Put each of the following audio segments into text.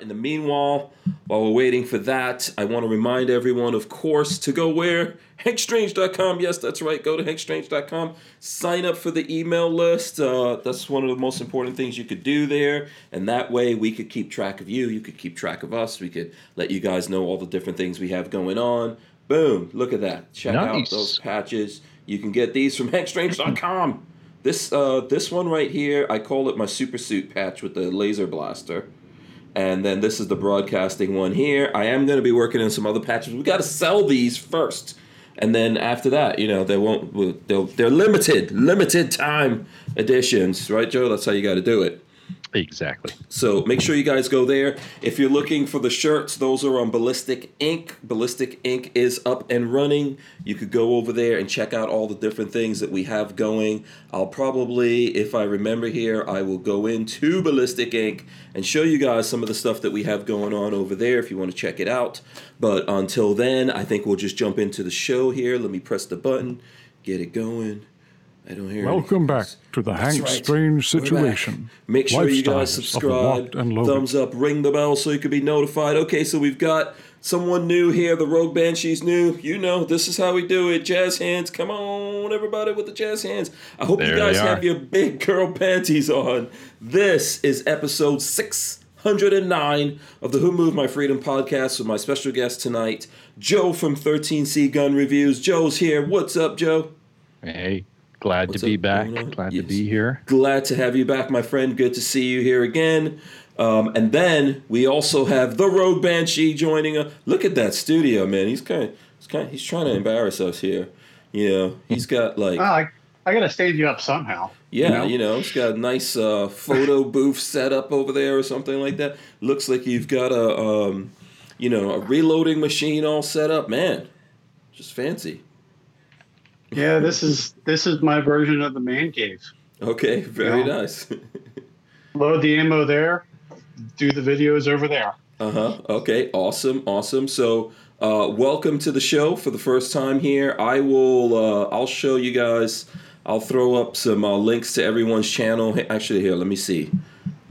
In the meanwhile, while we're waiting for that, I want to remind everyone, of course, to go where? HankStrange.com. Yes, that's right. Go to HankStrange.com. Sign up for the email list. Uh, that's one of the most important things you could do there. And that way we could keep track of you. You could keep track of us. We could let you guys know all the different things we have going on. Boom. Look at that. Check nice. out those patches. You can get these from HankStrange.com. This uh, this one right here, I call it my super suit patch with the laser blaster. And then this is the broadcasting one here. I am going to be working on some other patches. We got to sell these first. And then after that, you know, they won't, they'll, they're limited, limited time editions, right, Joe? That's how you got to do it. Exactly. So make sure you guys go there. If you're looking for the shirts, those are on Ballistic Ink. Ballistic Ink is up and running. You could go over there and check out all the different things that we have going. I'll probably, if I remember here, I will go into Ballistic Ink and show you guys some of the stuff that we have going on over there if you want to check it out. But until then, I think we'll just jump into the show here. Let me press the button, get it going. I don't hear. Welcome back to the Hank right. Strange situation. Make sure you guys subscribe, thumbs up, ring the bell so you can be notified. Okay, so we've got someone new here. The Rogue Banshee's new. You know, this is how we do it. Jazz hands. Come on, everybody with the jazz hands. I hope there you guys have your big girl panties on. This is episode 609 of the Who Moved My Freedom podcast with my special guest tonight, Joe from 13C Gun Reviews. Joe's here. What's up, Joe? Hey. Glad What's to be back. Glad yes. to be here. Glad to have you back, my friend. Good to see you here again. Um, and then we also have the Rogue Banshee joining us. Look at that studio, man. He's kind of, he's kind, of, he's trying to embarrass us here. You know, he's got like. I, I got to stage you up somehow. Yeah, you know, you know he's got a nice uh, photo booth set up over there or something like that. Looks like you've got a, um, you know, a reloading machine all set up. Man, just fancy. Yeah, this is this is my version of the man cave. Okay, very you know? nice. Load the ammo there. Do the videos over there. Uh huh. Okay. Awesome. Awesome. So, uh, welcome to the show for the first time here. I will. Uh, I'll show you guys. I'll throw up some uh, links to everyone's channel. Actually, here. Let me see.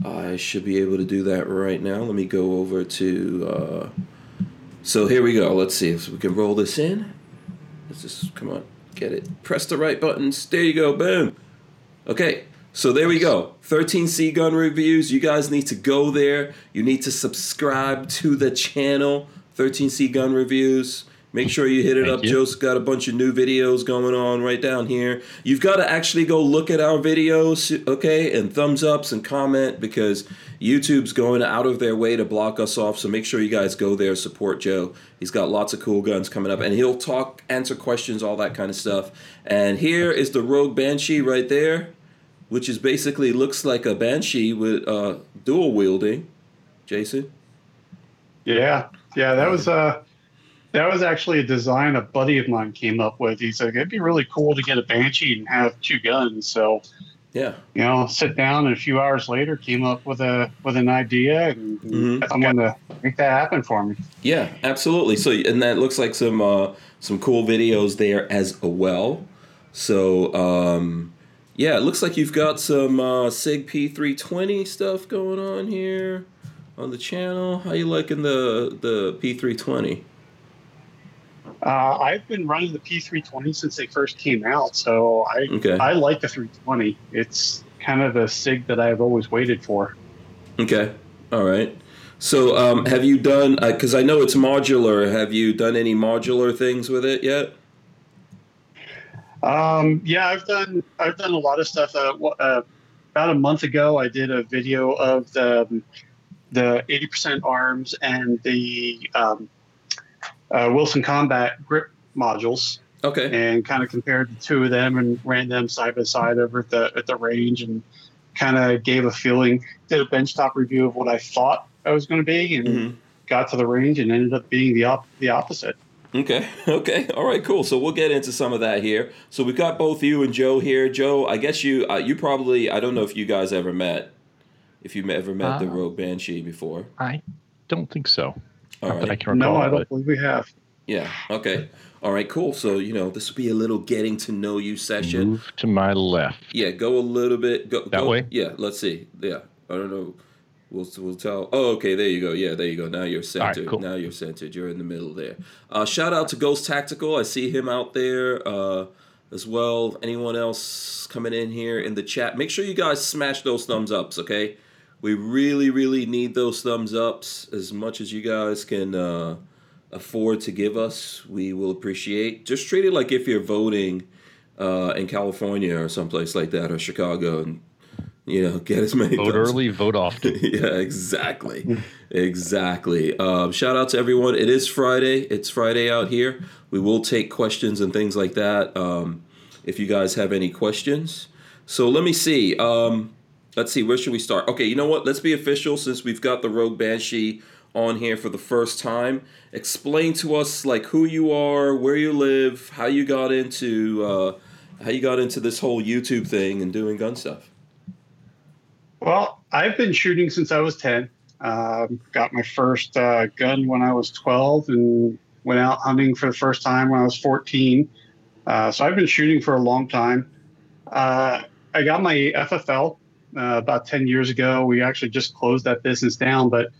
I should be able to do that right now. Let me go over to. Uh, so here we go. Let's see if we can roll this in. Let's just come on. Get it. Press the right buttons. There you go. Boom. Okay. So there we go. 13C gun reviews. You guys need to go there. You need to subscribe to the channel. 13C gun reviews. Make sure you hit it Thank up. You. Joe's got a bunch of new videos going on right down here. You've got to actually go look at our videos, okay, and thumbs ups and comment because YouTube's going out of their way to block us off. So make sure you guys go there, support Joe. He's got lots of cool guns coming up, and he'll talk, answer questions, all that kind of stuff. And here is the Rogue Banshee right there, which is basically looks like a Banshee with uh, dual wielding. Jason. Yeah, yeah, that was uh that was actually a design a buddy of mine came up with. He said it'd be really cool to get a Banshee and have two guns. So yeah, you know, sit down and a few hours later came up with a with an idea and mm-hmm. someone to make that happen for me. Yeah, absolutely. So and that looks like some uh, some cool videos there as well. So um, yeah, it looks like you've got some uh, Sig P320 stuff going on here on the channel. How you liking the the P320? Uh, I've been running the P320 since they first came out, so I okay. I like the 320. It's kind of the SIG that I've always waited for. Okay, all right. So um, have you done? Because uh, I know it's modular. Have you done any modular things with it yet? Um, yeah, I've done I've done a lot of stuff. Uh, uh, about a month ago, I did a video of the the 80% arms and the um, uh, Wilson Combat grip modules. Okay. And kind of compared the two of them and ran them side by side over at the at the range and kind of gave a feeling. Did a benchtop review of what I thought I was going to be and mm-hmm. got to the range and ended up being the op- the opposite. Okay. Okay. All right. Cool. So we'll get into some of that here. So we've got both you and Joe here. Joe, I guess you uh, you probably I don't know if you guys ever met, if you ever met uh, the Rogue Banshee before. I don't think so. All right. I can recall. No, I don't believe we have. Yeah. Okay. All right. Cool. So you know this will be a little getting to know you session. Move to my left. Yeah. Go a little bit. Go that go, way. Yeah. Let's see. Yeah. I don't know. We'll, we'll tell. Oh, okay. There you go. Yeah, there you go. Now you're centered. Right, cool. Now you're centered. You're in the middle there. Uh, shout out to Ghost Tactical. I see him out there uh, as well. Anyone else coming in here in the chat? Make sure you guys smash those thumbs ups. Okay, we really, really need those thumbs ups as much as you guys can uh, afford to give us. We will appreciate. Just treat it like if you're voting uh, in California or someplace like that or Chicago and you know, get as many vote thumbs. early, vote often. yeah, exactly, exactly. Um, shout out to everyone. It is Friday. It's Friday out here. We will take questions and things like that. Um, if you guys have any questions, so let me see. Um, let's see. Where should we start? Okay, you know what? Let's be official since we've got the Rogue Banshee on here for the first time. Explain to us like who you are, where you live, how you got into uh, how you got into this whole YouTube thing and doing gun stuff. Well, I've been shooting since I was 10. Um, got my first uh, gun when I was 12 and went out hunting for the first time when I was 14. Uh, so I've been shooting for a long time. Uh, I got my FFL uh, about 10 years ago. We actually just closed that business down. But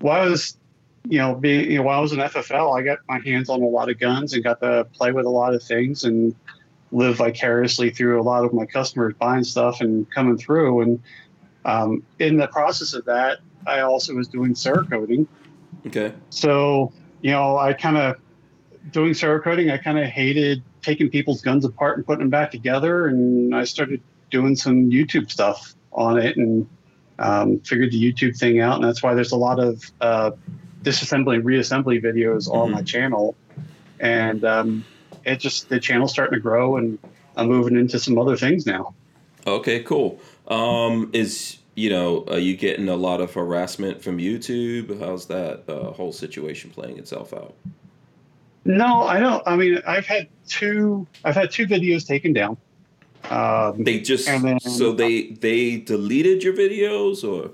while I was, you know, being, you know, while I was in FFL, I got my hands on a lot of guns and got to play with a lot of things and live vicariously through a lot of my customers buying stuff and coming through. And um, in the process of that, I also was doing Cerakoting. Okay. So, you know, I kind of, doing Cerakoting, I kind of hated taking people's guns apart and putting them back together. And I started doing some YouTube stuff on it and um, figured the YouTube thing out. And that's why there's a lot of uh, disassembly and reassembly videos mm-hmm. on my channel. And um, it just, the channel's starting to grow and I'm moving into some other things now. Okay, cool. Um, is you know, are you getting a lot of harassment from YouTube? How's that uh, whole situation playing itself out? No, I don't. I mean, I've had two. I've had two videos taken down. Um, they just then, so they they deleted your videos or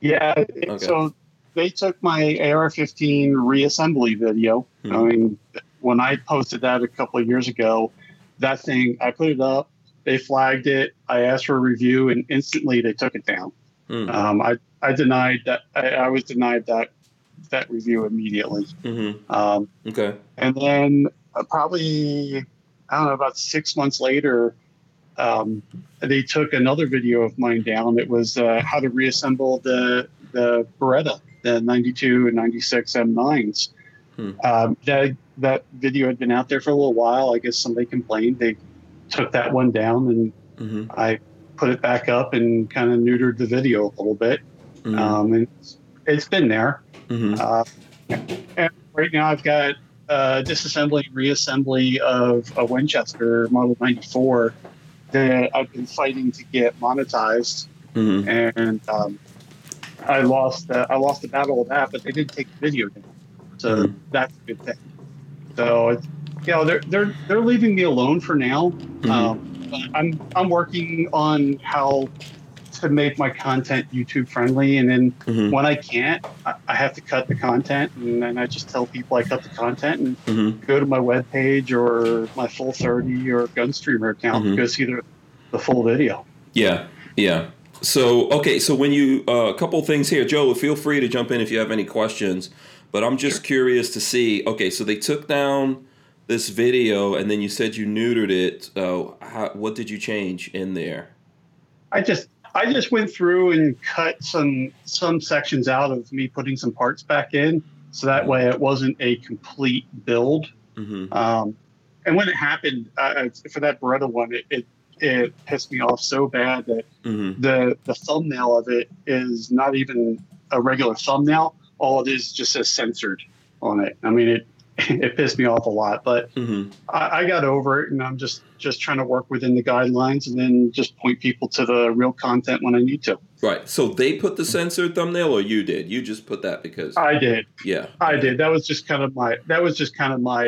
yeah. Okay. So they took my AR-15 reassembly video. Hmm. I mean, when I posted that a couple of years ago, that thing I put it up they flagged it. I asked for a review, and instantly they took it down. Mm-hmm. Um, I I denied that. I, I, was denied that that review immediately. Mm-hmm. Um, okay. And then uh, probably I don't know about six months later, um, they took another video of mine down. It was uh, how to reassemble the the Beretta, the 92 and 96 M9s. Hmm. Um, that that video had been out there for a little while. I guess somebody complained. They took that one down and mm-hmm. I put it back up and kind of neutered the video a little bit. Mm-hmm. Um, and it's, it's been there. Mm-hmm. Uh, and right now I've got uh, disassembly reassembly of a Winchester Model 94 that I've been fighting to get monetized. Mm-hmm. And um, I lost uh, I lost the battle of that, but they did take the video down. So mm-hmm. that's a good thing. So it's you know, they're they're they're leaving me alone for now. Mm-hmm. Um, I'm I'm working on how to make my content YouTube friendly, and then mm-hmm. when I can't, I, I, have to cut the content, and then I just tell people I cut the content and mm-hmm. go to my web page or my full thirty or Gunstreamer account mm-hmm. to go see the the full video. Yeah, yeah. So okay, so when you uh, a couple things here, Joe, feel free to jump in if you have any questions. But I'm just sure. curious to see. Okay, so they took down this video and then you said you neutered it. Uh, how, what did you change in there? I just I just went through and cut some some sections out of me putting some parts back in, so that way it wasn't a complete build. Mm-hmm. Um, and when it happened uh, for that Beretta one, it, it, it pissed me off so bad that mm-hmm. the the thumbnail of it is not even a regular thumbnail. All it is just says censored on it. I mean, it it pissed me off a lot, but mm-hmm. I, I, got over it, and I'm just just trying to work within the guidelines, and then just point people to the real content when I need to. Right. So they put the censored thumbnail, or you did? You just put that because I did. Yeah. I did. That was just kind of my. That was just kind of my,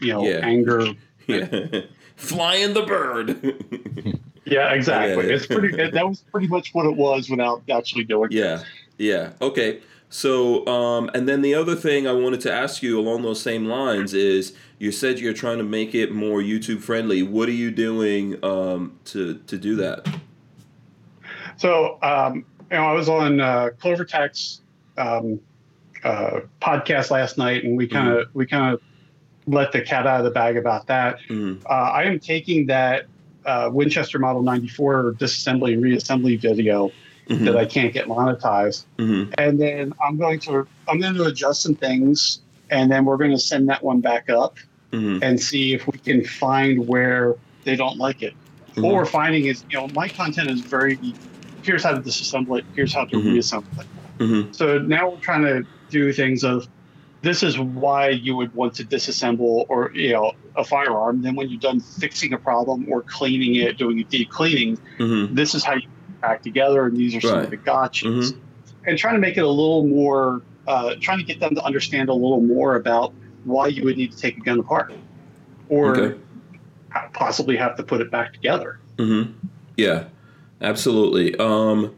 you know, yeah. anger. Yeah. Flying the bird. yeah, exactly. It. It's pretty. that was pretty much what it was without actually doing yeah. it. Yeah. Yeah. Okay. So, um, and then the other thing I wanted to ask you along those same lines is you said you're trying to make it more YouTube friendly. What are you doing um, to to do that? So, um, you know, I was on uh, CloverTac's um, uh, podcast last night, and we kind of mm-hmm. we kind of let the cat out of the bag about that. Mm-hmm. Uh, I am taking that uh, Winchester Model 94 disassembly and reassembly video mm-hmm. that I can't get monetized, mm-hmm. and then I'm going to I'm going to adjust some things, and then we're going to send that one back up mm-hmm. and see if we can find where they don't like it. What we're finding is, you know, my content is very here's how to disassemble it, here's how to mm-hmm. reassemble it. Mm-hmm. So now we're trying to do things of this is why you would want to disassemble or you know a firearm. Then when you're done fixing a problem or cleaning it, doing a deep cleaning, mm-hmm. this is how you back together, and these are some right. of the gotchas. Mm-hmm. And trying to make it a little more, uh, trying to get them to understand a little more about why you would need to take a gun apart, or okay. possibly have to put it back together. Mm-hmm. Yeah, absolutely. Um,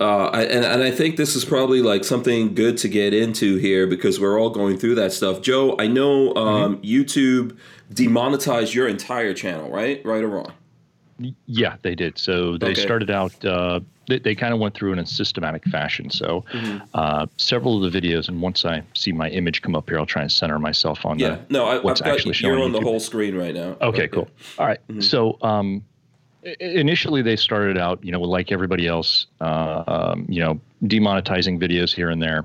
uh, I, and, and I think this is probably like something good to get into here because we're all going through that stuff. Joe, I know um, mm-hmm. YouTube demonetized your entire channel, right? Right or wrong? Yeah, they did. So they okay. started out. Uh, they, they kind of went through in a systematic fashion. So mm-hmm. uh, several of the videos, and once I see my image come up here, I'll try and center myself on that. yeah. The, no, I, what's I've actually got, showing. You're on the whole screen right now. Okay, okay. cool. All right. mm-hmm. So um, initially they started out, you know, like everybody else, uh, um, you know, demonetizing videos here and there,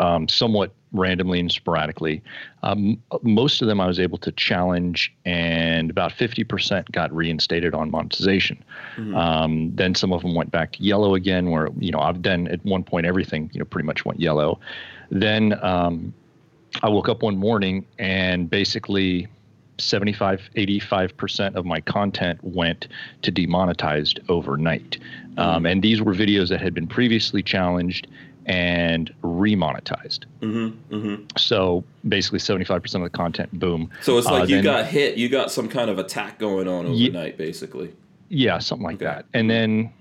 um, somewhat randomly and sporadically. Um, most of them I was able to challenge, and about 50% got reinstated on monetization. Mm-hmm. Um, then some of them went back to yellow again, where you know, I've then at one point everything you know pretty much went yellow. Then um, I woke up one morning and basically 75 85% of my content went to demonetized overnight um, and these were videos that had been previously challenged and remonetized mm-hmm, mm-hmm. so basically 75% of the content boom so it's like uh, you then, got hit you got some kind of attack going on overnight y- basically yeah something like okay. that and then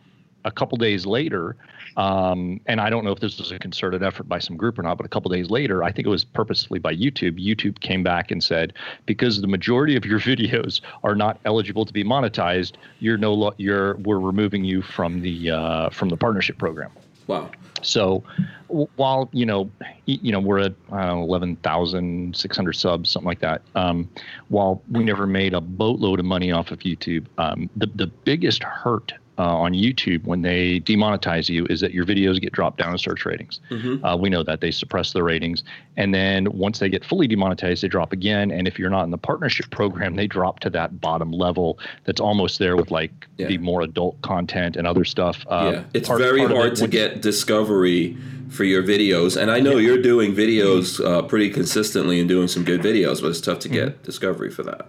a couple days later um, and I don't know if this was a concerted effort by some group or not, but a couple days later, I think it was purposely by YouTube. YouTube came back and said, because the majority of your videos are not eligible to be monetized, you're no lo- you're we're removing you from the uh, from the partnership program. Wow. So while you know you know we're at know, eleven thousand six hundred subs, something like that. Um, while we never made a boatload of money off of YouTube, um, the the biggest hurt uh, on YouTube when they demonetize you is that your videos get dropped down in search ratings. Mm-hmm. Uh, we know that they suppress the ratings, and then once they get fully demonetized, they drop again. And if you're not in the partnership program, they drop to that bottom level that's almost there with like yeah. the more adult content and other stuff. Uh, yeah, it's part, very part hard it, to get discovery for your videos, and I know yeah. you're doing videos uh, pretty consistently and doing some good videos, but it's tough to get mm-hmm. discovery for that.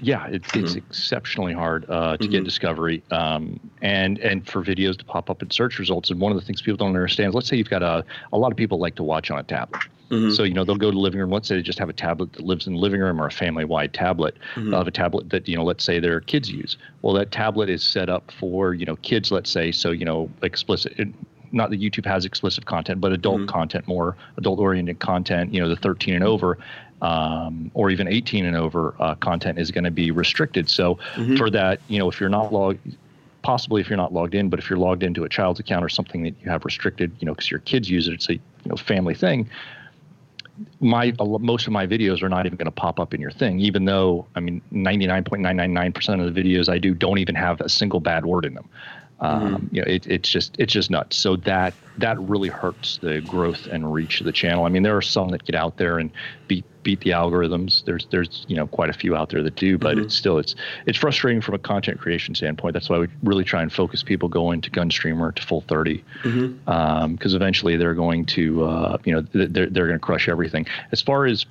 Yeah, it, mm-hmm. it's exceptionally hard uh, to mm-hmm. get discovery, um, and and for videos to pop up in search results. And one of the things people don't understand is, let's say you've got a a lot of people like to watch on a tablet. Mm-hmm. So you know they'll go to the living room. Let's say they just have a tablet that lives in the living room or a family-wide tablet. Mm-hmm. They'll a tablet that you know, let's say their kids use. Well, that tablet is set up for you know kids. Let's say so you know explicit. It, not that YouTube has explicit content, but adult mm-hmm. content, more adult-oriented content. You know, the 13 and over um, or even 18 and over uh, content is going to be restricted. So mm-hmm. for that, you know, if you're not logged, possibly if you're not logged in, but if you're logged into a child's account or something that you have restricted, you know, because your kids use it, it's a you know family thing. My most of my videos are not even going to pop up in your thing, even though I mean 99.999% of the videos I do don't even have a single bad word in them. Um, mm-hmm. You know, it, it's just it's just nuts. So that that really hurts the growth and reach of the channel. I mean, there are some that get out there and beat beat the algorithms. There's there's you know quite a few out there that do, but mm-hmm. it's still it's it's frustrating from a content creation standpoint. That's why we really try and focus people going to Gunstreamer to Full 30, because mm-hmm. um, eventually they're going to uh, you know they're they're going to crush everything. As far as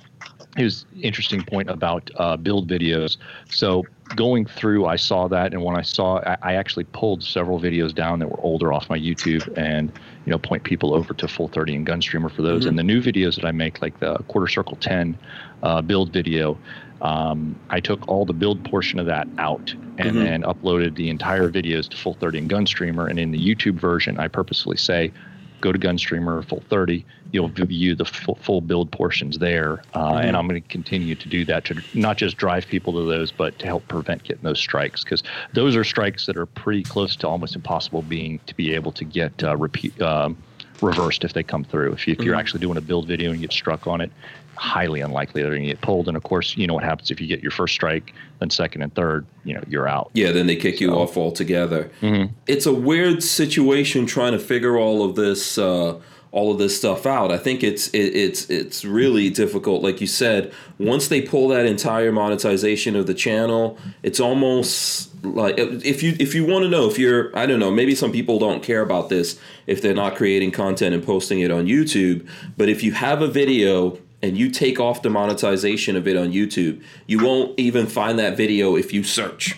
his interesting point about uh, build videos. So going through, I saw that, and when I saw, I, I, actually pulled several videos down that were older off my YouTube, and you know, point people over to Full 30 and Gunstreamer for those. Mm-hmm. And the new videos that I make, like the Quarter Circle 10 uh, build video, um, I took all the build portion of that out and mm-hmm. then uploaded the entire videos to Full 30 and Gunstreamer. And in the YouTube version, I purposely say go to Gunstreamer Full 30. You'll view the full, full build portions there, uh, mm-hmm. and I'm going to continue to do that to not just drive people to those, but to help prevent getting those strikes because those are strikes that are pretty close to almost impossible being to be able to get uh, repeat. Um, reversed if they come through. If, you, if you're mm-hmm. actually doing a build video and you get struck on it, highly unlikely they're going to get pulled. And of course, you know what happens if you get your first strike, then second and third, you know, you're out. Yeah, then they kick so. you off altogether. Mm-hmm. It's a weird situation trying to figure all of this. Uh, all of this stuff out. I think it's it, it's it's really difficult. Like you said, once they pull that entire monetization of the channel, it's almost like if you if you want to know if you're I don't know maybe some people don't care about this if they're not creating content and posting it on YouTube, but if you have a video and you take off the monetization of it on YouTube, you won't even find that video if you search.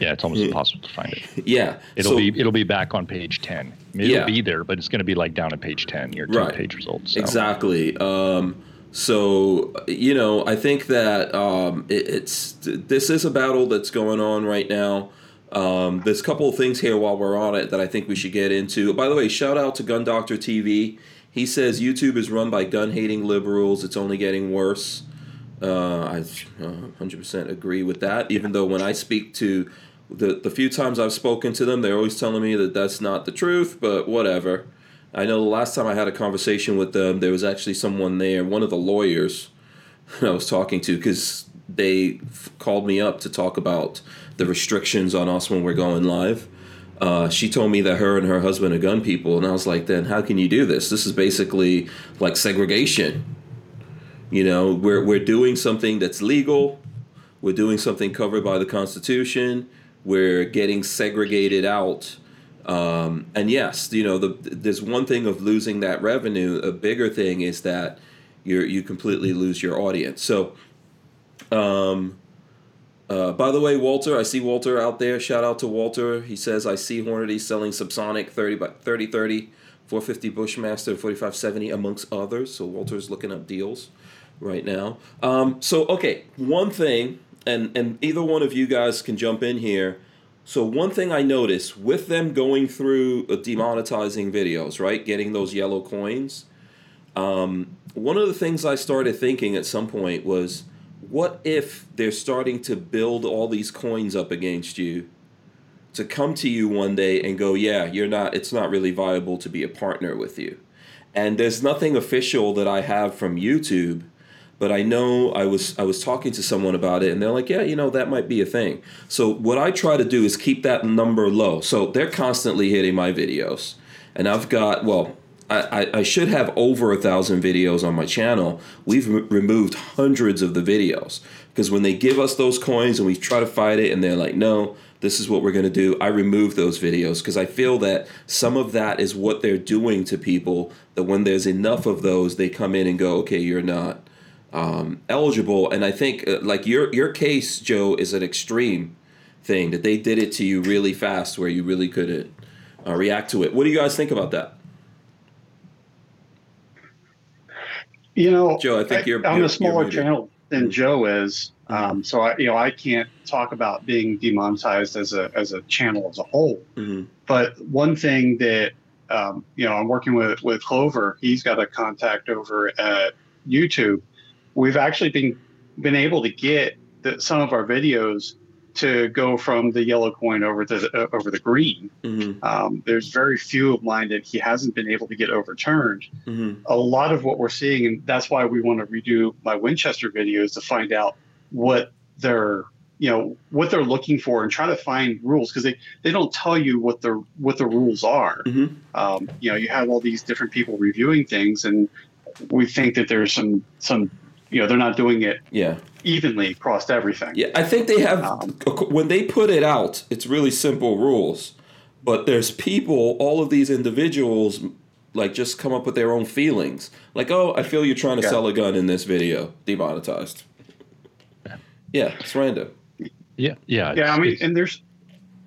Yeah, it's almost impossible to find it. Yeah, it'll so, be it'll be back on page ten. It'll yeah. be there, but it's going to be like down at page ten. Your right. page results. So. Exactly. Um, so you know, I think that um, it, it's this is a battle that's going on right now. Um, there's a couple of things here while we're on it that I think we should get into. By the way, shout out to Gun Doctor TV. He says YouTube is run by gun hating liberals. It's only getting worse. Uh, I uh, 100% agree with that. Even though when I speak to the the few times I've spoken to them, they're always telling me that that's not the truth. But whatever. I know the last time I had a conversation with them, there was actually someone there, one of the lawyers I was talking to, because they f- called me up to talk about the restrictions on us when we're going live uh, she told me that her and her husband are gun people, and I was like, then how can you do this? This is basically like segregation. You know, we're we're doing something that's legal. We're doing something covered by the Constitution. We're getting segregated out. Um, and yes, you know, the, there's one thing of losing that revenue. A bigger thing is that you you completely lose your audience. So, um, uh, by the way, Walter, I see Walter out there. Shout out to Walter. He says, I see Hornady selling Subsonic 30 by 30 30, 450 Bushmaster, 4570, amongst others. So Walter's looking up deals right now. Um, so, okay, one thing, and, and either one of you guys can jump in here. So, one thing I noticed with them going through uh, demonetizing videos, right? Getting those yellow coins. Um, one of the things I started thinking at some point was, what if they're starting to build all these coins up against you to come to you one day and go, yeah, you're not, it's not really viable to be a partner with you. And there's nothing official that I have from YouTube, but I know I was I was talking to someone about it and they're like, yeah, you know, that might be a thing. So what I try to do is keep that number low. So they're constantly hitting my videos. And I've got, well, I, I should have over a thousand videos on my channel. We've re- removed hundreds of the videos because when they give us those coins and we try to fight it and they're like, no, this is what we're going to do, I remove those videos because I feel that some of that is what they're doing to people. That when there's enough of those, they come in and go, okay, you're not um, eligible. And I think uh, like your your case, Joe, is an extreme thing that they did it to you really fast where you really couldn't uh, react to it. What do you guys think about that? You know, Joe, I think you're. I, am a smaller channel than. Joe is, um, so I, you know, I can't talk about being demonetized as a as a channel as a whole. Mm-hmm. But one thing that um, you know, I'm working with with Clover. He's got a contact over at YouTube. We've actually been been able to get the, some of our videos to go from the yellow coin over to the, uh, over the green. Mm-hmm. Um, there's very few of mine that he hasn't been able to get overturned. Mm-hmm. A lot of what we're seeing, and that's why we want to redo my Winchester videos to find out what they're you know what they're looking for and try to find rules because they, they don't tell you what the what the rules are. Mm-hmm. Um, you know, you have all these different people reviewing things, and we think that there's some some you know they're not doing it yeah evenly across everything. Yeah, I think they have um, when they put it out, it's really simple rules. But there's people, all of these individuals like just come up with their own feelings. Like, "Oh, I feel you're trying to yeah. sell a gun in this video. Demonetized." Yeah, it's random. Yeah, yeah. Yeah, I mean, and there's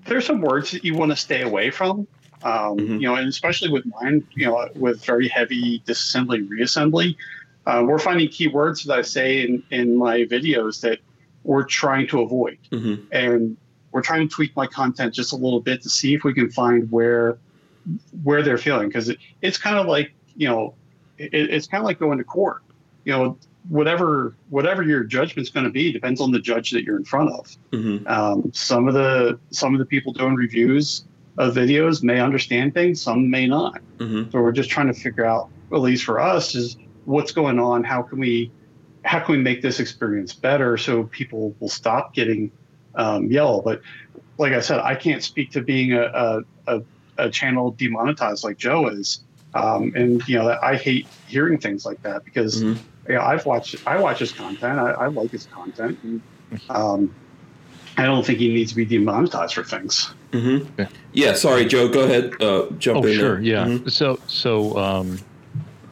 there's some words that you want to stay away from. Um, mm-hmm. You know, and especially with mine, you know, with very heavy disassembly reassembly, uh, we're finding keywords that I say in, in my videos that we're trying to avoid. Mm-hmm. And we're trying to tweak my content just a little bit to see if we can find where where they're feeling because it, it's kind of like you know it, it's kind of like going to court you know whatever whatever your judgment's going to be depends on the judge that you're in front of mm-hmm. um, some of the some of the people doing reviews of videos may understand things some may not mm-hmm. so we're just trying to figure out at least for us is what's going on how can we how can we make this experience better so people will stop getting um, yell but like i said i can't speak to being a, a, a, a channel demonetized like joe is um, and you know i hate hearing things like that because mm-hmm yeah, I've watched. I watch his content. I, I like his content. And, um, I don't think he needs to be demonetized for things. Mm-hmm. Yeah. yeah. Sorry, Joe. Go ahead. Uh, jump oh, in. Sure. There. Yeah. Mm-hmm. So so um,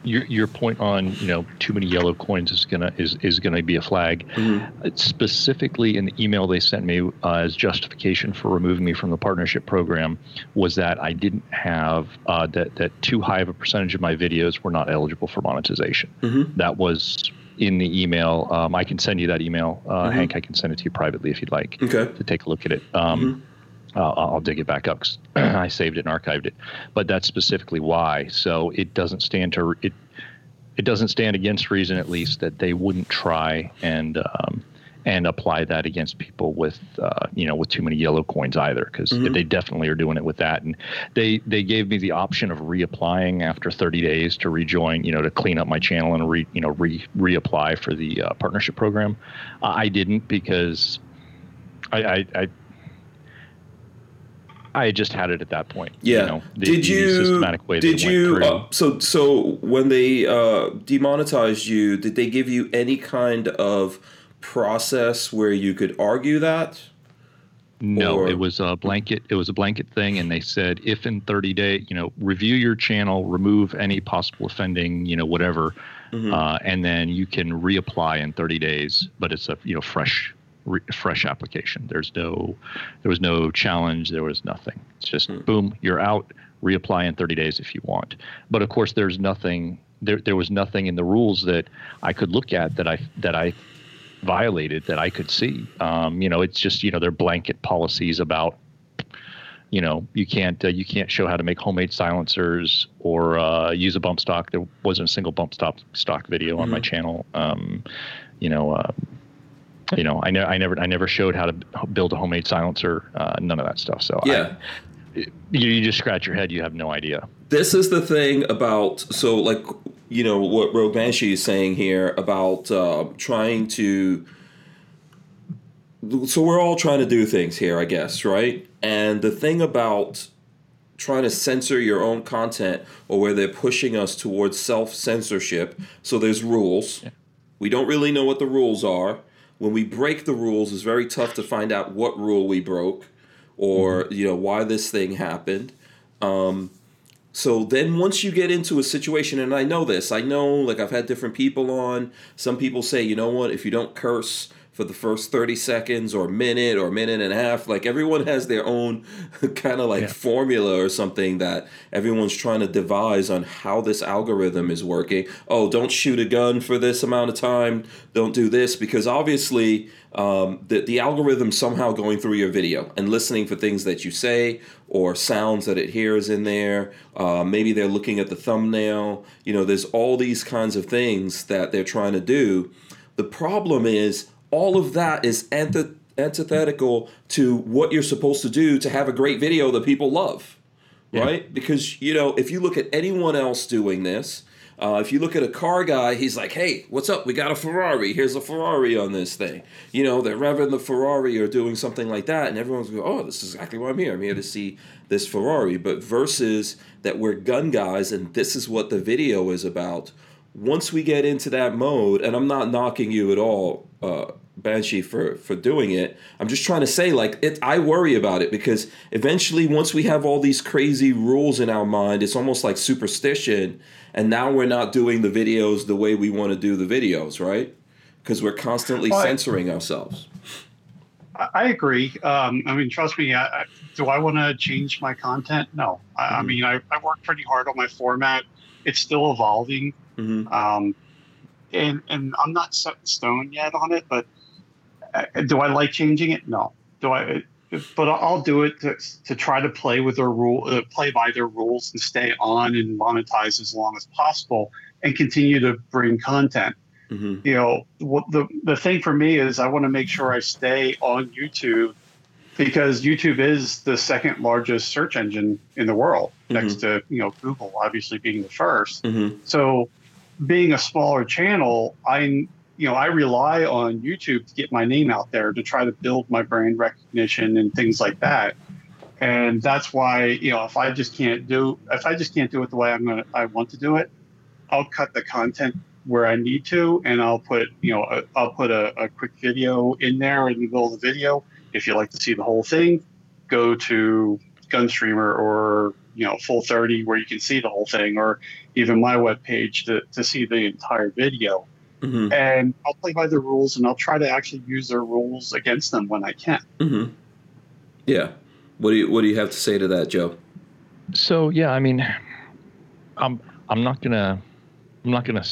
your your point on you know too many yellow coins is gonna is is gonna be a flag. Mm-hmm. Specifically, in the email they sent me uh, as justification for removing me from the partnership program was that I didn't have uh, that that too high of a percentage of my videos were not eligible for monetization. Mm-hmm. That was in the email. Um, I can send you that email, uh, mm-hmm. Hank. I can send it to you privately if you'd like okay. to take a look at it. Um, mm-hmm. Uh, I'll dig it back up because I saved it and archived it. But that's specifically why. So it doesn't stand to it. It doesn't stand against reason, at least, that they wouldn't try and um, and apply that against people with uh, you know with too many yellow coins either, because mm-hmm. they definitely are doing it with that. And they they gave me the option of reapplying after 30 days to rejoin, you know, to clean up my channel and re you know re reapply for the uh, partnership program. I didn't because I, I, I I just had it at that point. Yeah. You know, the, did you systematic way? Did you? Uh, so so when they uh, demonetized you, did they give you any kind of process where you could argue that? No, or? it was a blanket. It was a blanket thing, and they said if in 30 days, you know, review your channel, remove any possible offending, you know, whatever, mm-hmm. uh, and then you can reapply in 30 days. But it's a you know fresh re- fresh application. There's no, there was no challenge. There was nothing. It's just mm. boom, you're out. Reapply in 30 days if you want. But of course, there's nothing. There, there was nothing in the rules that I could look at that I that I violated that I could see. Um, you know, it's just you know they're blanket policies about you know you can't uh, you can't show how to make homemade silencers or uh, use a bump stock. There wasn't a single bump stock stock video mm-hmm. on my mm-hmm. channel. Um, you know, uh, you know, I, ne- I never I never showed how to build a homemade silencer. Uh, none of that stuff. So yeah. I, you, you just scratch your head. You have no idea. This is the thing about so like you know what Rogue Banshee is saying here about uh, trying to. So we're all trying to do things here, I guess, right? And the thing about trying to censor your own content or where they're pushing us towards self censorship. So there's rules. Yeah. We don't really know what the rules are when we break the rules, it's very tough to find out what rule we broke or mm-hmm. you know why this thing happened. Um, so then once you get into a situation, and I know this, I know like I've had different people on. Some people say, you know what, if you don't curse for the first 30 seconds or minute or minute and a half. Like everyone has their own kind of like yeah. formula or something that everyone's trying to devise on how this algorithm is working. Oh, don't shoot a gun for this amount of time. Don't do this because obviously um, the, the algorithm somehow going through your video and listening for things that you say or sounds that it hears in there. Uh, maybe they're looking at the thumbnail. You know, there's all these kinds of things that they're trying to do. The problem is all of that is antith- antithetical to what you're supposed to do to have a great video that people love, yeah. right? Because, you know, if you look at anyone else doing this, uh, if you look at a car guy, he's like, hey, what's up? We got a Ferrari. Here's a Ferrari on this thing. You know, they're revving the Ferrari or doing something like that. And everyone's going, oh, this is exactly why I'm here. I'm here to see this Ferrari. But versus that we're gun guys and this is what the video is about. Once we get into that mode, and I'm not knocking you at all, uh, Banshee for for doing it. I'm just trying to say like it I worry about it because eventually once we have all these crazy rules in our mind, it's almost like superstition and now we're not doing the videos the way we want to do the videos, right? Because we're constantly well, censoring I, ourselves. I agree. Um, I mean, trust me. I, I, do I want to change my content? No. I, mm-hmm. I mean, I, I worked pretty hard on my format. It's still evolving. Mm-hmm. Um, and and I'm not set in stone yet on it, but do I like changing it? No. Do I? but I'll do it to, to try to play with their rule, uh, play by their rules, and stay on and monetize as long as possible, and continue to bring content. Mm-hmm. You know, what the the thing for me is I want to make sure I stay on YouTube because YouTube is the second largest search engine in the world, mm-hmm. next to you know Google, obviously being the 1st mm-hmm. So, being a smaller channel, I you know, I rely on YouTube to get my name out there to try to build my brand recognition and things like that. And that's why, you know, if I just can't do if I just can't do it the way I'm gonna I want to do it, I'll cut the content where I need to, and I'll put, you know, i will put a, a quick video in there in the middle of the video. If you like to see the whole thing, go to Gunstreamer or you know Full 30 where you can see the whole thing, or even my webpage to to see the entire video. Mm-hmm. And I'll play by the rules, and I'll try to actually use their rules against them when I can. Mm-hmm. Yeah. What do you What do you have to say to that, Joe? So yeah, I mean, I'm I'm not gonna I'm not gonna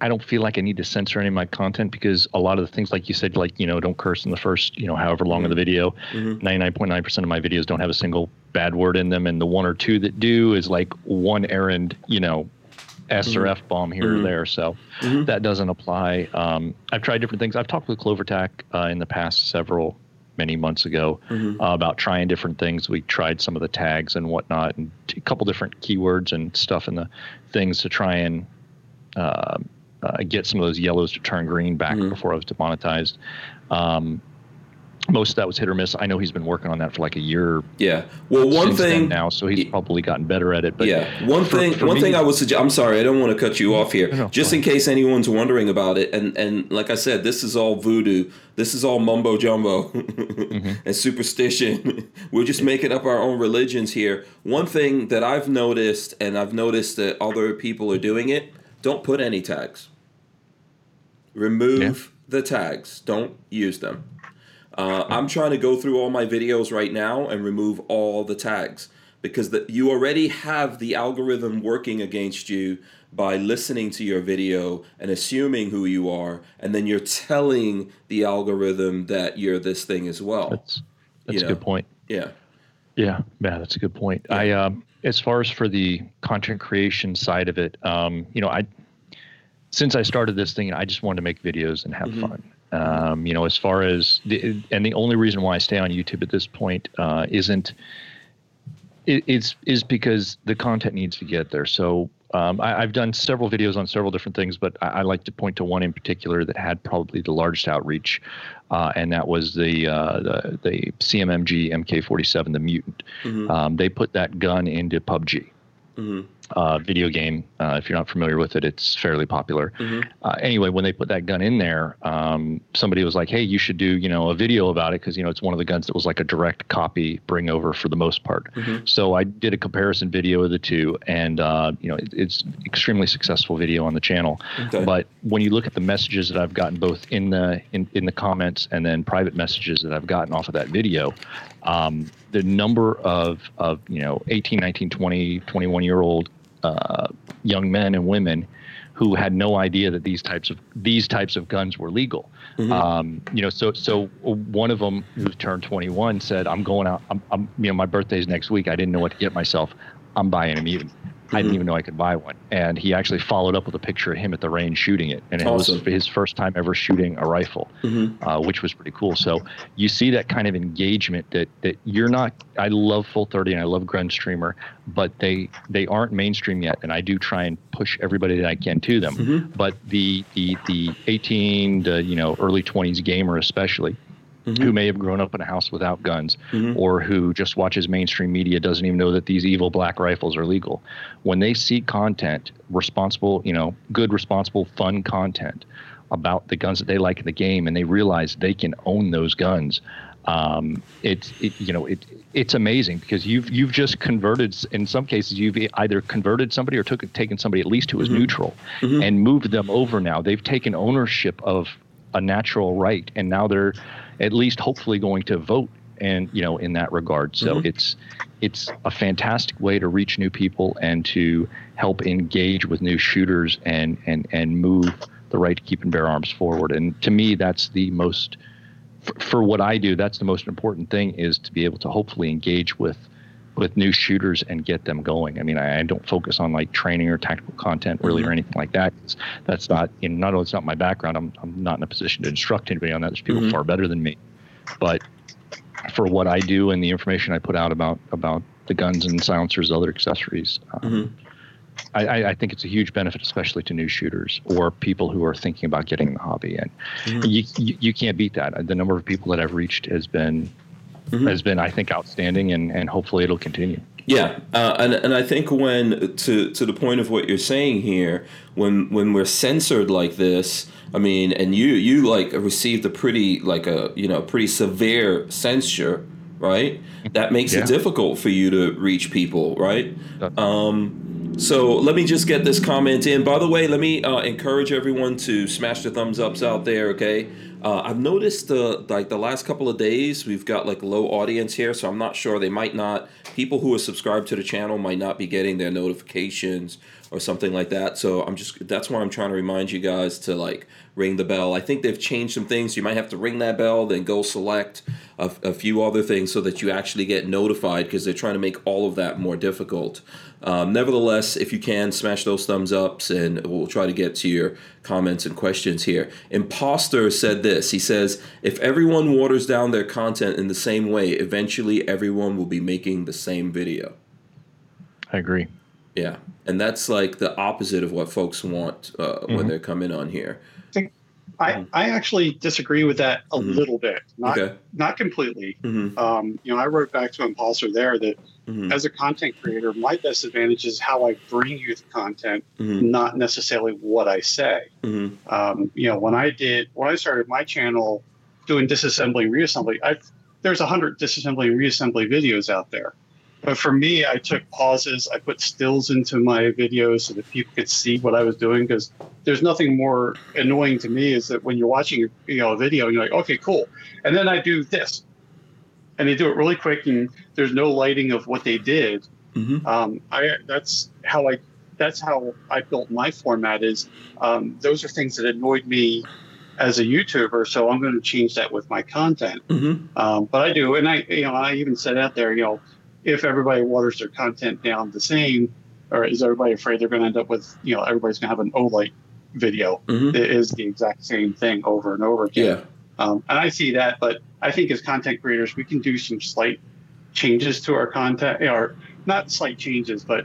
I don't feel like I need to censor any of my content because a lot of the things, like you said, like you know, don't curse in the first, you know, however long mm-hmm. of the video. Mm-hmm. Ninety nine point nine percent of my videos don't have a single bad word in them, and the one or two that do is like one errand, you know, S or mm-hmm. F bomb here mm-hmm. or there. So mm-hmm. that doesn't apply. Um, I've tried different things. I've talked with CloverTac uh, in the past several many months ago mm-hmm. uh, about trying different things. We tried some of the tags and whatnot, and a couple different keywords and stuff in the things to try and uh, uh, get some of those yellows to turn green back mm-hmm. before I was demonetized. Um, most of that was hit or miss. I know he's been working on that for like a year. Yeah. Well, one thing now, so he's probably gotten better at it. But yeah, one for, thing. For one me, thing I would suggest. I'm sorry, I don't want to cut you off here. No, just in case anyone's wondering about it, and and like I said, this is all voodoo. This is all mumbo jumbo mm-hmm. and superstition. We're just making up our own religions here. One thing that I've noticed, and I've noticed that other people are doing it. Don't put any tags. Remove yeah. the tags. Don't use them uh, I'm trying to go through all my videos right now and remove all the tags because the, you already have the algorithm working against you by listening to your video and assuming who you are, and then you're telling the algorithm that you're this thing as well. That's that's you know? a good point. Yeah. Yeah, yeah, that's a good point. Yeah. I um, as far as for the content creation side of it, um, you know, I since I started this thing, I just wanted to make videos and have mm-hmm. fun. Um, you know, as far as the, and the only reason why I stay on YouTube at this point uh, isn't it, it's is because the content needs to get there. So um, I, have done several videos on several different things, but I, I, like to point to one in particular that had probably the largest outreach, uh, and that was the, uh, the, the CMMG MK47, the Mutant. Mm-hmm. Um, they put that gun into PUBG. Mm-hmm uh, video game. Uh, if you're not familiar with it, it's fairly popular. Mm-hmm. Uh, anyway, when they put that gun in there, um, somebody was like, "Hey, you should do you know a video about it because you know it's one of the guns that was like a direct copy bring over for the most part." Mm-hmm. So I did a comparison video of the two, and uh, you know it, it's extremely successful video on the channel. Okay. But when you look at the messages that I've gotten both in the in, in the comments and then private messages that I've gotten off of that video, um, the number of of you know 18, 19, 20, 21 year old uh, young men and women who had no idea that these types of these types of guns were legal. Mm-hmm. Um, you know, so so one of them who turned 21 said, "I'm going out. I'm, I'm, you know, my birthday's next week. I didn't know what to get myself. I'm buying a mutant." Mm-hmm. I didn't mm-hmm. even know I could buy one. And he actually followed up with a picture of him at the range shooting it. And it awesome. was his first time ever shooting a rifle, mm-hmm. uh, which was pretty cool. So you see that kind of engagement that, that you're not, I love Full 30 and I love Gunstreamer, but they, they aren't mainstream yet. And I do try and push everybody that I can to them. Mm-hmm. But the, the, the 18 to, you know, early 20s gamer, especially, mm-hmm. who may have grown up in a house without guns mm-hmm. or who just watches mainstream media doesn't even know that these evil black rifles are legal when they see content responsible you know good responsible fun content about the guns that they like in the game and they realize they can own those guns um, it's it, you know it it's amazing because you've you've just converted in some cases you've either converted somebody or took taken somebody at least who was mm-hmm. neutral mm-hmm. and moved them over now they've taken ownership of a natural right and now they're at least hopefully going to vote and you know in that regard so mm-hmm. it's it's a fantastic way to reach new people and to help engage with new shooters and and and move the right to keep and bear arms forward and to me that's the most for, for what I do, that's the most important thing is to be able to hopefully engage with with new shooters and get them going. I mean, I, I don't focus on like training or tactical content really mm-hmm. or anything like that. That's not in not only it's not my background. I'm I'm not in a position to instruct anybody on that. There's people mm-hmm. far better than me, but for what I do and the information I put out about about the guns and silencers, other accessories. Um, mm-hmm. I, I, think it's a huge benefit, especially to new shooters or people who are thinking about getting the hobby. And mm-hmm. you, you, you can't beat that. The number of people that I've reached has been mm-hmm. has been, I think, outstanding, and, and hopefully it'll continue. Yeah, uh, and and I think when to to the point of what you're saying here, when when we're censored like this, I mean, and you you like received a pretty like a you know pretty severe censure, right? That makes yeah. it difficult for you to reach people, right? Um, so let me just get this comment in. By the way, let me uh, encourage everyone to smash the thumbs ups out there. Okay, uh, I've noticed the like the last couple of days we've got like low audience here, so I'm not sure. They might not people who are subscribed to the channel might not be getting their notifications or something like that. So I'm just that's why I'm trying to remind you guys to like ring the bell. I think they've changed some things. You might have to ring that bell, then go select a, a few other things so that you actually get notified because they're trying to make all of that more difficult. Um, nevertheless, if you can, smash those thumbs ups and we'll try to get to your comments and questions here. Imposter said this He says, If everyone waters down their content in the same way, eventually everyone will be making the same video. I agree. Yeah. And that's like the opposite of what folks want uh, mm-hmm. when they're coming on here. I. I actually disagree with that a mm-hmm. little bit, not okay. not completely. Mm-hmm. Um, you know, I wrote back to Imposter there that mm-hmm. as a content creator, my best advantage is how I bring you the content, mm-hmm. not necessarily what I say. Mm-hmm. Um, you know, when I did when I started my channel doing disassembly and reassembly, I there's a hundred disassembly and reassembly videos out there. But for me, I took pauses. I put stills into my videos so that people could see what I was doing. Because there's nothing more annoying to me is that when you're watching you know a video, you're like, okay, cool, and then I do this, and they do it really quick, and there's no lighting of what they did. Mm-hmm. Um, I that's how I that's how I built my format. Is um, those are things that annoyed me as a YouTuber, so I'm going to change that with my content. Mm-hmm. Um, but I do, and I you know I even said out there, you know if everybody waters their content down the same, or is everybody afraid they're going to end up with, you know, everybody's going to have an Olight video mm-hmm. it is the exact same thing over and over again. Yeah. Um, and I see that, but I think as content creators, we can do some slight changes to our content, or not slight changes, but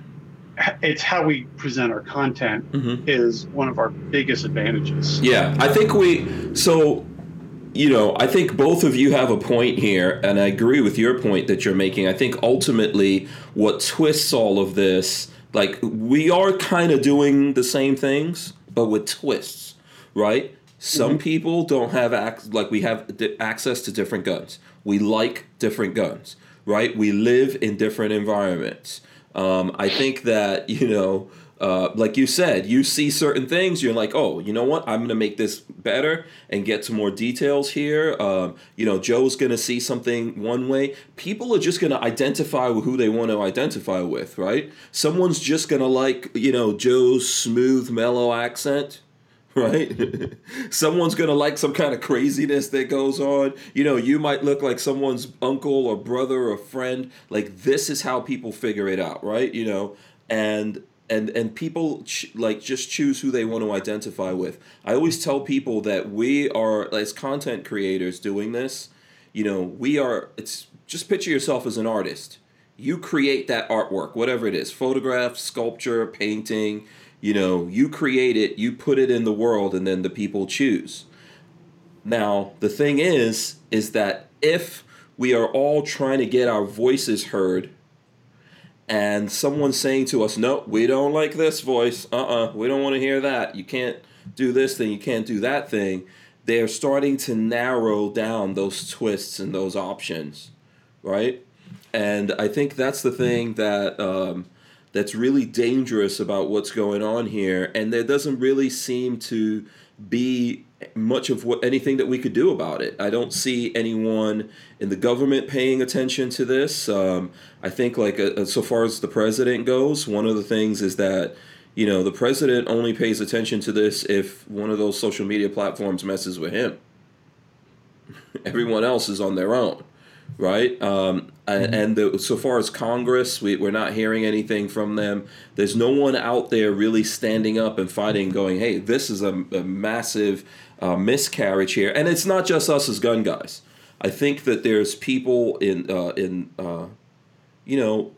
it's how we present our content mm-hmm. is one of our biggest advantages. Yeah, I think we so you know, I think both of you have a point here, and I agree with your point that you're making. I think ultimately what twists all of this, like, we are kind of doing the same things, but with twists, right? Some mm-hmm. people don't have ac- like we have access to different guns. We like different guns, right? We live in different environments. Um, I think that you know uh, like you said, you see certain things, you're like, oh, you know what? I'm going to make this better and get some more details here. Um, you know, Joe's going to see something one way. People are just going to identify with who they want to identify with, right? Someone's just going to like, you know, Joe's smooth, mellow accent. Right? Someone's gonna like some kind of craziness that goes on. You know, you might look like someone's uncle or brother or friend. Like, this is how people figure it out, right? You know, and and and people ch- like just choose who they want to identify with. I always tell people that we are as content creators doing this. You know, we are. It's just picture yourself as an artist. You create that artwork, whatever it is, photograph, sculpture, painting. You know, you create it, you put it in the world, and then the people choose. Now, the thing is, is that if we are all trying to get our voices heard and someone saying to us, "No, we don't like this voice. Uh-uh, we don't want to hear that. You can't do this thing. You can't do that thing." They're starting to narrow down those twists and those options, right? And I think that's the thing that um, that's really dangerous about what's going on here. And there doesn't really seem to be much of what anything that we could do about it. I don't see anyone in the government paying attention to this. Um, I think, like, uh, uh, so far as the president goes, one of the things is that you know the president only pays attention to this if one of those social media platforms messes with him. Everyone else is on their own, right? Um, mm-hmm. And the, so far as Congress, we, we're not hearing anything from them. There's no one out there really standing up and fighting, going, "Hey, this is a, a massive uh, miscarriage here." And it's not just us as gun guys. I think that there's people in uh, in uh, you know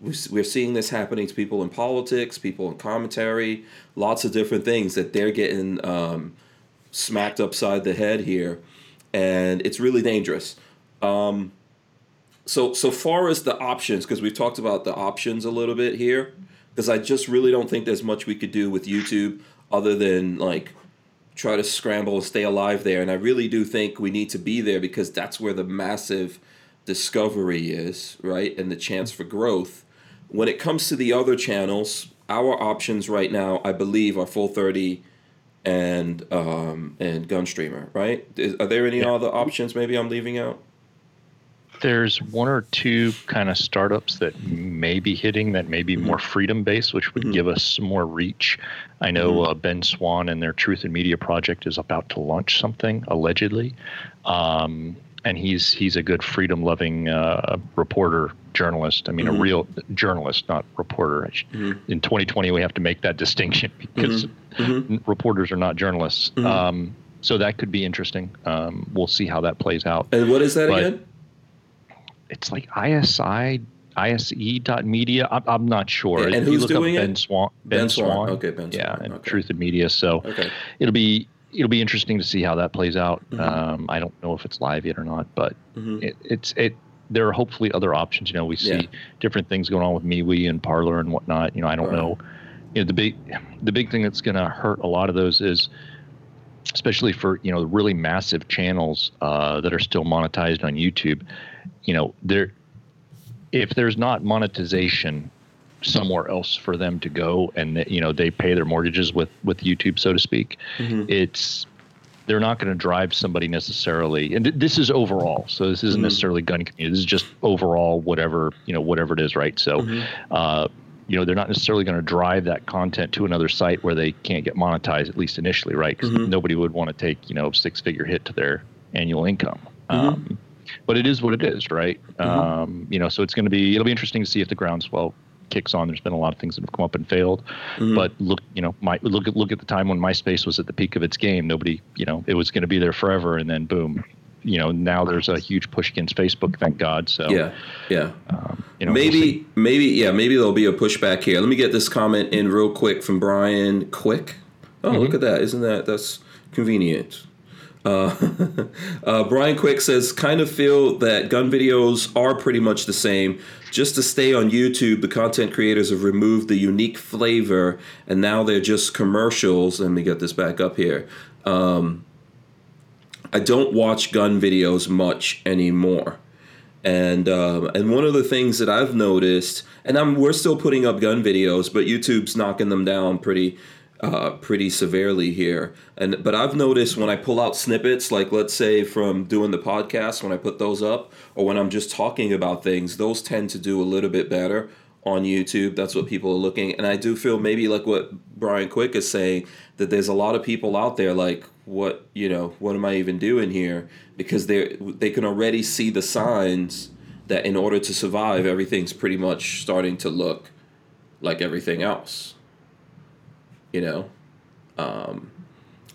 we're seeing this happening to people in politics, people in commentary, lots of different things that they're getting um, smacked upside the head here, and it's really dangerous. Um, so so far as the options, because we've talked about the options a little bit here, because I just really don't think there's much we could do with YouTube other than like try to scramble and stay alive there. And I really do think we need to be there because that's where the massive discovery is, right? And the chance for growth. When it comes to the other channels, our options right now, I believe, are Full 30 and um, and Gunstreamer, right? Is, are there any yeah. other options maybe I'm leaving out? There's one or two kind of startups that may be hitting that may be mm-hmm. more freedom based, which would mm-hmm. give us some more reach. I know mm-hmm. uh, Ben Swann and their Truth in Media project is about to launch something allegedly. Um, and he's he's a good freedom loving uh, reporter journalist. I mean, mm-hmm. a real journalist, not reporter. Mm-hmm. In 2020, we have to make that distinction because mm-hmm. reporters are not journalists. Um, so that could be interesting. Um, we'll see how that plays out. And what is that but again? It's like ISI ise.media. I'm, I'm not sure. Yeah, and who's doing ben it? Swann, ben, ben Swan. Swann. Okay, Ben Swann. Yeah, and okay. Truth in Media. So okay. it'll be it'll be interesting to see how that plays out. Mm-hmm. Um, I don't know if it's live yet or not, but mm-hmm. it, it's it. There are hopefully other options. You know, we see yeah. different things going on with MeWe and Parler and whatnot. You know, I don't right. know. You know, the big the big thing that's going to hurt a lot of those is, especially for you know really massive channels uh, that are still monetized on YouTube. You know, there if there's not monetization somewhere else for them to go and you know they pay their mortgages with with YouTube so to speak mm-hmm. it's they're not going to drive somebody necessarily and th- this is overall so this isn't mm-hmm. necessarily gun community this is just overall whatever you know whatever it is right so mm-hmm. uh, you know they're not necessarily going to drive that content to another site where they can't get monetized at least initially right because mm-hmm. nobody would want to take you know six figure hit to their annual income mm-hmm. um, but it is what it is right mm-hmm. um, you know so it's going to be it'll be interesting to see if the groundswell kicks on. There's been a lot of things that have come up and failed. Mm-hmm. But look, you know, my look at look at the time when MySpace was at the peak of its game. Nobody, you know, it was going to be there forever, and then boom. You know, now there's a huge push against Facebook. Thank God. So yeah, yeah. Um, you know, maybe, we'll maybe, yeah, maybe there'll be a pushback here. Let me get this comment in real quick from Brian Quick. Oh, mm-hmm. look at that! Isn't that that's convenient? Uh, uh, Brian Quick says, kind of feel that gun videos are pretty much the same. Just to stay on YouTube, the content creators have removed the unique flavor, and now they're just commercials. Let me get this back up here. Um, I don't watch gun videos much anymore. And um, and one of the things that I've noticed, and I'm we're still putting up gun videos, but YouTube's knocking them down pretty uh, pretty severely here. And but I've noticed when I pull out snippets, like let's say from doing the podcast, when I put those up, or when I'm just talking about things, those tend to do a little bit better on YouTube. That's what people are looking. And I do feel maybe like what Brian Quick is saying that there's a lot of people out there like what you know what am I even doing here because they they can already see the signs that in order to survive everything's pretty much starting to look like everything else you know? Um,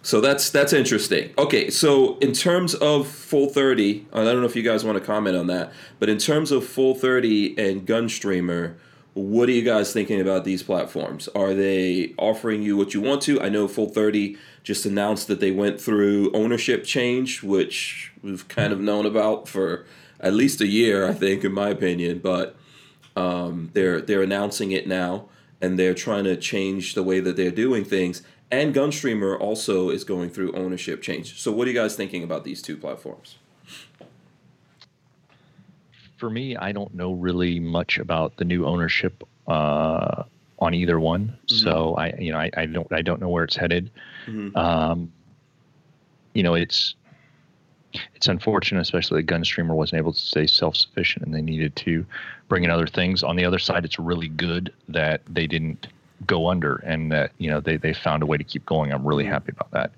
so that's that's interesting. Okay so in terms of full 30 i don't know if you guys want to comment on that but in terms of full 30 and gunstreamer what are you guys thinking about these platforms? Are they offering you what you want to? I know full 30 just announced that they went through ownership change which we've kind of known about for at least a year i think in my opinion but um, they're they're announcing it now and they're trying to change the way that they're doing things. And Gunstreamer also is going through ownership change. So, what are you guys thinking about these two platforms? For me, I don't know really much about the new ownership uh, on either one. Mm-hmm. So I, you know, I, I, don't, I don't know where it's headed. Mm-hmm. Um, you know, it's it's unfortunate, especially that Gunstreamer wasn't able to stay self sufficient and they needed to bring in other things. On the other side, it's really good that they didn't go under, and that you know they they found a way to keep going. I'm really happy about that.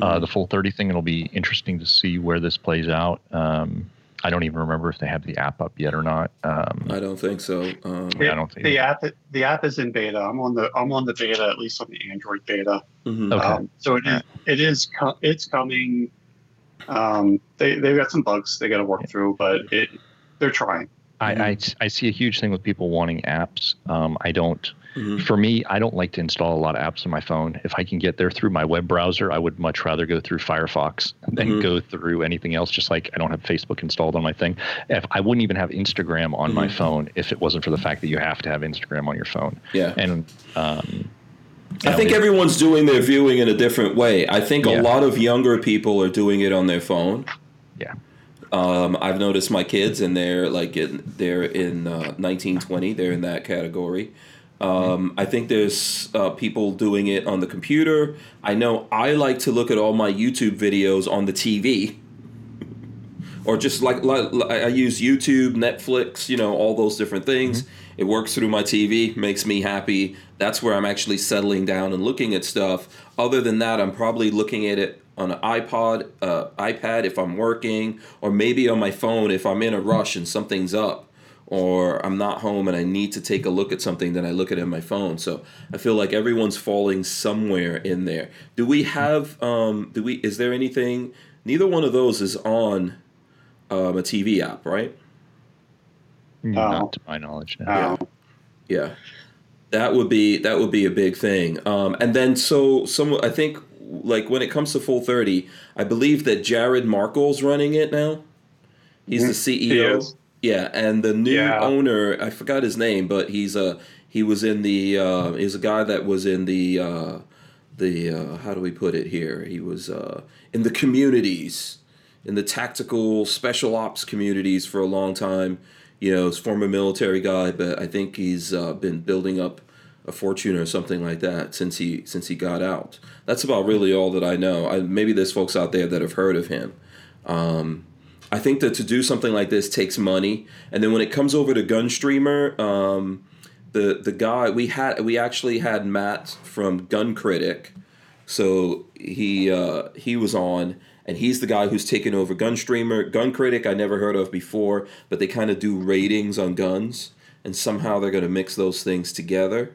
Uh, mm-hmm. the full 30 thing, it'll be interesting to see where this plays out. Um, I don't even remember if they have the app up yet or not. Um, I don't think so. Um, it, I don't think the app the app is in beta. I'm on the I'm on the beta at least on the Android beta. Mm-hmm. Okay. Um, so it is it is it's coming. Um, they they've got some bugs they got to work through, but it they're trying. I, I, I see a huge thing with people wanting apps. Um, I don't Mm-hmm. For me, I don't like to install a lot of apps on my phone. If I can get there through my web browser, I would much rather go through Firefox than mm-hmm. go through anything else. Just like I don't have Facebook installed on my thing. If I wouldn't even have Instagram on mm-hmm. my phone if it wasn't for the fact that you have to have Instagram on your phone. Yeah. And um, I think everyone's doing their viewing in a different way. I think yeah. a lot of younger people are doing it on their phone. Um, I've noticed my kids, and they're like in, they're in uh, 1920. They're in that category. Um, I think there's uh, people doing it on the computer. I know I like to look at all my YouTube videos on the TV, or just like, like, I use YouTube, Netflix, you know, all those different things. Mm-hmm. It works through my TV, makes me happy. That's where I'm actually settling down and looking at stuff. Other than that, I'm probably looking at it on an iPod, uh, iPad if I'm working, or maybe on my phone if I'm in a rush and something's up or I'm not home and I need to take a look at something, then I look at it on my phone. So I feel like everyone's falling somewhere in there. Do we have? Um, do we? Is there anything? Neither one of those is on um, a TV app, right? Not to my knowledge. No. Yeah. yeah, that would be that would be a big thing. Um, and then so some I think like when it comes to full thirty, I believe that Jared Markel's running it now. He's mm-hmm. the CEO. Yeah, and the new yeah. owner, I forgot his name, but he's a he was in the uh, he's a guy that was in the uh, the uh, how do we put it here? He was uh, in the communities, in the tactical special ops communities for a long time. You know, he's former military guy, but I think he's uh, been building up a fortune or something like that since he since he got out. That's about really all that I know. I, maybe there's folks out there that have heard of him. Um, I think that to do something like this takes money, and then when it comes over to Gunstreamer, um, the the guy we had we actually had Matt from Gun Critic, so he uh, he was on, and he's the guy who's taken over Gunstreamer. Gun Critic I never heard of before, but they kind of do ratings on guns, and somehow they're going to mix those things together.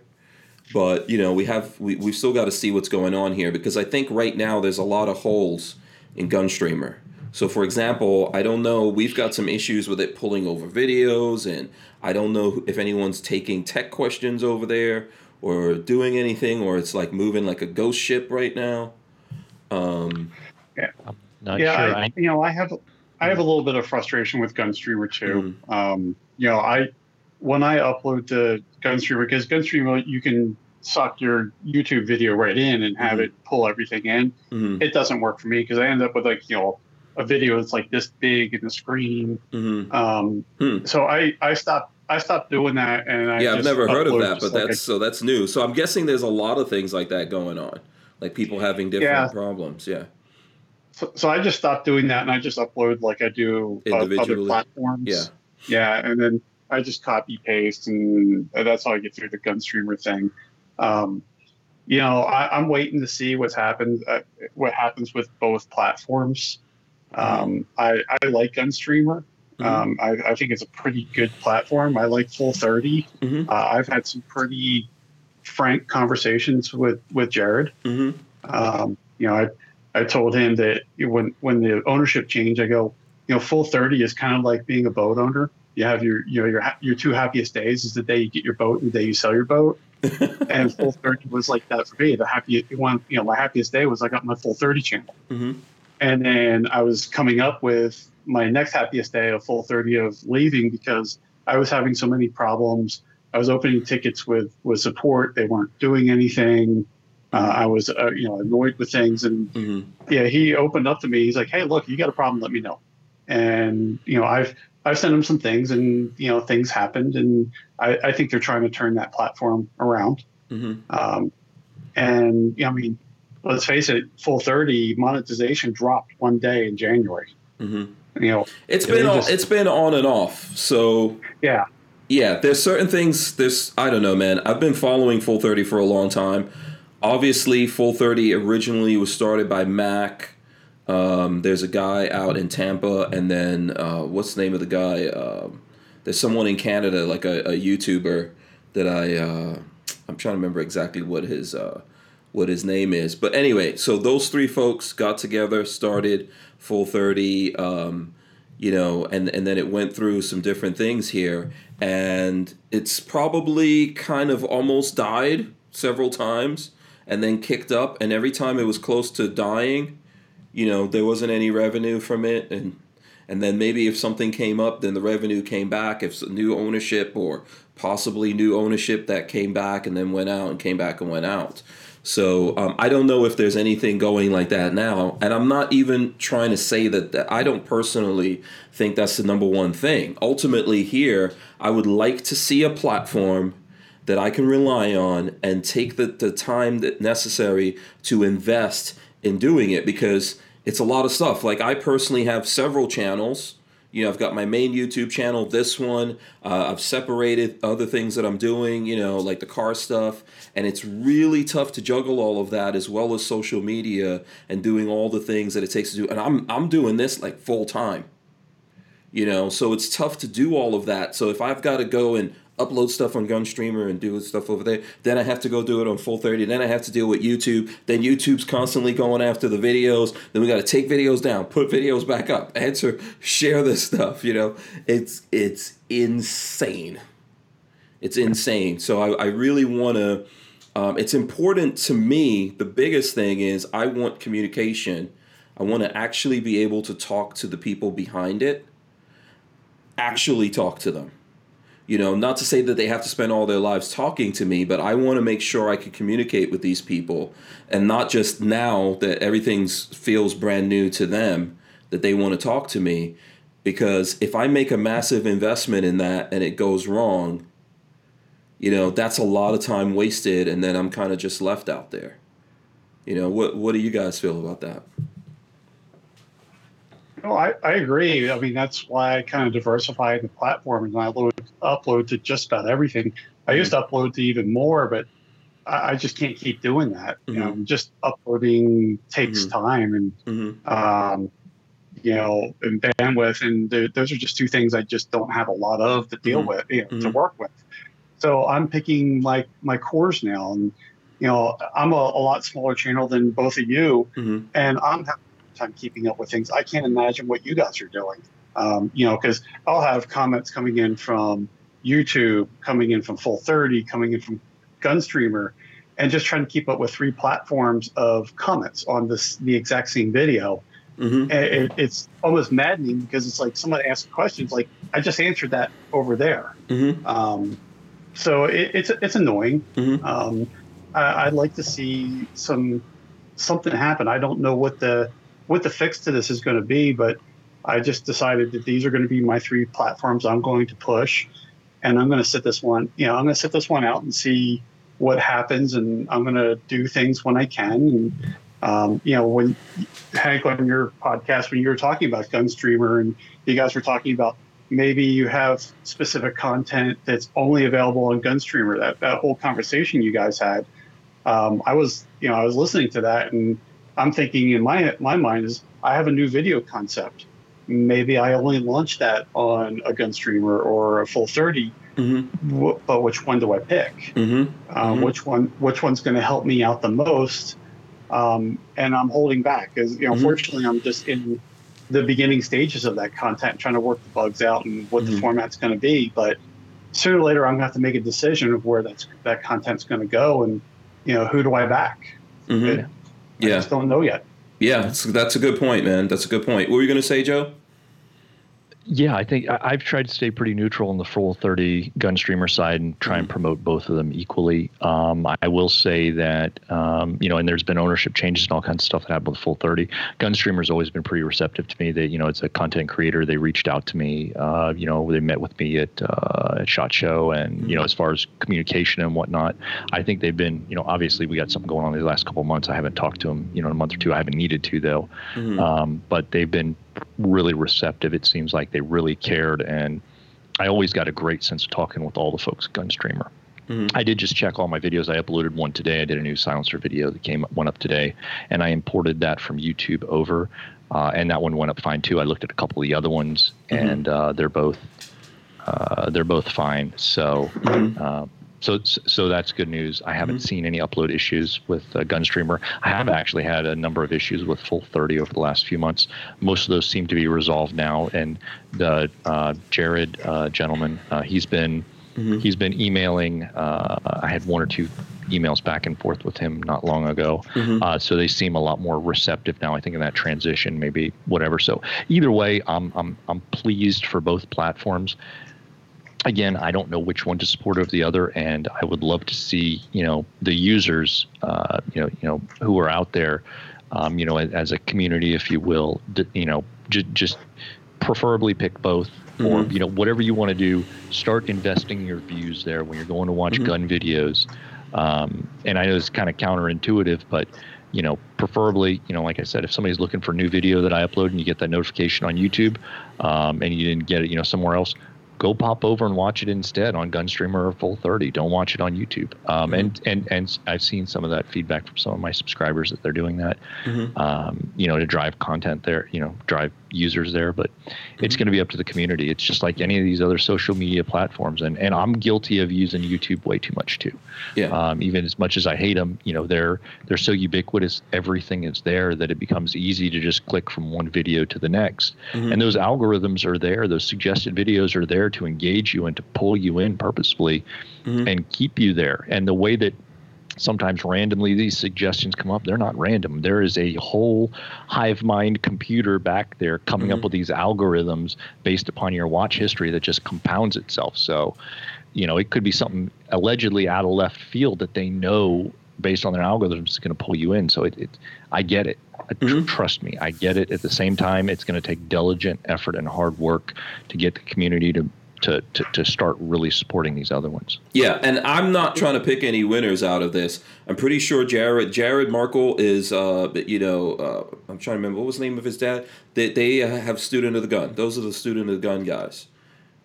But you know we have we we've still got to see what's going on here because I think right now there's a lot of holes in Gunstreamer so, for example, I don't know, we've got some issues with it pulling over videos, and I don't know if anyone's taking tech questions over there or doing anything, or it's like moving like a ghost ship right now. Um, yeah, yeah, sure. I, you know, I have I have a little bit of frustration with Gunstreamer too. Mm. Um, you know, I when I upload to Gunstreamer because Gunstreamer you can suck your YouTube video right in and have mm. it pull everything in. Mm. It doesn't work for me because I end up with like you know a video that's like this big in the screen. Mm-hmm. Um, hmm. So I I stopped I stopped doing that, and I yeah I've never heard of that, but like that's a, so that's new. So I'm guessing there's a lot of things like that going on, like people having different yeah. problems. Yeah. So, so I just stopped doing that, and I just upload like I do other platforms. Yeah. Yeah, and then I just copy paste, and that's how I get through the Gunstreamer thing. Um, you know, I, am waiting to see what's happened, uh, what happens with both platforms. Um, I, I like Gunstreamer. Mm-hmm. Um, I, I, think it's a pretty good platform. I like Full 30. Mm-hmm. Uh, I've had some pretty frank conversations with with Jared. Mm-hmm. Um, you know, I I told him that when when the ownership changed, I go, you know, Full 30 is kind of like being a boat owner. You have your you know your your two happiest days is the day you get your boat and the day you sell your boat. And Full 30 was like that for me. The happiest one, you know, my happiest day was I got my Full 30 channel. Mm-hmm. And then I was coming up with my next happiest day, of full 30 of leaving because I was having so many problems. I was opening tickets with, with support. They weren't doing anything. Uh, I was, uh, you know, annoyed with things. And mm-hmm. yeah, he opened up to me. He's like, Hey, look, you got a problem. Let me know. And, you know, I've, I've sent them some things and, you know, things happened. And I, I think they're trying to turn that platform around. Mm-hmm. Um, and, you know, I mean, let's face it, full 30 monetization dropped one day in January. Mm-hmm. You know, it's been on, just, it's been on and off. So yeah, yeah, there's certain things. There's I don't know, man. I've been following Full Thirty for a long time. Obviously, Full Thirty originally was started by Mac. Um, there's a guy out in Tampa, and then uh, what's the name of the guy? Uh, there's someone in Canada, like a, a YouTuber that I uh, I'm trying to remember exactly what his uh, what his name is. But anyway, so those three folks got together, started Full Thirty. Um, you know, and and then it went through some different things here, and it's probably kind of almost died several times, and then kicked up, and every time it was close to dying, you know, there wasn't any revenue from it, and and then maybe if something came up, then the revenue came back. If new ownership or possibly new ownership that came back and then went out and came back and went out. So um, I don't know if there's anything going like that now, and I'm not even trying to say that, that I don't personally think that's the number one thing. Ultimately, here I would like to see a platform that I can rely on and take the, the time that necessary to invest in doing it because it's a lot of stuff. Like I personally have several channels you know, I've got my main YouTube channel, this one. Uh, I've separated other things that I'm doing, you know, like the car stuff. And it's really tough to juggle all of that as well as social media and doing all the things that it takes to do. And I'm, I'm doing this like full time, you know, so it's tough to do all of that. So if I've got to go and upload stuff on Gunstreamer and do stuff over there. Then I have to go do it on Full 30. Then I have to deal with YouTube. Then YouTube's constantly going after the videos. Then we got to take videos down, put videos back up, answer, share this stuff. You know, it's it's insane. It's insane. So I, I really want to. Um, it's important to me. The biggest thing is I want communication. I want to actually be able to talk to the people behind it. Actually talk to them you know, not to say that they have to spend all their lives talking to me, but I want to make sure I can communicate with these people and not just now that everything feels brand new to them that they want to talk to me. Because if I make a massive investment in that and it goes wrong, you know, that's a lot of time wasted and then I'm kind of just left out there. You know, what what do you guys feel about that? No, I, I agree. I mean, that's why I kind of diversified the platform and I load, upload to just about everything. I used to upload to even more, but I, I just can't keep doing that. Mm-hmm. You know, mm-hmm. just uploading takes mm-hmm. time and, mm-hmm. um, you know, and bandwidth. And those are just two things I just don't have a lot of to deal mm-hmm. with, you know, to mm-hmm. work with. So I'm picking like my cores now. And, you know, I'm a, a lot smaller channel than both of you. And I'm having time keeping up with things. I can't imagine what you guys are doing. Um, you know, because I'll have comments coming in from YouTube, coming in from Full 30, coming in from Gunstreamer, and just trying to keep up with three platforms of comments on this the exact same video. Mm-hmm. It, it's almost maddening because it's like someone asks questions like I just answered that over there. Mm-hmm. Um, so it, it's it's annoying. Mm-hmm. Um, I, would like to see some something happen. I don't know what the what the fix to this is going to be, but I just decided that these are going to be my three platforms I'm going to push, and I'm going to sit this one. You know, I'm going to sit this one out and see what happens, and I'm going to do things when I can. And um, you know, when Hank on your podcast when you were talking about Gunstreamer, and you guys were talking about maybe you have specific content that's only available on Gunstreamer. That that whole conversation you guys had, um, I was you know I was listening to that and I'm thinking in my my mind is I have a new video concept. Maybe I only launch that on a Gunstreamer or a Full 30. Mm-hmm. but which one do I pick? Mm-hmm. Um. Which one? Which one's going to help me out the most? Um, and I'm holding back because you know, mm-hmm. unfortunately, I'm just in the beginning stages of that content, trying to work the bugs out and what the mm-hmm. format's going to be. But sooner or later, I'm going to have to make a decision of where that's that content's going to go, and you know, who do I back? Mm-hmm. Yeah. I just don't know yet. Yeah, that's, that's a good point, man. That's a good point. What were you going to say, Joe? Yeah, I think I've tried to stay pretty neutral on the full 30 Gunstreamer side and try and mm-hmm. promote both of them equally. Um, I will say that, um, you know, and there's been ownership changes and all kinds of stuff that happened with full 30. Gunstreamer's always been pretty receptive to me. They, you know, it's a content creator. They reached out to me. Uh, you know, they met with me at, uh, at SHOT Show and, mm-hmm. you know, as far as communication and whatnot, I think they've been, you know, obviously we got something going on these last couple months. I haven't talked to them, you know, in a month or two. I haven't needed to, though. Mm-hmm. Um, but they've been really receptive. It seems like they really cared and I always got a great sense of talking with all the folks at Gunstreamer. Mm-hmm. I did just check all my videos. I uploaded one today. I did a new silencer video that came one up today, and I imported that from YouTube over, uh, and that one went up fine too. I looked at a couple of the other ones, mm-hmm. and uh, they're both uh, they're both fine. So. Mm-hmm. So, so that's good news. I haven't mm-hmm. seen any upload issues with uh, Gunstreamer. I have actually had a number of issues with Full 30 over the last few months. Most of those seem to be resolved now. And the uh, Jared uh, gentleman, uh, he's been mm-hmm. he's been emailing. Uh, I had one or two emails back and forth with him not long ago. Mm-hmm. Uh, so they seem a lot more receptive now. I think in that transition, maybe whatever. So either way, I'm I'm I'm pleased for both platforms again, I don't know which one to support over the other, and I would love to see you know the users, uh, you know, you know who are out there, um, you know, as a community, if you will, you know, j- just preferably pick both. Mm-hmm. Or you know whatever you want to do, start investing your views there when you're going to watch mm-hmm. gun videos. Um, and I know it's kind of counterintuitive, but you know, preferably, you know, like I said, if somebody's looking for a new video that I upload and you get that notification on YouTube, um, and you didn't get it, you know, somewhere else, go pop over and watch it instead on Gunstreamer or Full 30. Don't watch it on YouTube. Um, mm-hmm. And and and I've seen some of that feedback from some of my subscribers that they're doing that. Mm-hmm. Um, you know, to drive content there. You know, drive users there. But mm-hmm. it's going to be up to the community. It's just like any of these other social media platforms. And and I'm guilty of using YouTube way too much too. Yeah. Um, even as much as I hate them, you know, they're they're so ubiquitous. Everything is there that it becomes easy to just click from one video to the next. Mm-hmm. And those algorithms are there. Those suggested videos are there to engage you and to pull you in purposefully mm-hmm. and keep you there. And the way that sometimes randomly these suggestions come up. They're not random. There is a whole hive mind computer back there coming mm-hmm. up with these algorithms based upon your watch history that just compounds itself. So you know it could be something allegedly out of left field that they know based on their algorithms is going to pull you in. So it, it i get it. Mm-hmm. trust me i get it. At the same time it's going to take diligent effort and hard work to get the community to to, to, to start really supporting these other ones. Yeah, and I'm not trying to pick any winners out of this. I'm pretty sure Jared Jared Markel is, uh, you know, uh, I'm trying to remember what was the name of his dad. They they have student of the gun. Those are the student of the gun guys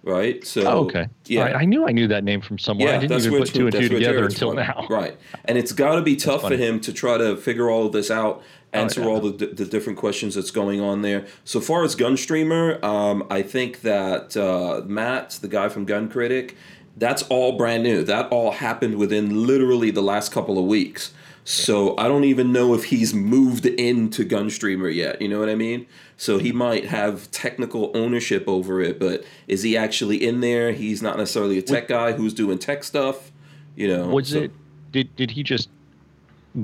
right? So oh, okay, yeah, I, I, knew I knew that name from somewhere. Yeah, I didn't even put two and two together until now. Right, and it's got to be tough for him to try to figure all of this out answer oh, all the, the different questions that's going on there. So far as Gunstreamer, um, I think that uh, Matt, the guy from Gun Critic, that's all brand new. That all happened within literally the last couple of weeks. So I don't even know if he's moved into Gunstreamer yet. You know what I mean? So he might have technical ownership over it, but is he actually in there? He's not necessarily a tech guy who's doing tech stuff. You know, was so. it? Did did he just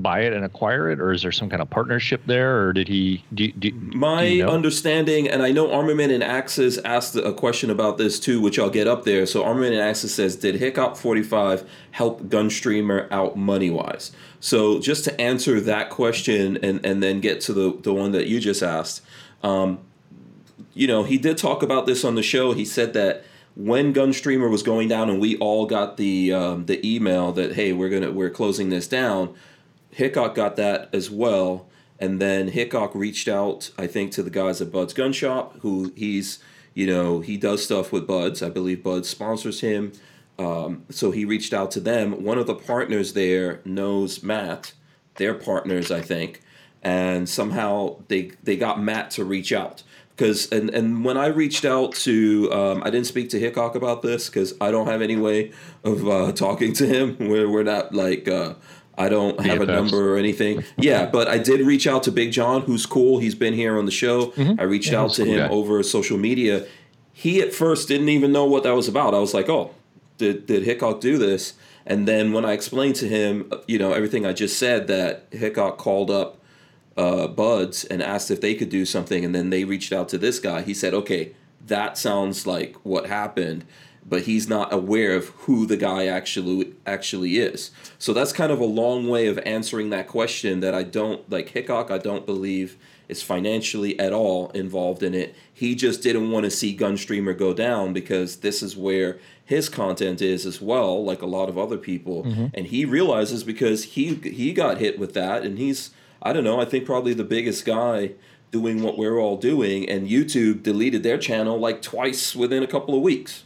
buy it and acquire it, or is there some kind of partnership there, or did he? Do, do, My do you know? understanding, and I know Armament and Axis asked a question about this too, which I'll get up there. So Armament and Axis says, did Hickok Forty Five help Gunstreamer out money wise? So just to answer that question, and and then get to the the one that you just asked, um, you know, he did talk about this on the show. He said that when Gunstreamer was going down and we all got the um, the email that hey we're gonna we're closing this down Hickok got that as well. And then Hickok reached out, I think, to the guys at Bud's Gun Shop, who he's, you know, he does stuff with Bud's. I believe Bud sponsors him. Um, so he reached out to them. One of the partners there knows Matt. They're partners, I think. And somehow they they got Matt to reach out because and and when I reached out to um, I didn't speak to Hickok about this because I don't have any way of uh, talking to him. We're we're not like uh, I don't have a number or anything. Yeah, but I did reach out to Big John, who's cool. He's been here on the show. Mm-hmm. I reached yeah, out to cool him over social media. He at first didn't even know what that was about. I was like, "Oh, did did Hickok do this?" And then when I explained to him, you know, everything I just said, that Hickok called up uh, Buds and asked if they could do something, and then they reached out to this guy. He said, "Okay, that sounds like what happened." But he's not aware of who the guy actually actually is. So that's kind of a long way of answering that question that I don't like Hickok I don't believe is financially at all involved in it. He just didn't want to see Gunstreamer go down because this is where his content is as well, like a lot of other people. Mm-hmm. And he realizes because he he got hit with that and he's I don't know, I think probably the biggest guy doing what we're all doing and YouTube deleted their channel like twice within a couple of weeks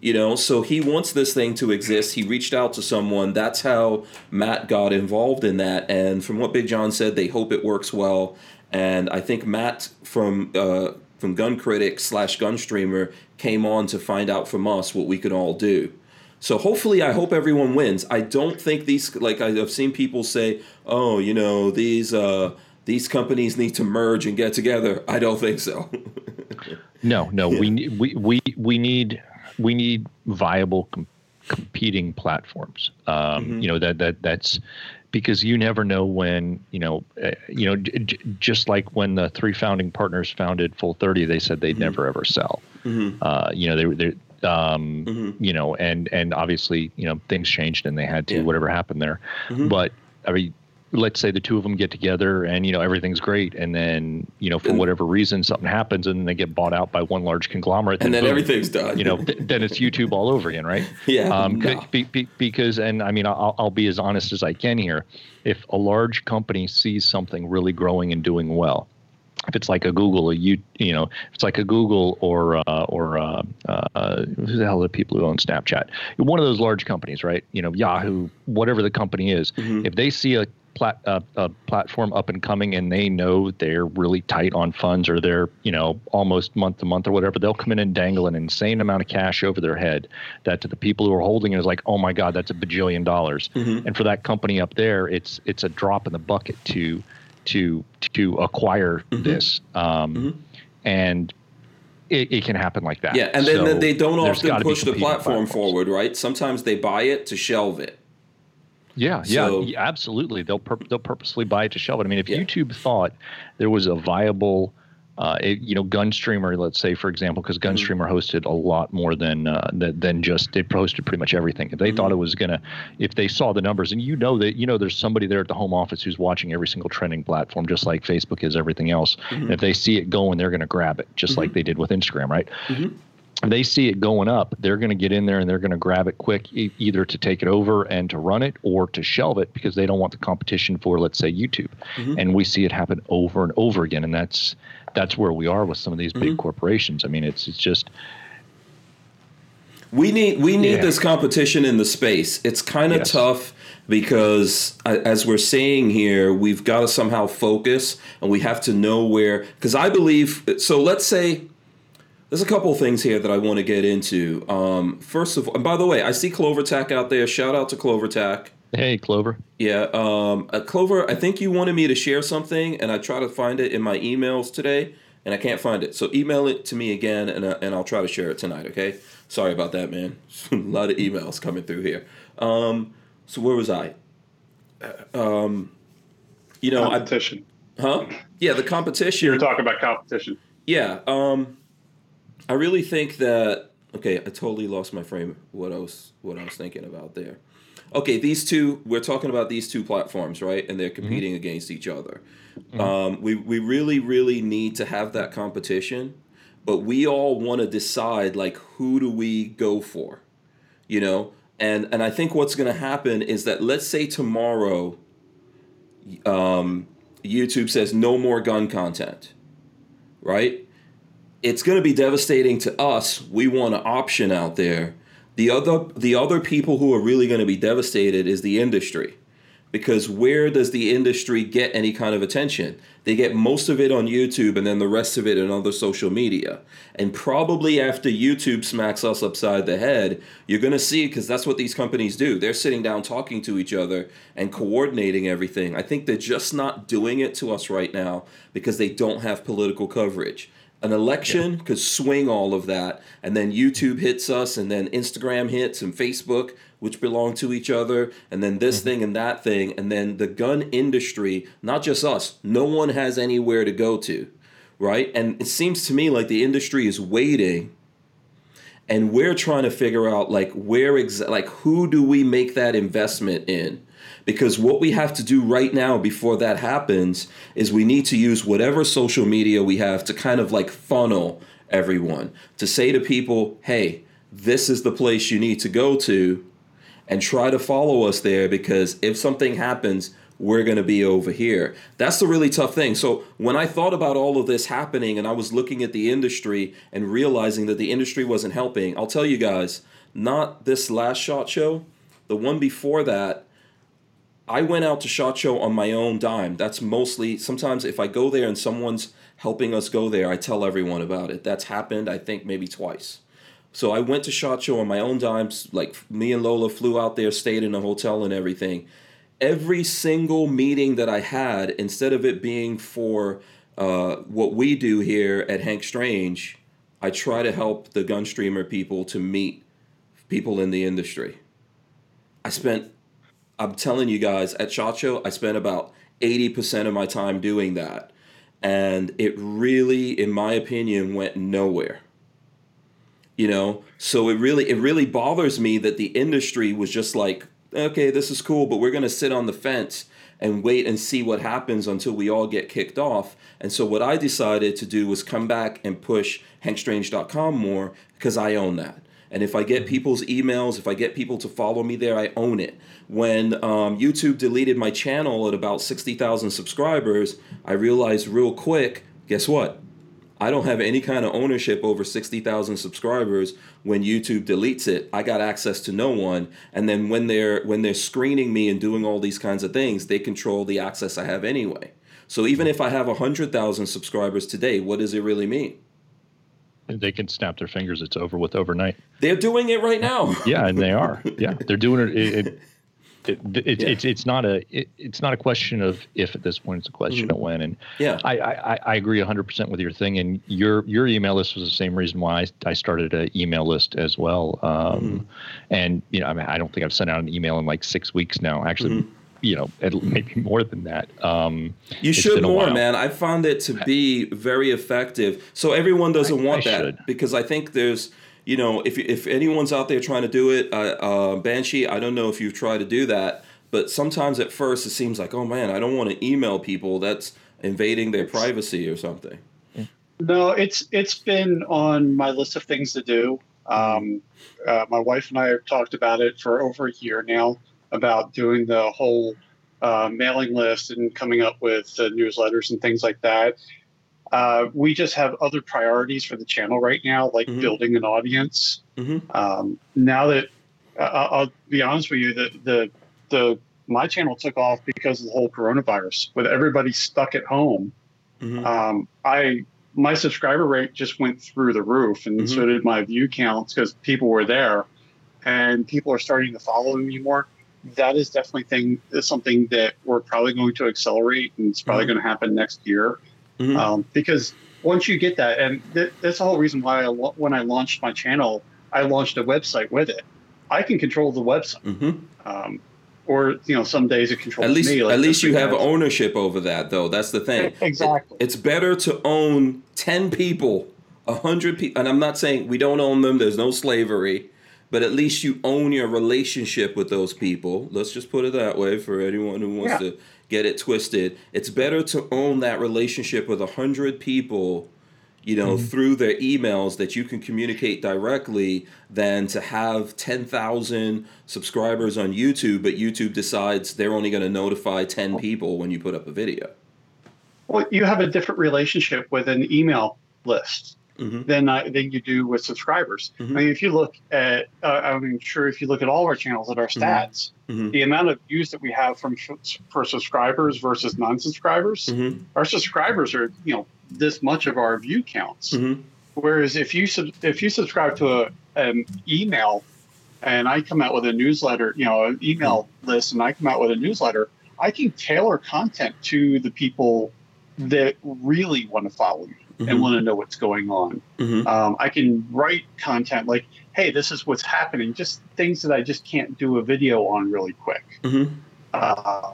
You know, so he wants this thing to exist. He reached out to someone. That's how Matt got involved in that. And from what Big John said, they hope it works well. And I think Matt from uh, from Gun Critic slash Gun Streamer came on to find out from us what we could all do. So hopefully, I hope everyone wins. I don't think these like I've seen people say, oh, you know, these uh, these companies need to merge and get together. I don't think so. no, no, yeah. we we we we need we need viable com- competing platforms. Um, mm-hmm. You know that that that's because you never know when you know uh, you know j- just like when the three founding partners founded Full Thirty, they said they'd mm-hmm. never ever sell. Mm-hmm. Uh, you know they they um, mm-hmm. you know and and obviously you know things changed and they had to yeah. whatever happened there, mm-hmm. but I mean let's say the two of them get together and you know everything's great and then you know for whatever reason something happens and they get bought out by one large conglomerate and then boom, everything's done you know th- then it's youtube all over again right yeah um, no. be, be, because and i mean I'll, I'll be as honest as i can here if a large company sees something really growing and doing well if it's like a Google, a you you know, if it's like a Google or uh, or uh, uh, who the hell are the people who own Snapchat? One of those large companies, right? You know, Yahoo, whatever the company is. Mm-hmm. If they see a plat, uh, a platform up and coming and they know they're really tight on funds or they're you know almost month to month or whatever they'll come in and dangle an insane amount of cash over their head that to the people who are holding it is like oh my god that's a bajillion dollars mm-hmm. and for that company up there it's it's a drop in the bucket to to to acquire mm-hmm. this um, mm-hmm. and it, it, can happen like that. Yeah, and then, so then they don't often push the platform forward, right? Sometimes they buy it to shelve it. Yeah, so, yeah, absolutely. They'll pur- they'll purposely buy it to shelve it. I mean, if yeah. YouTube thought there was a viable, uh, it, you know, Gunstreamer, let's say for example, because mm-hmm. Gunstreamer mm-hmm. hosted a lot more than uh, than just they posted pretty much everything. If they mm-hmm. thought it was gonna, if they saw the numbers, and you know that you know there's somebody there at the home office who's watching every single trending platform, just like Facebook is everything else. Mm-hmm. And if they see it going, they're gonna grab it, just like mm-hmm. they did with Instagram, right? They see it going up, they're going to get in there and they're going to grab it quick, e- either to take it over and to run it or to shelve it because they don't want the competition for, let's say, YouTube. Mm-hmm. And we see it happen over and over again, and that's that's where we are with some of these big mm-hmm. corporations. I mean, it's it's just we need we need yeah. this competition in the space. It's kind of yes. tough because as we're saying here, we've got to somehow focus and we have to know where. Because I believe so. Let's say there's a couple things here that I want to get into. Um, first of all, and by the way, I see CloverTac out there. Shout out to CloverTac. Hey, Clover. Yeah, um, uh, Clover. I think you wanted me to share something, and I try to find it in my emails today, and I can't find it. So email it to me again, and uh, and I'll try to share it tonight. Okay. Sorry about that, man. a lot of emails coming through here. Um, so where was I? Uh, um, you know, competition. I, huh? Yeah, the competition. You're talking about competition. Yeah. Um, I really think that okay, I totally lost my frame. What I was what I was thinking about there. Okay, these two we're talking about these two platforms, right? And they're mm-hmm. competing mm-hmm. against each other. Mm-hmm. Um, we we really really need to have that competition, but we all want to decide like who do we go for, you know? And and I think what's going to happen is that let's say tomorrow, um, YouTube says no more gun content, right? It's going to be devastating to us. We want an option out there. The other the other people who are really going to be devastated is the industry. Because where does the industry get any kind of attention? They get most of it on YouTube and then the rest of it in other social media. And probably after YouTube smacks us upside the head, you're going to see, because that's what these companies do. They're sitting down talking to each other and coordinating everything. I think they're just not doing it to us right now because they don't have political coverage. An election yeah. could swing all of that, and then YouTube hits us, and then Instagram hits, and Facebook, which belong to each other, and then this mm-hmm. thing and that thing, and then the gun industry, not just us, no one has anywhere to go to, right? And it seems to me like the industry is waiting and we're trying to figure out like where exa- like who do we make that investment in because what we have to do right now before that happens is we need to use whatever social media we have to kind of like funnel everyone to say to people, hey, this is the place you need to go to and try to follow us there because if something happens, we're going to be over here. That's the really tough thing. So when I thought about all of this happening and I was looking at the industry and realizing that the industry wasn't helping, I'll tell you guys, not this last shot show, the one before that, I went out to SHOT Show on my own dime. That's mostly sometimes if I go there and someone's helping us go there, I tell everyone about it. That's happened, I think, maybe twice. So I went to SHOT Show on my own dime. Like me and Lola flew out there, stayed in a hotel and everything every single meeting that I had, instead of it being for uh, what we do here at Hank Strange, I try to help the Gunstreamer people to meet people in the industry. I spent, I'm telling you guys, at SHOT Show, I spent about 80% of my time doing that. And it really, in my opinion, went nowhere. You know, so it really, it really bothers me that the industry was just like, okay, this is cool, but we're to sit on the fence and wait and see what happens until we all get kicked off. And so what I decided to do was come back and push hankstrange.com more because I own that. And if I get people's emails, if I get people to follow me there, I own it. When um, YouTube deleted my channel at about 60,000 subscribers, I realized real quick guess what? I don't have any kind of ownership over 60,000 subscribers when YouTube deletes it. I got access to no one and then when they're when they're screening me and doing all these kinds of things, they control the access I have anyway. So even if I have 100,000 subscribers today, what does it really mean? They can snap their fingers. It's over with overnight. They're doing it right now. yeah, and they are. Yeah, they're doing it, it, it it, it, yeah. it's it's not a it, it's not a question of if at this point it's a question mm-hmm. of when and yeah I, I I agree 100 percent with your thing and your your email list was the same reason why I, I started an email list as well um, mm-hmm. and you know I mean I don't think I've sent out an email in like six weeks now actually. Mm-hmm. You know, maybe more than that. Um, you should more, man. I found it to be very effective. So everyone doesn't I, want I that should. because I think there's you know, if if anyone's out there trying to do it, uh, uh, Banshee, I don't know if you've tried to do that, but sometimes at first it seems like, oh man, I don't want to email people. That's invading their privacy or something. No, it's it's been on my list of things to do. Um, uh, my wife and I have talked about it for over a year now about doing the whole uh, mailing list and coming up with newsletters and things like that. Uh, we just have other priorities for the channel right now, like mm-hmm. building an audience. Mm-hmm. Um, now that uh, I'll be honest with you, the, the the my channel took off because of the whole coronavirus. With everybody stuck at home, mm-hmm. um, I my subscriber rate just went through the roof, and so mm-hmm. did my view counts because people were there, and people are starting to follow me more. That is definitely thing is something that we're probably going to accelerate, and it's probably mm-hmm. going to happen next year mm-hmm. um, because once you get that, and th- that's the whole reason why I, when I launched my channel, I launched a website with it. I can control the website. Mm-hmm. Um, or you know, some days it controls at least, me. Like at least you have ownership over that, though. That's the thing. Exactly. It, it's better to own ten people, a hundred people, and I'm not saying we don't own them. There's no slavery, but at least you own your relationship with those people. Let's just put it that way for anyone who wants yeah. to get it twisted. It's better to own that relationship with a hundred people, you know, mm-hmm. through their emails that you can communicate directly than to have ten thousand subscribers on YouTube, but YouTube decides they're only going to notify ten people when you put up a video. Well, you have a different relationship with an email list mm-hmm. than than you do with subscribers. Mm-hmm. I mean, if you look at, uh, I'm sure if you look at all of our channels at our mm-hmm. stats, mm-hmm. the amount of views that we have from for subscribers versus non-subscribers, mm-hmm. our subscribers are you know this much of our view counts. Mm-hmm. Whereas if you sub- if you subscribe to a, an email, and I come out with a newsletter, you know, an email list, and I come out with a newsletter, I can tailor content to the people that really want to follow me mm-hmm. and want to know what's going on. Mm-hmm. Um, I can write content like, hey, this is what's happening, just things that I just can't do a video on really quick. Mm-hmm. Uh,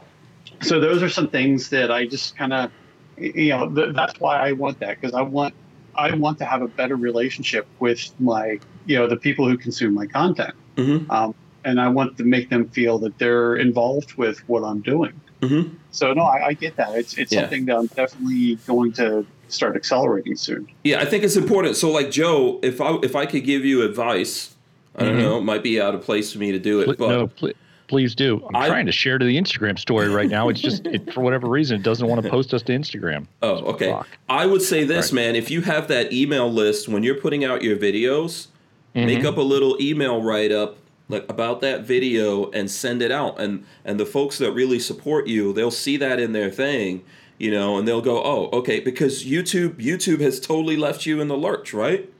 so those are some things that I just kind of, you know, th- that's why I want that because I want I want to have a better relationship with my, you know, the people who consume my content. Mm-hmm. Um, and I want to make them feel that they're involved with what I'm doing. Mm-hmm. So no, I, I, get that. It's it's yeah. something that I'm definitely going to start accelerating soon. Yeah, I think it's important. So, like Joe, if I if I could give you advice, I don't mm-hmm. know, it might be out of place for me to do it, but no, please, please do. I'm I, trying to share to the Instagram story right now. It's just it, for whatever reason it doesn't want to post us to Instagram. Oh, okay. Fuck. I would say this, right. man. If you have that email list when you're putting out your videos, mm-hmm. make up a little email write up like about that video and send it out and and the folks that really support you they'll see that in their thing you know and they'll go oh okay because youtube youtube has totally left you in the lurch right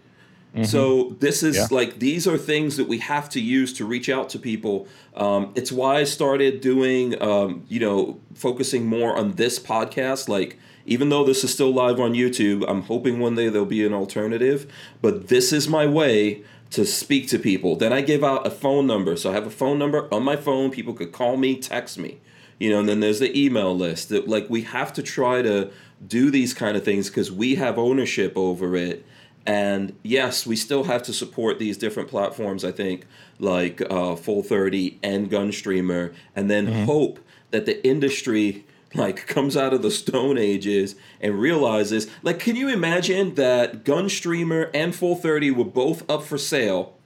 mm-hmm. so this is yeah. like these are things that we have to use to reach out to people um, it's why i started doing um, you know focusing more on this podcast like even though this is still live on youtube i'm hoping one day there'll be an alternative but this is my way to speak to people. Then I give out a phone number. So I have a phone number on my phone. People could call me, text me. You know, and then there's the email list. That like we have to try to do these kind of things because we have ownership over it. And yes, we still have to support these different platforms. I think like uh, Full Thirty and Gunstreamer, and then mm-hmm. hope that the industry like comes out of the stone ages and realizes like can you imagine that gunstreamer and full 30 were both up for sale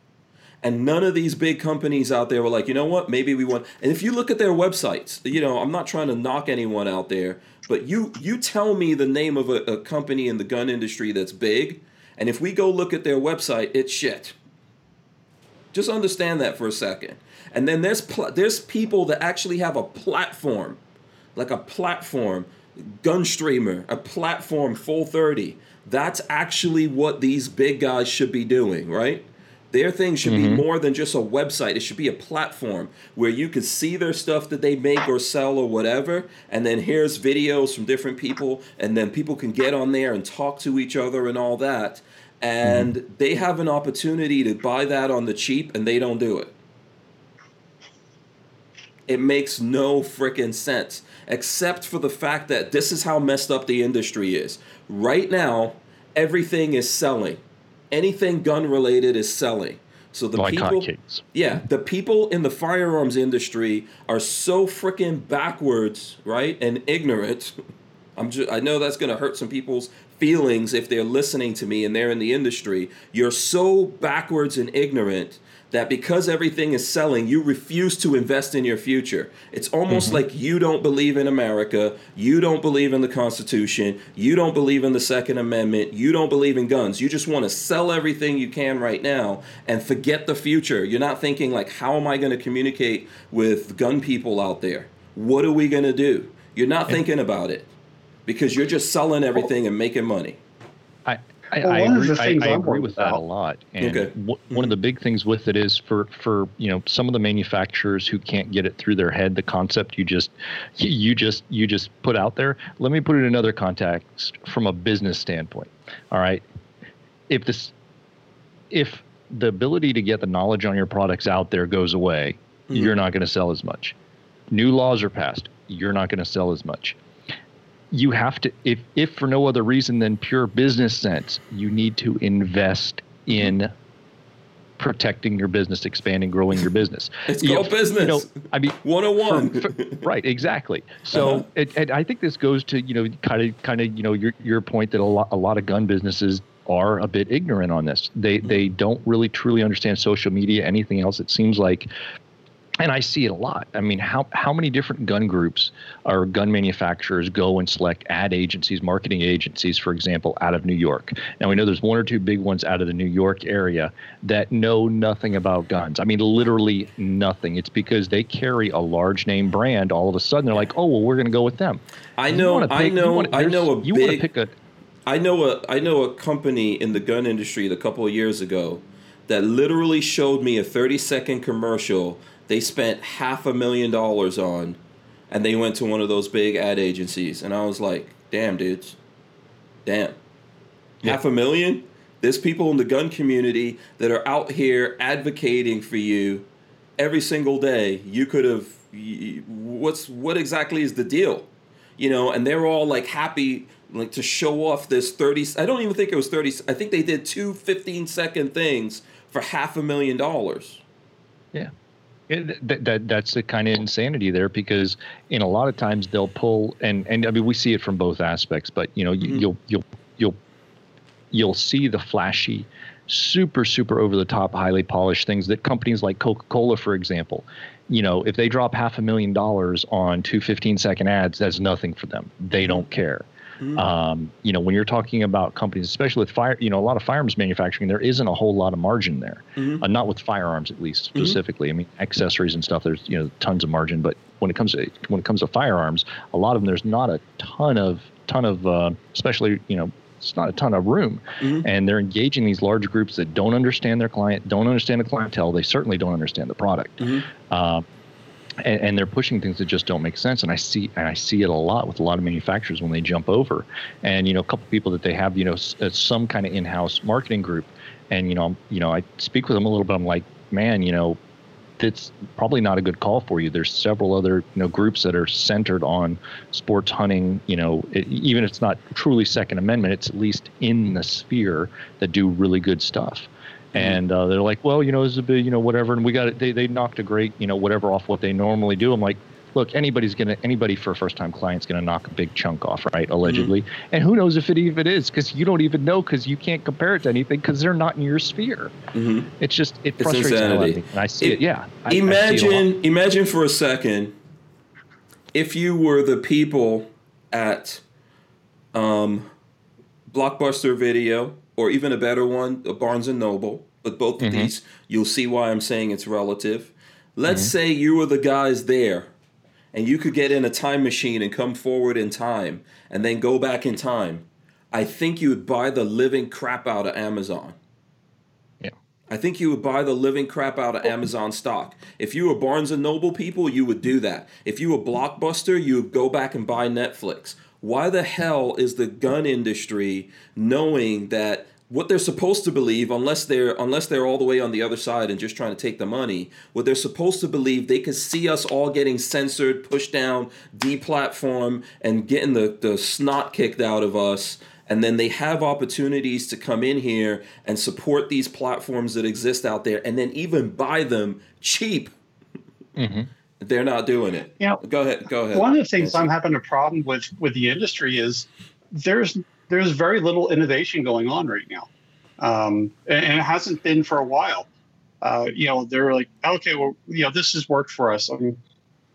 and none of these big companies out there were like you know what maybe we want and if you look at their websites you know i'm not trying to knock anyone out there but you you tell me the name of a, a company in the gun industry that's big and if we go look at their website it's shit just understand that for a second and then there's pl- there's people that actually have a platform like a platform, Gunstreamer, a platform full 30. That's actually what these big guys should be doing, right? Their thing should mm-hmm. be more than just a website. It should be a platform where you can see their stuff that they make or sell or whatever. And then here's videos from different people. And then people can get on there and talk to each other and all that. And mm-hmm. they have an opportunity to buy that on the cheap and they don't do it. It makes no freaking sense, except for the fact that this is how messed up the industry is. Right now, everything is selling. Anything gun related is selling. So the like people, yeah, the people in the firearms industry are so freaking backwards, right, and ignorant. I'm just, I know that's going to hurt some people's feelings if they're listening to me and they're in the industry. You're so backwards and ignorant that because everything is selling, you refuse to invest in your future. It's almost mm-hmm. like you don't believe in America, you don't believe in the Constitution, you don't believe in the Second Amendment, you don't believe in guns. You just want to sell everything you can right now and forget the future. You're not thinking, like, how am I going to communicate with gun people out there? What are we going to do? You're not thinking about it because you're just selling everything and making money. I, well, I agree, I, I agree with that a lot. And okay. w- one of mm-hmm. the big things with it is for, for you know some of the manufacturers who can't get it through their head, the concept you just you just you just put out there. Let me put it in another context from a business standpoint. All right, if this if the ability to get the knowledge on your products out there goes away, mm-hmm. you're not going to sell as much. New laws are passed, you're not going to sell as much you have to if if for no other reason than pure business sense you need to invest in protecting your business expanding growing your business it's you called know, business you know, i mean 101 for, for, right exactly so uh-huh. it, and i think this goes to you know kind of kind of you know your your point that a lot a lot of gun businesses are a bit ignorant on this. They mm-hmm. they don't really truly understand social media, anything else. It seems like and I see it a lot. I mean, how how many different gun groups or gun manufacturers go and select ad agencies, marketing agencies, for example, out of New York? Now we know there's one or two big ones out of the New York area that know nothing about guns. I mean, literally nothing. It's because they carry a large name brand. All of a sudden, they're like, oh well, we're going to go with them. I know. Pick, I know. Wanna, I know a you big. pick a, I know a I know a company in the gun industry a couple of years ago that literally showed me a 30 second commercial they spent half a million dollars on, and they went to one of those big ad agencies, and I was like, damn, dudes, damn, yeah. half a million. There's people in the gun community that are out here advocating for you every single day. You could have. What's what exactly is the deal? You know, and they're all like happy like to show off this 30 I don't even think it was 30 I think they did two 15 second things for half a million dollars. Yeah. It, that, that that's the kind of insanity there because in a lot of times they'll pull and and I mean we see it from both aspects but you know mm-hmm. you'll you'll you'll you'll see the flashy super super over the top highly polished things that companies like Coca-Cola for example you know, if they drop half a million dollars on two 15 second ads, that's nothing for them. They don't care. Mm-hmm. Um, you know, when you're talking about companies, especially with fire, you know, a lot of firearms manufacturing, there isn't a whole lot of margin there. Mm-hmm. Uh, not with firearms, at least mm-hmm. specifically. Mm-hmm. I mean, accessories and stuff. There's you know tons of margin, but when it comes to when it comes to firearms, a lot of them there's not a ton of ton of, uh, especially you know it's not a ton of room. Mm-hmm. And they're engaging these large groups that don't understand their client, don't understand the clientele. They certainly don't understand the product. Mm-hmm. Uh, and, and, they're pushing things that just don't make sense. And I see and I see it a lot with a lot of manufacturers when they jump over. And you know, a couple people that they have, you know, uh, some kind of in-house marketing group. And you know, you know, I speak with them a little bit. I'm like, man, you know, it's probably not a good call for you. There's several other you know groups that are centered on sports hunting. You know, it, even if it's not truly Second Amendment, it's at least in the sphere that do really good stuff. Mm-hmm. And uh, they're like, well, you know, this is a bit, you know, whatever. And we got it. They, they knocked a great, you know, whatever off what they normally do. I'm like, look, anybody's gonna anybody for a first time client's gonna knock a big chunk off, right? Allegedly, mm-hmm. and who knows if it even is because you don't even know because you can't compare it to anything because they're not in your sphere. Mm-hmm. It's just it it's frustrates insanity. me, and I see it. it yeah, I, imagine, I imagine for a second if you were the people at um, Blockbuster Video or even a better one, a Barnes and Noble. But both of mm-hmm. these, you'll see why I'm saying it's relative. Let's mm-hmm. say you were the guys there and you could get in a time machine and come forward in time and then go back in time, I think you would buy the living crap out of Amazon. Yeah. I think you would buy the living crap out of Amazon stock. If you were Barnes and Noble people, you would do that. If you were Blockbuster, you would go back and buy Netflix. Why the hell is the gun industry knowing that what they're supposed to believe unless they're unless they're all the way on the other side and just trying to take the money what they're supposed to believe they could see us all getting censored pushed down deplatformed and getting the, the snot kicked out of us and then they have opportunities to come in here and support these platforms that exist out there and then even buy them cheap mm-hmm. They're not doing it you know, go ahead go ahead one of the things i'm having a problem with with the industry is there's there's very little innovation going on right now, um, and, and, it hasn't been for a while. Uh, you know, they're like, okay, well, you know, this has worked for us. I mean,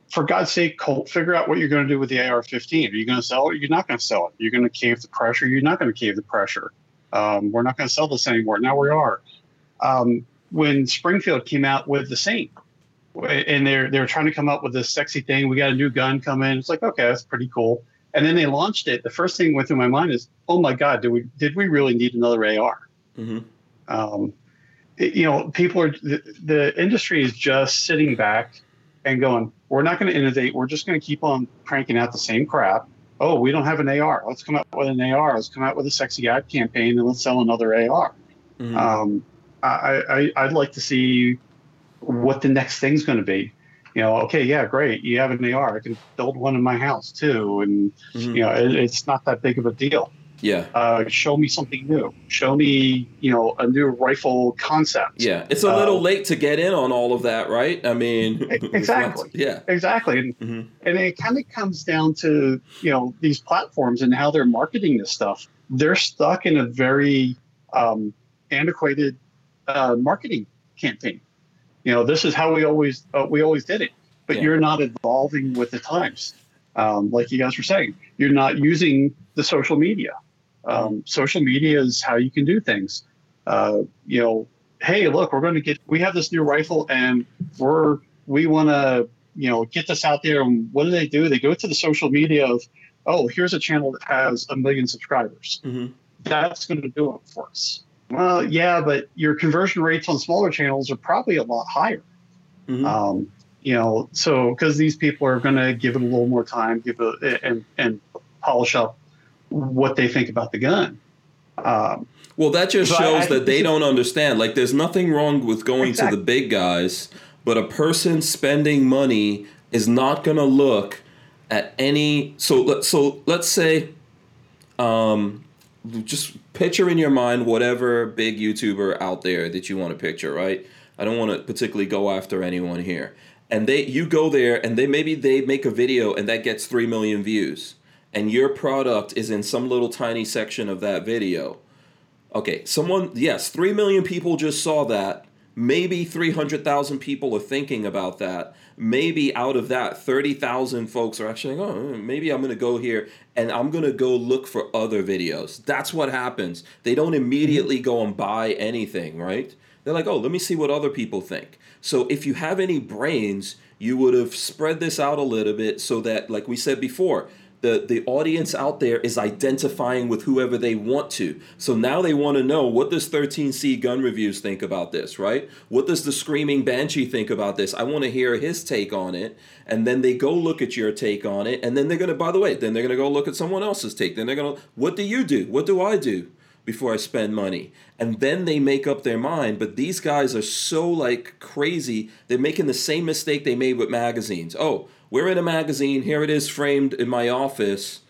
for God's sake, Colt, figure out what you're going to do with the AR-15. Are you going to sell it? You're not going to sell it. You're going to cave the pressure. You're not going to cave the pressure. Um, we're not going to sell this anymore. Now we are. Um, when Springfield came out with the Saint, and they're they're trying to come up with this sexy thing. We got a new gun coming. It's like, okay, that's pretty cool. And then they launched it. The first thing went through my mind is, oh my God, did we did we really need another AR? Mm-hmm. Um, it, you know, people are the, the industry is just sitting back and going, we're not going to innovate. We're just going to keep on cranking out the same crap. Oh, we don't have an AR. Let's come out with an AR. Let's come out with a sexy ad campaign and let's sell another AR. Mm-hmm. Um, I, I, I'd like to see what the next thing's going to be you know, okay, yeah, great. You have an AR. I can build one in my house too, and mm-hmm. you know, it, it's not that big of a deal. Yeah. Uh, show me something new. Show me, you know, a new rifle concept. Yeah, it's a little uh, late to get in on all of that, right? I mean, exactly. Yeah, exactly. And, mm-hmm. and it kind of comes down to you know these platforms and how they're marketing this stuff. They're stuck in a very um, antiquated uh, marketing campaign you know this is how we always uh, we always did it. But yeah. you're not evolving with the times. Um, like you guys were saying you're not using the social media. Um, social media is how you can do things. Uh, you know hey look we're going to get we have this new rifle and we're we want to you know get this out there. And what do they do? They go to the social media of oh here's a channel that has a million subscribers. Mm-hmm. that's going to do it for us well, yeah, but your conversion rates on smaller channels are probably a lot higher. Mm-hmm. Um, you know, so because these people are going to give it a little more time, give it and and polish up what they think about the gun. Um, well, that just shows I, that they don't understand. Like, there's nothing wrong with going exactly. to the big guys, but a person spending money is not going to look at any. So let so let's say, um, just picture in your mind whatever big YouTuber out there that you want to picture, right? I don't want to particularly go after anyone here. And they you go there and they maybe they make a video and that gets 3 million views and your product is in some little tiny section of that video. Okay, someone yes, 3 million people just saw that. maybe 300,000 people are thinking about that. Maybe out of that, 30,000 folks are actually, oh, mm, maybe I'm going to go here and I'm going to go look for other videos. That's what happens. They don't mm-hmm. immediately go and buy anything, right? They're like, oh, let me see what other people think. So if you have any brains, you would have spread this out a little bit so that, like we said before, the, the audience out there is identifying with whoever they want to. So now they want to know what does 13C Gun Reviews think about this, right? What does the Screaming Banshee think about this? I want to hear his take on it. And then they go look at your take on it. And then they're going to, by the way, then they're going to go look at someone else's take. Then they're going to, what do you do? What do I do? before I spend money. And then they make up their mind. But these guys are so like crazy. They're making the same mistake they made with magazines. Oh, we're in a magazine. Here it is framed in my office.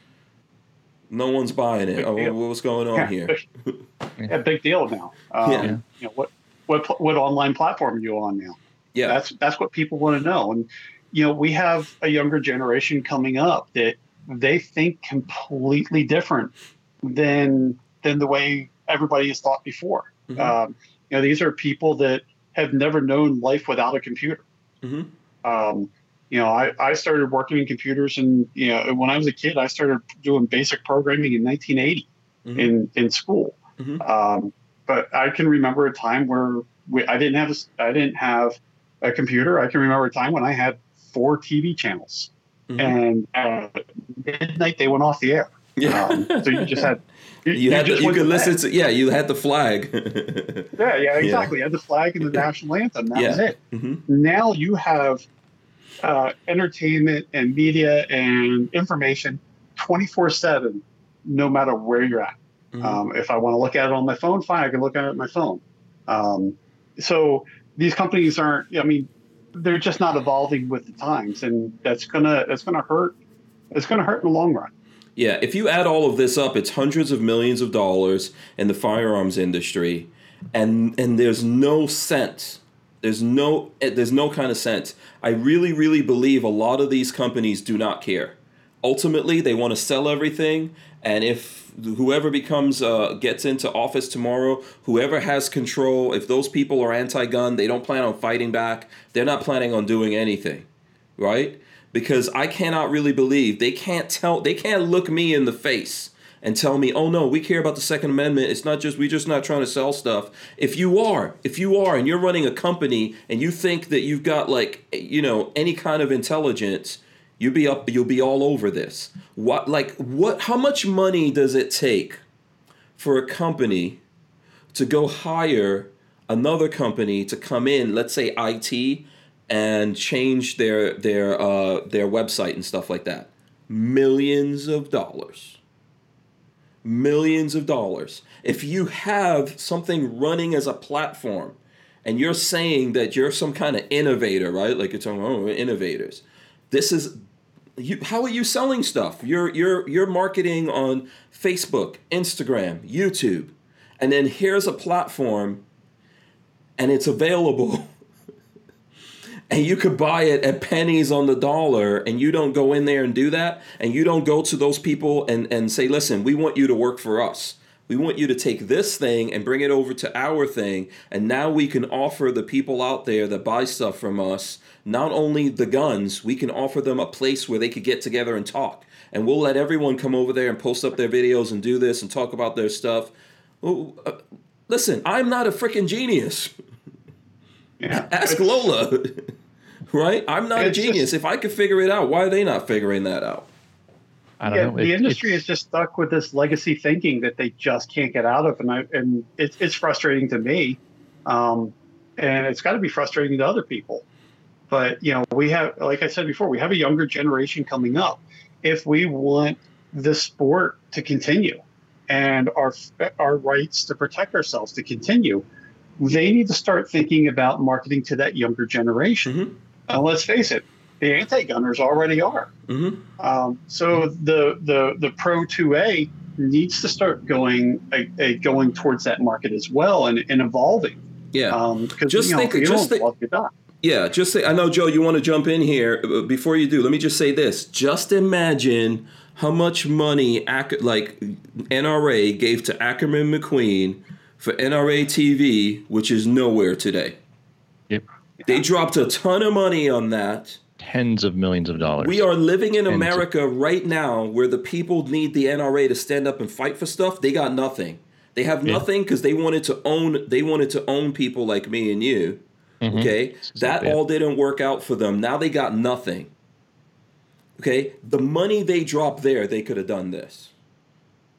No one's buying it. Oh, what's going on yeah. here? yeah, big deal now. Um, yeah. You know, what what what online platform are you on now? Yeah, that's that's what people want to know. And you know, we have a younger generation coming up that they think completely different than than the way everybody has thought before. Mm-hmm. Um, you know, these are people that have never known life without a computer. Mm-hmm. Um, you know, I, I started working in computers and, you know, when I was a kid, I started doing basic programming in 1980 mm-hmm. in, in school. Mm-hmm. Um, but I can remember a time where we, I didn't have, a, I didn't have a computer. I can remember a time when I had four TV channels mm-hmm. and at midnight they went off the air. Yeah. Um, so you just had, you, you had, you, you could listen to, yeah, you had the flag. yeah, yeah, exactly. Yeah. You had the flag and the national anthem. That yeah. was it. Mm-hmm. Now you have uh, entertainment and media and information 24 7, no matter where you're at. Mm-hmm. Um, if I want to look at it on my phone, fine, I can look at it on my phone. Um, so these companies aren't, I mean, they're just not evolving with the times, and that's gonna that's gonna hurt. It's gonna hurt in the long run. Yeah, if you add all of this up, it's hundreds of millions of dollars in the firearms industry, and and there's no sense there's no eh, there's no kind of sense. I really really believe a lot of these companies do not care. Ultimately, they want to sell everything, and if whoever becomes uh, gets into office tomorrow, whoever has control, if those people are anti-gun, they don't plan on fighting back. They're not planning on doing anything, right? Because I cannot really believe they can't tell they can't look me in the face and tell me, oh no, we care about the Second Amendment. It's not just, we're just not trying to sell stuff. If you are, if you are, and you're running a company and you think that you've got like, you know, any kind of intelligence, you'll be up, you'll be all over this. What, like, what, how much money does it take for a company to go hire another company to come in, let's say IT, and change their, their, uh, their website and stuff like that? Millions of dollars millions of dollars. If you have something running as a platform and you're saying that you're some kind of innovator, right? Like you're oh, talking, oh, innovators. This is you, how are you selling stuff? You're you're you're marketing on Facebook, Instagram, YouTube, and then here's a platform, and it's available and you could buy it at pennies on the dollar and you don't go in there and do that and you don't go to those people and, and say listen we want you to work for us we want you to take this thing and bring it over to our thing and now we can offer the people out there that buy stuff from us not only the guns we can offer them a place where they could get together and talk and we'll let everyone come over there and post up their videos and do this and talk about their stuff uh, listen i'm not a freaking genius yeah. Ask Lola. right? I'm not it's a genius. Just, if I could figure it out, why are they not figuring that out? I don't yeah, know. the industry is just stuck with this legacy thinking that they just can't get out of, and I, and it's it's frustrating to me, um, and it's got to be frustrating to other people. But you know, we have, like I said before, we have a younger generation coming up. If we want the sport to continue and our our rights to protect ourselves to continue, they need to start thinking about marketing to that younger generation. Mm-hmm. Uh, let's face it, the anti-gunners already are. Mm-hmm. Um, so the the the Pro 2A needs to start going a, a going towards that market as well and, and evolving. Yeah, um, just you know, think, just think. Yeah, just say. I know, Joe. You want to jump in here before you do. Let me just say this. Just imagine how much money like NRA gave to Ackerman McQueen for NRA TV, which is nowhere today. They dropped a ton of money on that. Tens of millions of dollars. We are living in America right now where the people need the NRA to stand up and fight for stuff. They got nothing. They have nothing because they wanted to own. They wanted to own people like me and you. Mm-hmm. Okay, that all didn't work out for them. Now they got nothing. Okay, the money they dropped there, they could have done this,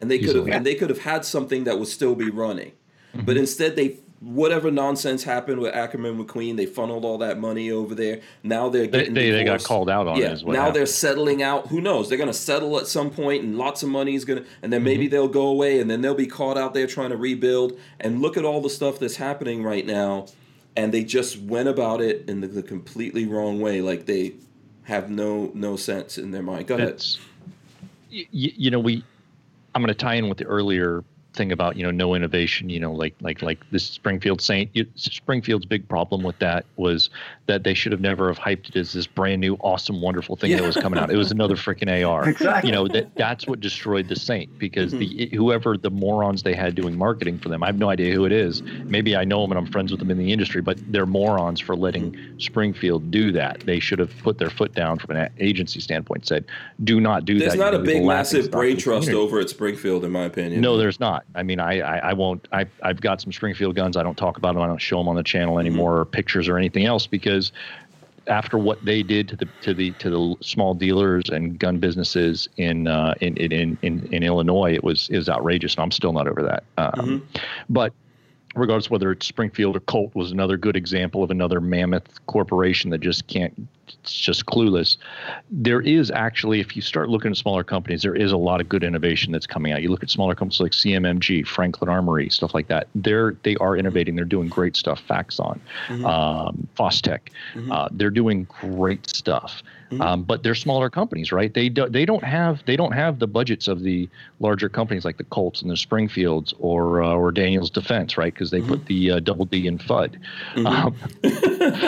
and they could have, and they could have had something that would still be running. Mm-hmm. But instead, they whatever nonsense happened with Ackerman McQueen, they funneled all that money over there. Now they're getting they, they, they got called out on yeah, it. now happened. they're settling out. Who knows? They're going to settle at some point, and lots of money is going to, and then maybe mm-hmm. they'll go away, and then they'll be caught out there trying to rebuild. And look at all the stuff that's happening right now, and they just went about it in the, the completely wrong way. Like they have no no sense in their mind. Go that's, ahead. You, you know, we. I'm going to tie in with the earlier thing about you know no innovation you know like like like this springfield saint springfield's big problem with that was that they should have never have hyped it as this brand new awesome wonderful thing yeah. that was coming out it was another freaking ar exactly. you know that that's what destroyed the saint because mm-hmm. the whoever the morons they had doing marketing for them i have no idea who it is maybe i know them and i'm friends with them in the industry but they're morons for letting mm-hmm. springfield do that they should have put their foot down from an agency standpoint said do not do there's that there's not a big massive brain trust over at springfield in my opinion no there's not I mean, I, I, I, won't. I, I've got some Springfield guns. I don't talk about them. I don't show them on the channel mm-hmm. anymore, mm-hmm. or pictures or anything else, because after what they did to the to the to the small dealers and gun businesses in uh, in, in, in in Illinois, it was is outrageous, and I'm still not over that. Um, mm-hmm. But regardless whether it's Springfield or Colt was another good example of another mammoth corporation that just can't just clueless. There is actually, if you start looking at smaller companies, there is a lot of good innovation that's coming out. You look at smaller companies like CMMG, Franklin Armory, stuff like that. They're they are innovating. They're doing great stuff. Faxon, mm-hmm. um, Fostech, mm-hmm. uh, they're doing great stuff. Mm-hmm. Um, but they're smaller companies, right? They do, they don't have they don't have the budgets of the larger companies like the Colts and the Springfields or uh, or Daniels Defense, right? Because they put mm-hmm. the uh, double D in FUD. Mm-hmm. Um,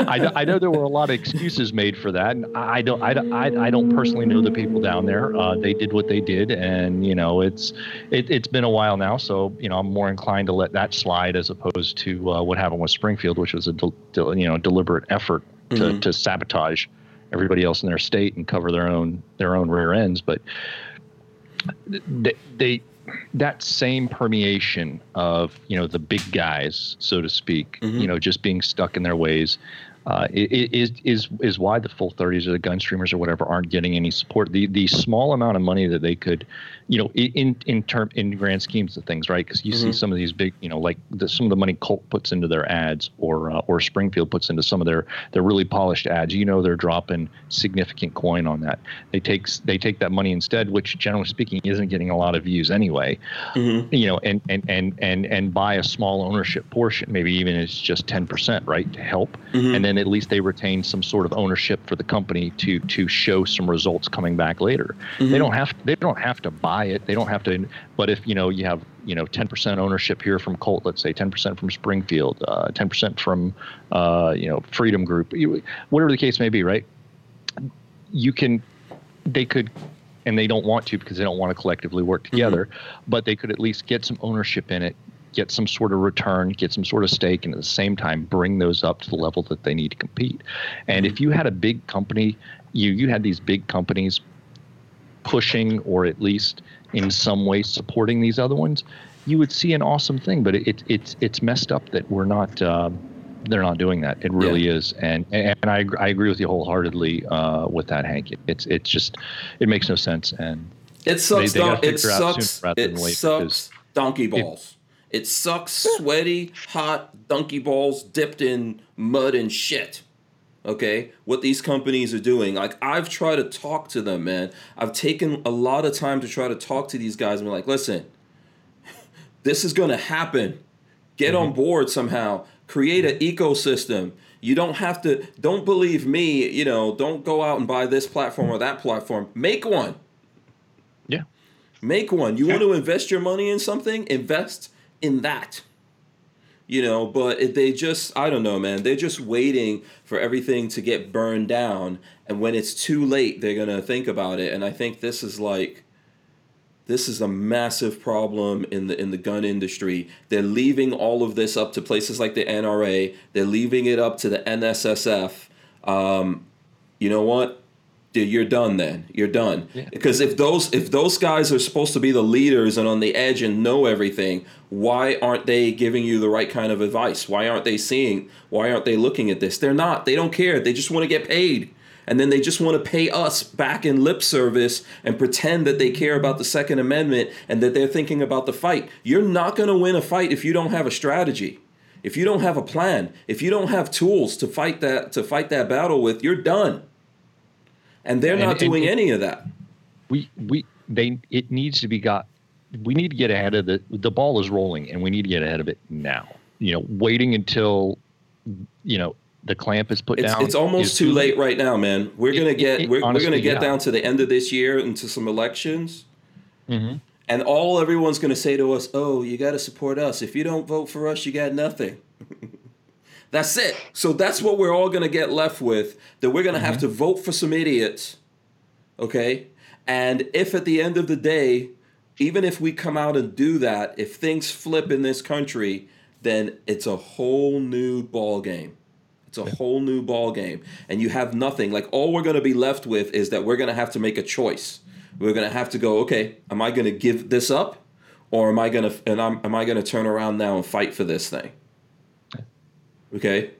I, I know there were a lot of excuses made for that, and I don't I, I, I don't personally know the people down there. Uh, they did what they did, and you know it's it, it's been a while now, so you know I'm more inclined to let that slide as opposed to uh, what happened with Springfield, which was a you know deliberate effort to, mm-hmm. to sabotage everybody else in their state and cover their own their own rear ends. But they, they that same permeation of you know the big guys, so to speak, mm-hmm. you know, just being stuck in their ways, uh, is is is why the full 30s or the gun streamers or whatever aren't getting any support. The the small amount of money that they could you know, in in term in grand schemes of things, right? Because you mm-hmm. see some of these big, you know, like the, some of the money Colt puts into their ads, or uh, or Springfield puts into some of their their really polished ads. You know, they're dropping significant coin on that. They take they take that money instead, which generally speaking isn't getting a lot of views anyway. Mm-hmm. You know, and and and and and buy a small ownership portion, maybe even it's just ten percent, right, to help, mm-hmm. and then at least they retain some sort of ownership for the company to to show some results coming back later. They mm-hmm. don't have they don't have to buy buy it. They don't have to. But if you know you have you know 10% ownership here from Colt, let's say 10% from Springfield, uh, 10% from uh, you know Freedom Group, whatever the case may be, right? You can, they could, and they don't want to because they don't want to collectively work mm-hmm. together, mm-hmm. but they could at least get some ownership in it, get some sort of return, get some sort of stake, and at the same time bring those up to the level that they need to compete. And if you had a big company, you you had these big companies pushing or at least in some way supporting these other ones, you would see an awesome thing. But it, it it's it's messed up that we're not. Uh, they're not doing that. It really yeah. is, and and I I agree with you wholeheartedly uh, with that, Hank. It, it's it's just it makes no sense, and it sucks. They, they it sucks. It sucks. Donkey balls. It, it sucks. Sweaty, hot donkey balls dipped in mud and shit okay? What these companies are doing like i've tried to talk to them man. I've taken a lot of time to try to talk to these guys and be like listen this is going to happen. Get mm-hmm. on board somehow. Create an ecosystem. You don't have to don't believe me you know don't go out and buy this platform or that platform. Make one. Yeah. Make one. You yeah. want to invest your money in something? Invest in that you know but they just i don't know man they're just waiting for everything to get burned down and when it's too late they're gonna think about it and i think this is like this is a massive problem in the in the gun industry. They're leaving all of this up to places like the NRA. They're leaving it up to the NSSF. Um, you know what? You're done then. You're done. Yeah. Because if those if those guys are supposed to be the leaders and on the edge and know everything, why aren't they giving you the right kind of advice? Why aren't they seeing? Why aren't they looking at this? They're not. They don't care. They just want to get paid and then they just want to pay us back in lip service and pretend that they care about the Second Amendment and that they're thinking about the fight. You're not going to win a fight if you don't have a strategy. If you don't have a plan, if you don't have tools to fight that to fight that battle with, you're done. And they're and, not doing and, any of that. We we they it needs to be got we need to get ahead of the the ball is rolling and we need to get ahead of it now. You know, waiting until you know the clamp is put it's, down. It's almost too late right now, man. We're gonna get it, we're, honestly, we're gonna get yeah. down to the end of this year into some elections, mm-hmm. and all everyone's gonna say to us, "Oh, you got to support us. If you don't vote for us, you got nothing." that's it. So that's what we're all gonna get left with. That we're gonna mm-hmm. have to vote for some idiots, okay? And if at the end of the day, even if we come out and do that, if things flip in this country, then it's a whole new ball game it's a whole new ball game, and you have nothing. Like all we're going to be left with is that we're going to have to make a choice. We're going to have to go. Okay, am I going to give this up, or am I going to and I'm, am I going to turn around now and fight for this thing? Okay,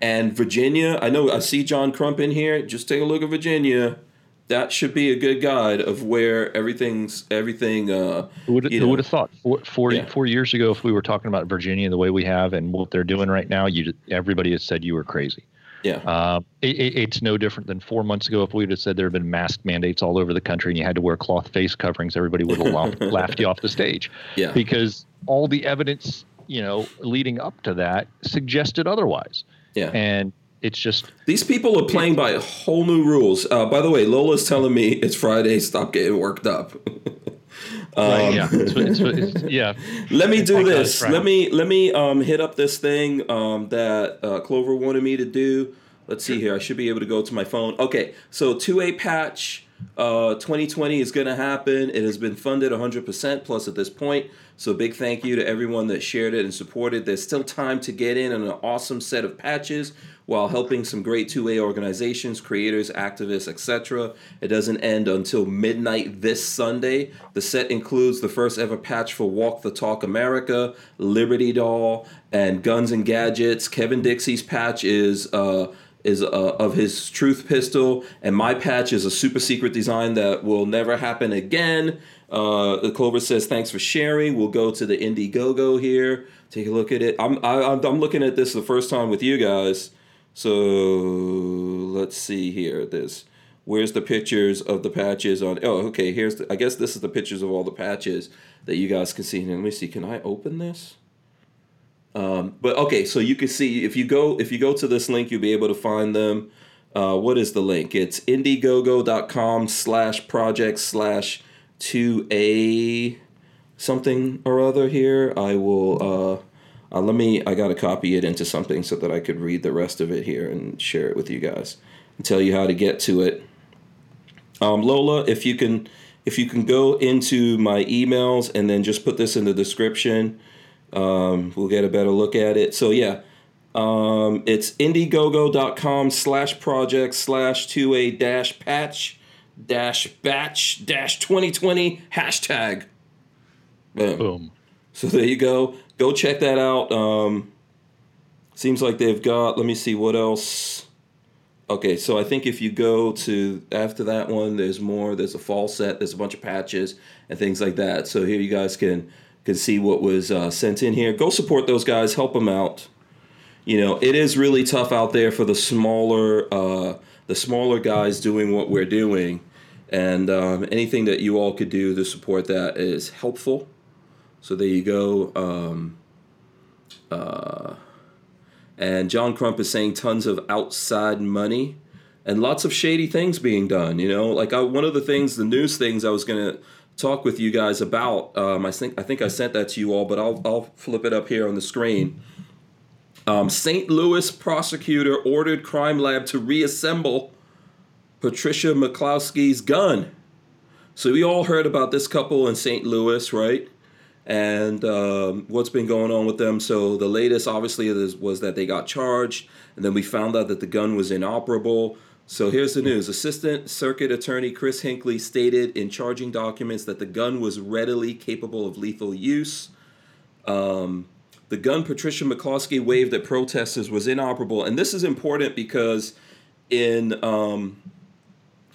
and Virginia. I know I see John Crump in here. Just take a look at Virginia that should be a good guide of where everything's everything. Uh, who would, who would have thought four, four, yeah. four years ago if we were talking about Virginia the way we have and what they're doing right now, you everybody has said you were crazy. Yeah, uh, it, it, it's no different than four months ago if we would have said there have been mask mandates all over the country and you had to wear cloth face coverings. Everybody would have laughed, laughed you off the stage. Yeah, because all the evidence you know leading up to that suggested otherwise. Yeah, and it's just these people are playing by whole new rules. Uh, by the way, Lola's telling me it's Friday. Stop getting worked up. um, right, yeah, it's, it's, it's, yeah. Let me do this. Let me let me um, hit up this thing um, that uh, Clover wanted me to do. Let's see here. I should be able to go to my phone. Okay, so two A patch. Uh, 2020 is going to happen. It has been funded 100% plus at this point. So big thank you to everyone that shared it and supported. There's still time to get in on an awesome set of patches while helping some great 2A organizations, creators, activists, etc. It doesn't end until midnight this Sunday. The set includes the first ever patch for Walk the Talk America, Liberty Doll, and Guns and Gadgets. Kevin Dixie's patch is uh, is uh, of his Truth Pistol, and my patch is a super secret design that will never happen again. Uh, Clover says, "Thanks for sharing." We'll go to the Indiegogo here. Take a look at it. I'm I, am i am looking at this the first time with you guys. So let's see here. This where's the pictures of the patches on? Oh, okay. Here's the, I guess this is the pictures of all the patches that you guys can see. And let me see. Can I open this? Um, but okay, so you can see if you go if you go to this link, you'll be able to find them. Uh, what is the link? It's indiegogo.com slash project slash 2A something or other here. I will uh, uh, let me, I got to copy it into something so that I could read the rest of it here and share it with you guys and tell you how to get to it. Um, Lola, if you can, if you can go into my emails and then just put this in the description, um, we'll get a better look at it. So yeah, um, it's indiegogo.com slash project slash 2a dash patch dash batch dash 2020 hashtag. Boom. Boom. So there you go go check that out. Um, seems like they've got. Let me see what else. Okay, so I think if you go to after that one, there's more. There's a fall set. There's a bunch of patches and things like that. So here you guys can can see what was uh, sent in here. Go support those guys. Help them out. You know, it is really tough out there for the smaller uh, the smaller guys doing what we're doing, and um, anything that you all could do to support that is helpful. So there you go. Um, uh, and John Crump is saying tons of outside money and lots of shady things being done. You know, like I, one of the things, the news things I was gonna talk with you guys about. Um, I think I think I sent that to you all, but I'll I'll flip it up here on the screen. Um, St. Louis prosecutor ordered crime lab to reassemble Patricia McCloskey's gun. So we all heard about this couple in St. Louis, right? And um, what's been going on with them. So the latest, obviously, was that they got charged, and then we found out that the gun was inoperable. So here's the news. Assistant Circuit Attorney Chris Hinckley stated in charging documents that the gun was readily capable of lethal use. Um, the gun Patricia McCloskey waved at protesters was inoperable. And this is important because in um,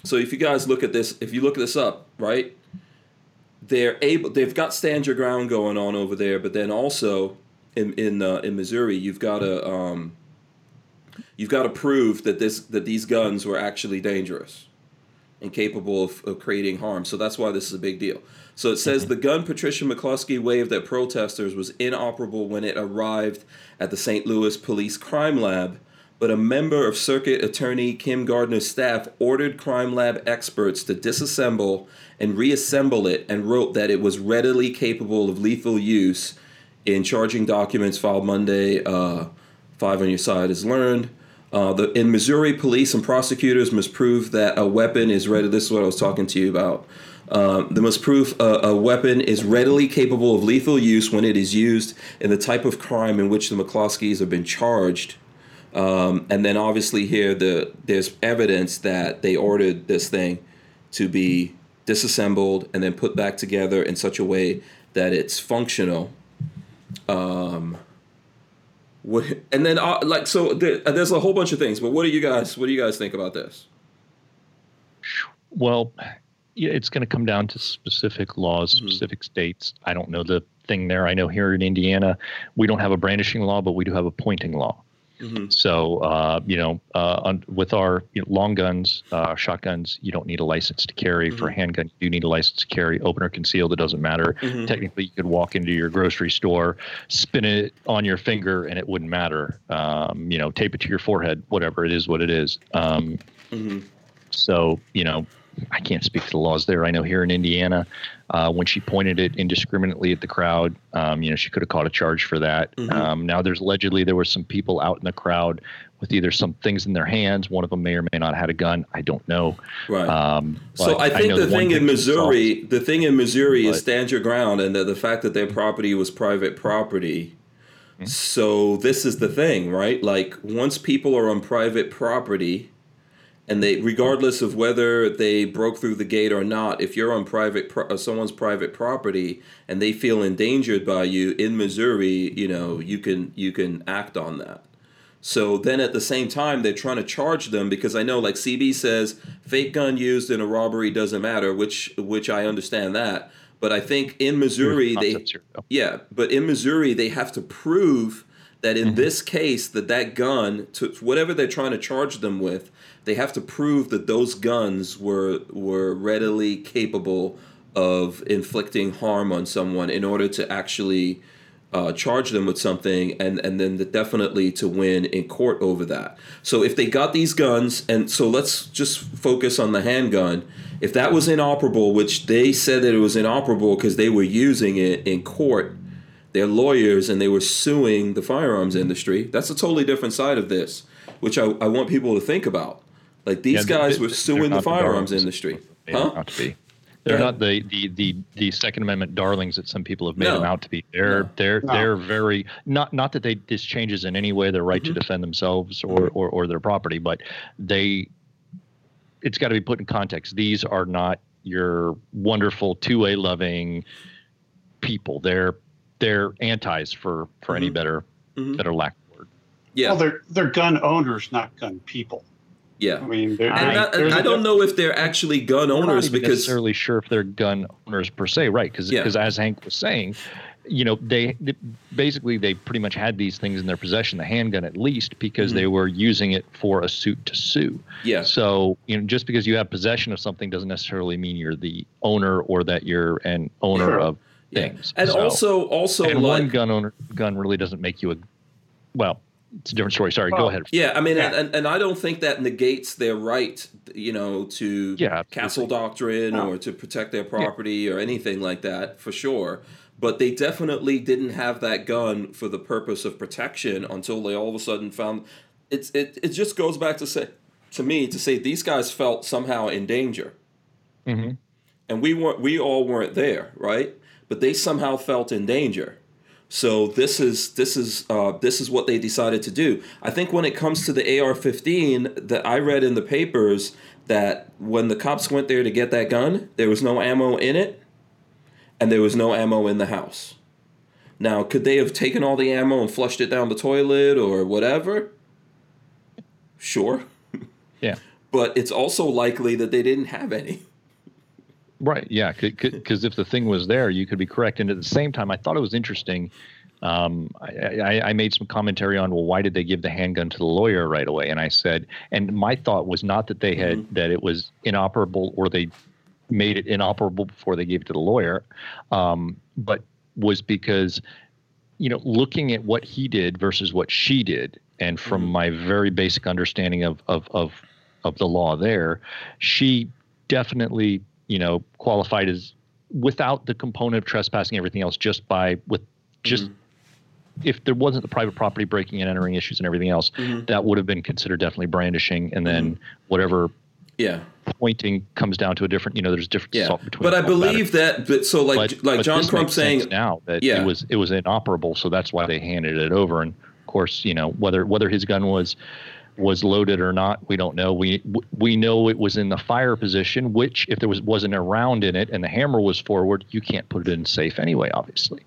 so if you guys look at this, if you look this up, right? They're able they've got stand your ground going on over there, but then also in in uh, in Missouri, you've got to um, you've got to prove that this that these guns were actually dangerous and capable of, of creating harm. So that's why this is a big deal. So it says the gun Patricia McCloskey waved at protesters was inoperable when it arrived at the St. Louis Police Crime Lab, but a member of Circuit Attorney Kim Gardner's staff ordered Crime Lab experts to disassemble and reassemble it and wrote that it was readily capable of lethal use in charging documents filed Monday. Uh, five on your side is learned. Uh, the, in Missouri, police and prosecutors must prove that a weapon is ready. This is what I was talking to you about. Um, they must prove a, a, weapon is readily capable of lethal use when it is used in the type of crime in which the McCloskeys have been charged. Um, and then obviously here the there's evidence that they ordered this thing to be disassembled and then put back together in such a way that it's functional. Um, and then uh, like so there, there's a whole bunch of things but what do you guys what do you guys think about this well yeah, it's going to come down to specific laws mm-hmm. specific states i don't know the thing there i know here in indiana we don't have a brandishing law but we do have a pointing law Mm-hmm. So, uh, you know, uh, on, with our you know, long guns, uh, shotguns, you don't need a license to carry. Mm-hmm. For a handgun, you do need a license to carry. Open or concealed, it doesn't matter. Mm-hmm. Technically, you could walk into your grocery store, spin it on your finger, and it wouldn't matter. Um, you know, tape it to your forehead, whatever it is, what it is. Um, mm-hmm. so, you know, I can't speak to the laws there. I know here in Indiana, uh, when she pointed it indiscriminately at the crowd, um, you know, she could have caught a charge for that. Mm-hmm. Um, now, there's allegedly there were some people out in the crowd with either some things in their hands. One of them may or may not have had a gun. I don't know. Right. Um, so I think I the, thing in Missouri, the thing in Missouri but, is stand your ground, and the, the fact that their property was private property. Mm-hmm. So this is the thing, right? Like once people are on private property and they regardless of whether they broke through the gate or not if you're on private pro- uh, someone's private property and they feel endangered by you in Missouri you know you can you can act on that. So then at the same time they're trying to charge them because I know like CB says fake gun used in a robbery doesn't matter which which I understand that. But I think in Missouri they yeah but in Missouri they have to prove that in mm-hmm. this case that that gun to whatever they're trying to charge them with they have to prove that those guns were were readily capable of inflicting harm on someone in order to actually uh, charge them with something and and then the, definitely to win in court over that. So if they got these guns and so let's just focus on the handgun. If that was inoperable, which they said that it was inoperable because they were using it in court, they're lawyers and they were suing the firearms industry. That's a totally different side of this, which I, I want people to think about. Like these yeah, guys they, were suing the firearms the industry. huh? Not to be. They're yeah. not the, the, the, the Second Amendment darlings that some people have made no. them out to be. They're no. they're no. they're very not not that they this changes in any way their right mm-hmm. to defend themselves or, or or their property, but they it's got to be put in context. These are not your wonderful two A loving people. They're they're antis for for mm-hmm. any better mm-hmm. better lack of word. Yeah. Well, they're they're gun owners, not gun people. Yeah, I mean, and I, I don't know if they're actually gun owners because I'm not because necessarily sure if they're gun owners per se, right? Because because yeah. as Hank was saying, you know, they, they, basically they pretty much had these things in their possession, the handgun at least, because mm-hmm. they were using it for a suit to sue. Yeah. So you know, just because you have possession of something doesn't necessarily mean you're the owner or that you're an owner sure. of things. And so, also, also, and like, one gun owner gun really doesn't make you a well it's a different story. Sorry, well, go ahead. Yeah, I mean, yeah. And, and I don't think that negates their right, you know, to yeah, castle doctrine no. or to protect their property yeah. or anything like that, for sure. But they definitely didn't have that gun for the purpose of protection until they all of a sudden found. It's it. It just goes back to say to me to say these guys felt somehow in danger. Mm-hmm. and we weren't we all weren't there, right? But they somehow felt in danger. So this is this is uh, this is what they decided to do. I think when it comes to the AR-15 that I read in the papers that when the cops went there to get that gun, there was no ammo in it, and there was no ammo in the house. Now, could they have taken all the ammo and flushed it down the toilet or whatever? Sure. Yeah. but it's also likely that they didn't have any. Right. Yeah. Because if the thing was there, you could be correct. And at the same time, I thought it was interesting. Um, I, I, I, made some commentary on, well, why did they give the handgun to the lawyer right away? And I said, and my thought was not that they had mm-hmm. that it was inoperable or they made it inoperable before they gave it to the lawyer, um, but was because, you know, looking at what he did versus what she did, and from mm-hmm. my very basic understanding of of of of the law, there, she definitely you know, qualified as without the component of trespassing, everything else, just by with just mm-hmm. if there wasn't the private property breaking and entering issues and everything else, mm-hmm. that would have been considered definitely brandishing, and then mm-hmm. whatever. Yeah. Pointing comes down to a different, you know, there's different yeah. between. But I believe that, but so like but, like but John Crump saying now that yeah. it was it was inoperable, so that's why they handed it over. And of course, you know whether whether his gun was was loaded or not, we don't know. We we know it was in the fire position, which if there was wasn't a round in it and the hammer was forward, you can't put it in safe anyway, obviously.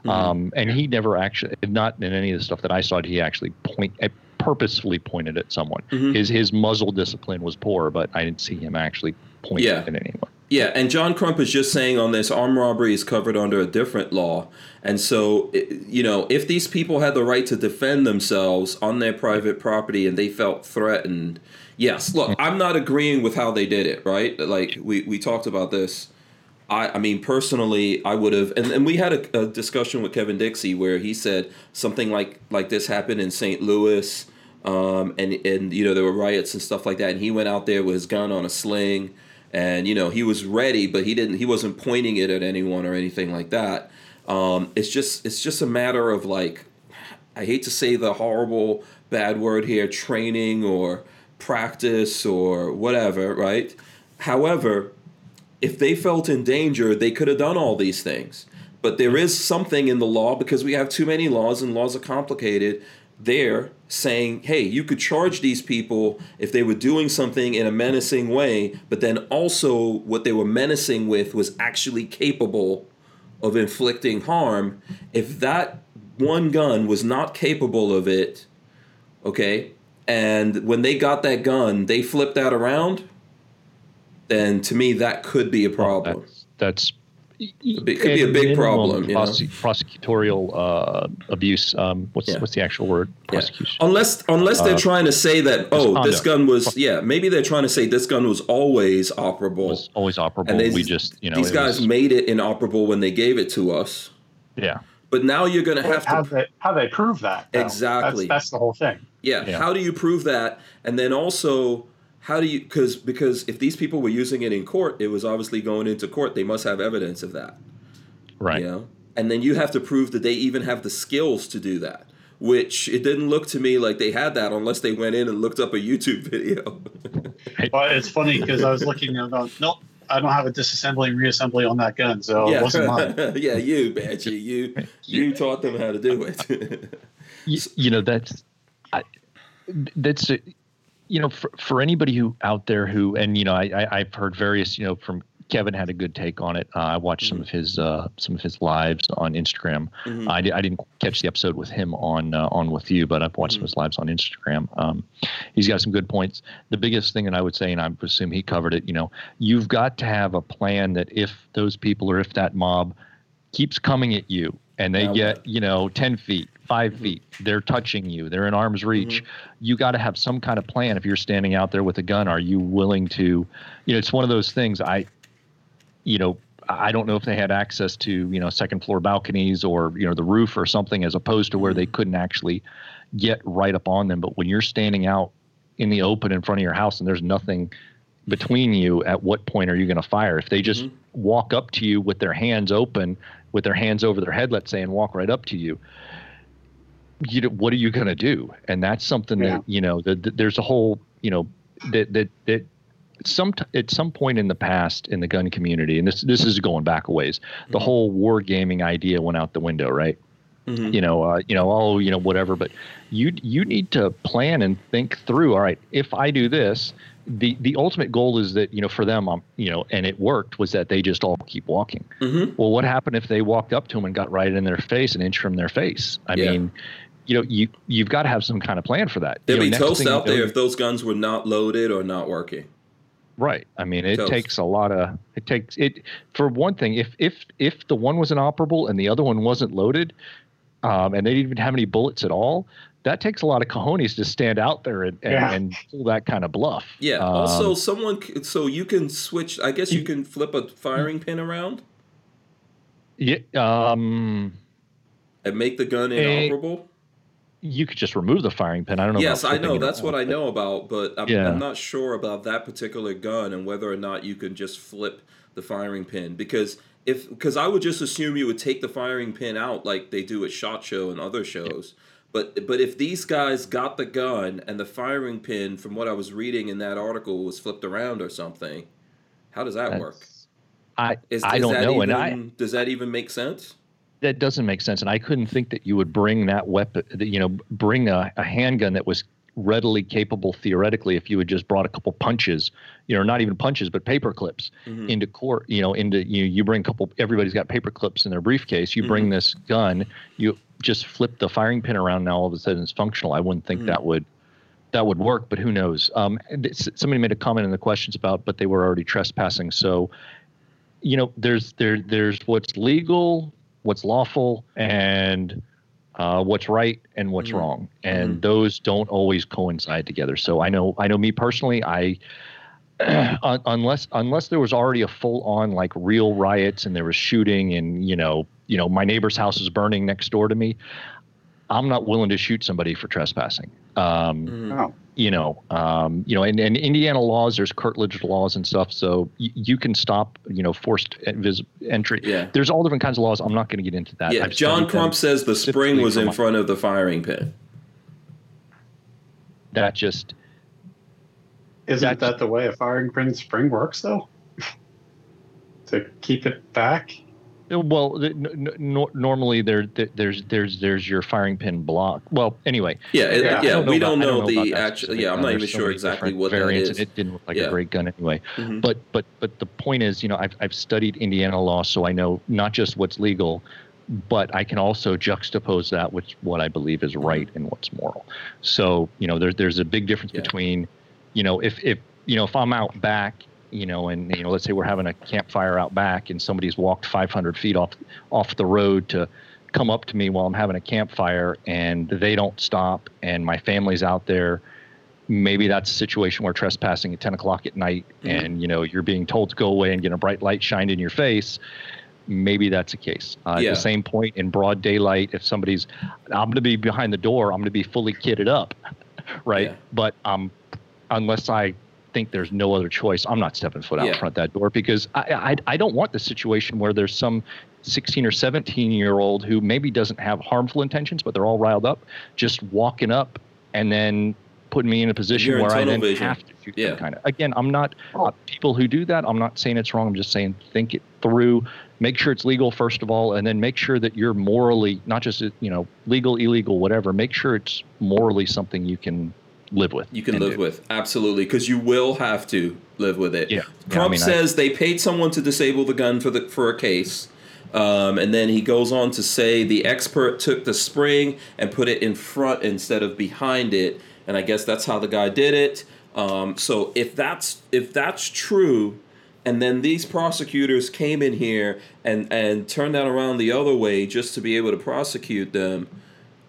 Mm-hmm. Um, and he never actually, not in any of the stuff that I saw, he actually point eh, purposefully pointed at someone. Mm-hmm. His his muzzle discipline was poor, but I didn't see him actually pointing yeah. at anyone. Yeah, and John Crump is just saying on this armed robbery is covered under a different law. And so, you know, if these people had the right to defend themselves on their private property and they felt threatened, yes, look, I'm not agreeing with how they did it, right? Like, we, we talked about this. I, I mean, personally, I would have, and, and we had a, a discussion with Kevin Dixie where he said something like, like this happened in St. Louis. Um, and, and, you know, there were riots and stuff like that. And he went out there with his gun on a sling and you know he was ready, but he didn't. He wasn't pointing it at anyone or anything like that. Um, it's just it's just a matter of like I hate to say the horrible bad word here, training or practice or whatever, right? However, if they felt in danger, they could have done all these things. But there is something in the law because we have too many laws and laws are complicated there saying, hey, you could charge these people if they were doing something in a menacing way, but then also what they were menacing with was actually capable of inflicting harm. If that one gun was not capable of it, okay, and when they got that gun, they flipped that around, then to me that could be a problem. That's, that's it could be a big problem. Prosec- you know? Prosecutorial uh, abuse. Um, what's yeah. what's the actual word? Prosecution. Yeah. Unless unless they're uh, trying to say that oh this gun was yeah maybe they're trying to say this gun was always operable. Was always operable. And they, we just you know these guys was, made it inoperable when they gave it to us. Yeah. But now you're going to have how to they, how they prove that though. exactly. That's, that's the whole thing. Yeah. yeah. How do you prove that? And then also how do you because because if these people were using it in court it was obviously going into court they must have evidence of that Right. You know? And then you have to prove that they even have the skills to do that. Which it didn't look to me like they had that unless they went in and looked up a YouTube video. well, it's funny because I was looking and going, nope, I don't have a disassembly and reassembly on that gun, so yeah. it wasn't mine. yeah, you, Banshee, you you taught them how to do it. you, you, know, that's I, that's you know for, for anybody who out there who and you know I, I have heard various you know from Kevin had a good take on it. Uh, I watched mm-hmm. some of his uh, some of his lives on Instagram. Mm-hmm. I, I didn't catch the episode with him on uh, on with you, but I've watched mm-hmm. some of his lives on Instagram. Um, he's got some good points. The biggest thing that I would say, and I assume he covered it. You know, you've got to have a plan that if those people or if that mob keeps coming at you and they get you know 10 feet 5 mm-hmm. feet they're touching you they're in arm's reach mm-hmm. you got to have some kind of plan if you're standing out there with a gun are you willing to you know it's one of those things i you know, I don't know if they had access to, you know, second floor balconies or, you know, the roof or something as opposed to where they mm-hmm. couldn't actually get right up on them. But when you're standing out in the open in front of your house and there's nothing between you, at what point are you going to fire? If they just mm-hmm. walk up to you with their hands open, with their hands over their head, let's say, and walk right up to you, you know, what are you going to do? And that's something yeah. that, you know, the, the, there's a whole, you know, that, that, that some t- at some point in the past in the gun community, and this this is going back a ways, the mm-hmm. whole war gaming idea went out the window, right? Mm-hmm. You know, uh, you know, oh, you know, whatever. But you you need to plan and think through. All right, if I do this, the the ultimate goal is that you know for them, um, you know, and it worked was that they just all keep walking. Mm-hmm. Well, what happened if they walked up to them and got right in their face, an inch from their face? I yeah. mean, you know, you you've got to have some kind of plan for that. There'd you know, be toast out there if those guns were not loaded or not working. Right. I mean, it toast. takes a lot of it takes it for one thing. If if if the one was inoperable and the other one wasn't loaded, um, and they didn't even have any bullets at all, that takes a lot of cojones to stand out there and, and, yeah. and pull that kind of bluff. Yeah. Um, also, someone so you can switch. I guess you can flip a firing pin around. Yeah. Um, and make the gun inoperable. you could just remove the firing pin. I don't know. Yes, I know. That's what I know about, but I'm, yeah. I'm not sure about that particular gun and whether or not you can just flip the firing pin because if because I would just assume you would take the firing pin out like they do at Shot Show and other shows. But but if these guys got the gun and the firing pin, from what I was reading in that article, was flipped around or something, how does that That's, work? I is, I is don't know, even, and I does that even make sense? That doesn't make sense, and I couldn't think that you would bring that weapon, you know, bring a, a handgun that was readily capable theoretically if you had just brought a couple punches you know not even punches but paper clips mm-hmm. into court you know into you you bring a couple everybody's got paper clips in their briefcase you mm-hmm. bring this gun you just flip the firing pin around now all of a sudden it's functional i wouldn't think mm-hmm. that would that would work but who knows um, somebody made a comment in the questions about but they were already trespassing so you know there's there there's what's legal what's lawful and uh, what's right and what's mm-hmm. wrong, and mm-hmm. those don't always coincide together. So I know, I know me personally, I unless unless there was already a full on like real riots and there was shooting and you know you know my neighbor's house is burning next door to me, I'm not willing to shoot somebody for trespassing. Um, mm-hmm. oh you know, um, you know, and, and Indiana laws, there's curtilage laws and stuff, so y- you can stop, you know, forced vis- entry. Yeah. There's all different kinds of laws. I'm not going to get into that. Yeah. I've John Crump says the spring was in front of the firing pin. That just isn't that the way a firing pin spring works, though? to keep it back. Well, n- normally there, there's there's there's your firing pin block. Well, anyway. Yeah, yeah. yeah don't we don't know, know the actual. Yeah, I'm not even so sure exactly what variants, that is. it didn't look like yeah. a great gun anyway. Mm-hmm. But but but the point is, you know, I've I've studied Indiana law, so I know not just what's legal, but I can also juxtapose that with what I believe is right and what's moral. So you know, there's there's a big difference yeah. between, you know, if if you know if I'm out back you know, and you know, let's say we're having a campfire out back, and somebody's walked 500 feet off off the road to come up to me while I'm having a campfire, and they don't stop, and my family's out there. Maybe that's a situation where trespassing at 10 o'clock at night, mm-hmm. and you know, you're being told to go away and get a bright light shined in your face. Maybe that's a case. Uh, yeah. At the same point, in broad daylight, if somebody's, I'm going to be behind the door, I'm going to be fully kitted up, right? Yeah. But um, unless I think there's no other choice. I'm not stepping foot out yeah. front that door because I, I I don't want the situation where there's some 16 or 17 year old who maybe doesn't have harmful intentions, but they're all riled up, just walking up and then putting me in a position where I then vision. have to shoot yeah. them. Kind of. Again, I'm not uh, people who do that. I'm not saying it's wrong. I'm just saying think it through. Make sure it's legal first of all, and then make sure that you're morally not just you know legal, illegal, whatever. Make sure it's morally something you can live with. You can live do. with absolutely because you will have to live with it. Yeah. Crump yeah, I mean, says I, they paid someone to disable the gun for the for a case. Um, and then he goes on to say the expert took the spring and put it in front instead of behind it, and I guess that's how the guy did it. Um, so if that's if that's true, and then these prosecutors came in here and and turned that around the other way just to be able to prosecute them,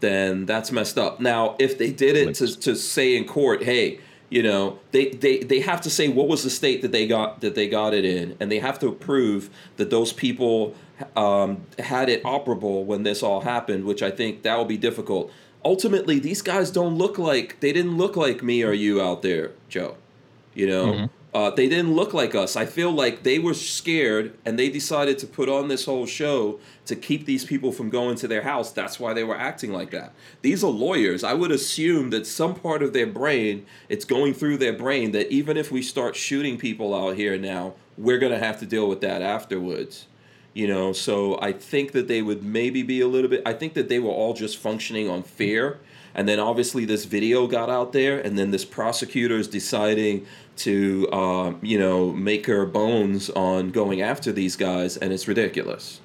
then that's messed up. Now, if they did it to, to say in court, hey, you know, they, they, they have to say what was the state that they got that they got it in, and they have to prove that those people um, had it operable when this all happened, which I think that will be difficult. Ultimately, these guys don't look like they didn't look like me or you out there, Joe. You know, mm-hmm. Uh, they didn't look like us. I feel like they were scared and they decided to put on this whole show to keep these people from going to their house. That's why they were acting like that. These are lawyers. I would assume that some part of their brain, it's going through their brain that even if we start shooting people out here now, we're going to have to deal with that afterwards. You know, so I think that they would maybe be a little bit, I think that they were all just functioning on fear and then obviously this video got out there, and then this prosecutor is deciding to, uh, you know, make her bones on going after these guys, and it's ridiculous.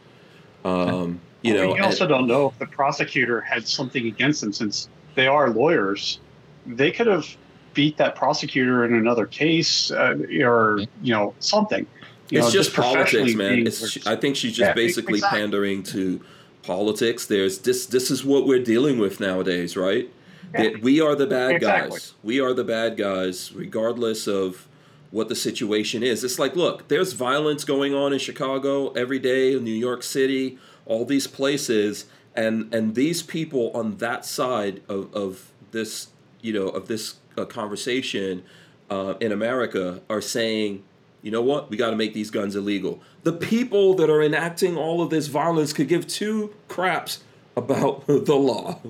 Um, you know, you also and, don't know if the prosecutor had something against them since they are lawyers. They could have beat that prosecutor in another case, uh, or you know, something. You it's know, just, just politics, man. It's, I think she's just yeah, basically exactly. pandering to politics. There's this. This is what we're dealing with nowadays, right? Yeah. we are the bad exactly. guys. We are the bad guys, regardless of what the situation is. It's like, look, there's violence going on in Chicago every day, in New York City, all these places, and and these people on that side of, of this, you know, of this uh, conversation uh, in America are saying you know what? We got to make these guns illegal. The people that are enacting all of this violence could give two craps about the law.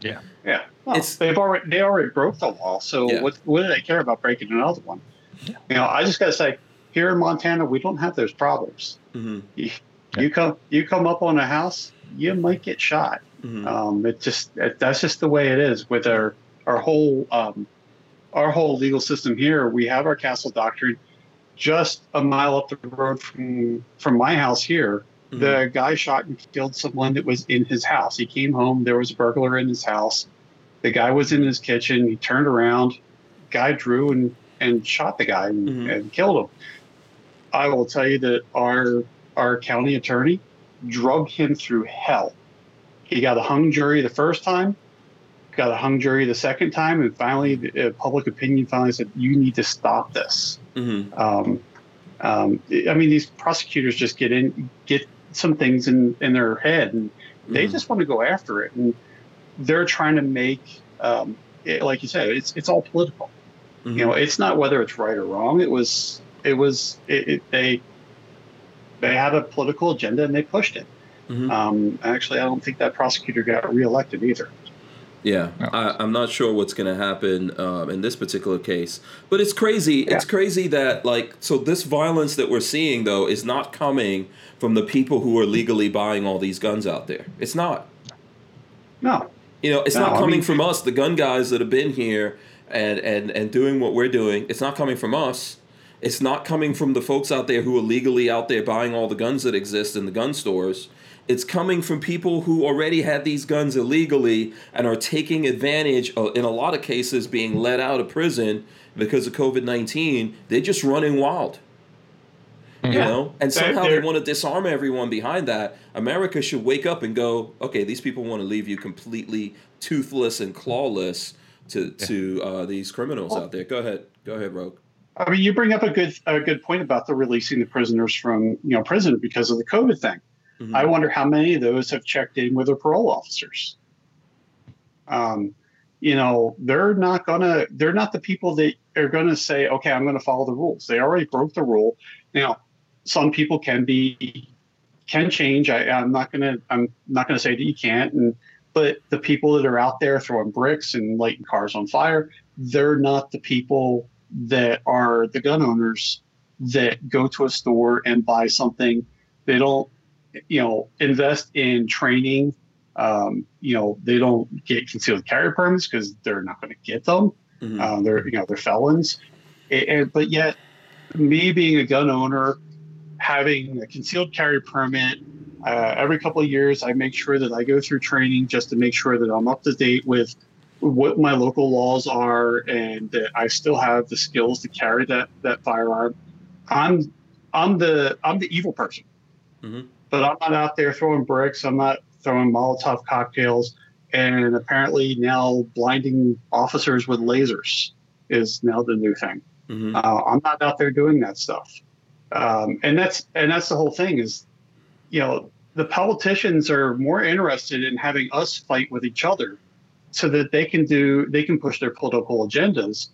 Yeah. Yeah. Well, it's, they've already they already broke the law, so yeah. what what do they care about breaking another one? Yeah. You know, I just got to say, here in Montana, we don't have those problems. Mm-hmm. You, yeah. you, come you come up on a house, you might get shot. Mm-hmm. Um, it just it, that's just the way it is with our our whole um, our whole legal system here. We have our castle doctrine just a mile up the road from from my house here, mm-hmm. the guy shot and killed someone that was in his house. He came home, there was a burglar in his house. The guy was in his kitchen. He turned around, guy drew and and shot the guy and, mm-hmm. and killed him. I will tell you that our our county attorney drug him through hell. He got a hung jury the first time, got a hung jury the second time, and finally, the, uh, public opinion finally said, "You need to stop this." Mm-hmm. Um, um, I mean, these prosecutors just get in, get some things in, in their head, and they mm-hmm. just want to go after it, and they're trying to make, um, it, like you said, it's it's all political. Mm-hmm. You know, it's not whether it's right or wrong. It was it was it, it, they they had a political agenda and they pushed it. Mm-hmm. Um, actually, I don't think that prosecutor got reelected either. Yeah, no. I, am not sure what's going to happen um, in this particular case, but it's crazy. Yeah. It's crazy that like so this violence that we're seeing though is not coming from the people who are legally buying all these guns out there. It's not. No. You know, it's no, not coming I mean, from us, the gun guys that have been here and and and doing what we're doing. It's not coming from us. It's not coming from the folks out there who are legally out there buying all the guns that exist in the gun stores it's coming from people who already had these guns illegally and are taking advantage of, in a lot of cases, being let out of prison because of COVID 19. They're just running wild. You yeah. know, and somehow they want to disarm everyone behind that. America should wake up and go, okay, these people want to leave you completely toothless and clawless to to uh, these criminals out there. Go ahead, go ahead, Rogue. I mean, you bring up a good a good point about the releasing the prisoners from you know prison because of the COVID thing. Mm-hmm. I wonder how many of those have checked in with their parole officers. Um, you know, they're not gonna, they're not the people that are gonna say, okay, I'm gonna follow the rules. They already broke the rule. Now, some people can be, can change. I, I'm not gonna, I'm not gonna say that you can't. And but the people that are out there throwing bricks and lighting cars on fire, they're not the people that are the gun owners that go to a store and buy something. They don't you know, invest in training. Um, you know, they don't get concealed carry permits because they're not going to get them. Mm-hmm. Uh, they're you know they're felons, and, and, but yet, me being a gun owner, having a concealed carry permit. Uh, every couple of years, I make sure that I go through training just to make sure that I'm up to date with what my local laws are and that I still have the skills to carry that that firearm. I'm I'm the I'm the evil person. Mm-hmm but I'm not out there throwing bricks. I'm not throwing Molotov cocktails. And apparently now blinding officers with lasers is now the new thing. Mm-hmm. Uh, I'm not out there doing that stuff. Um, and that's and that's the whole thing is, you know, the politicians are more interested in having us fight with each other, so that they can do they can push their political agendas.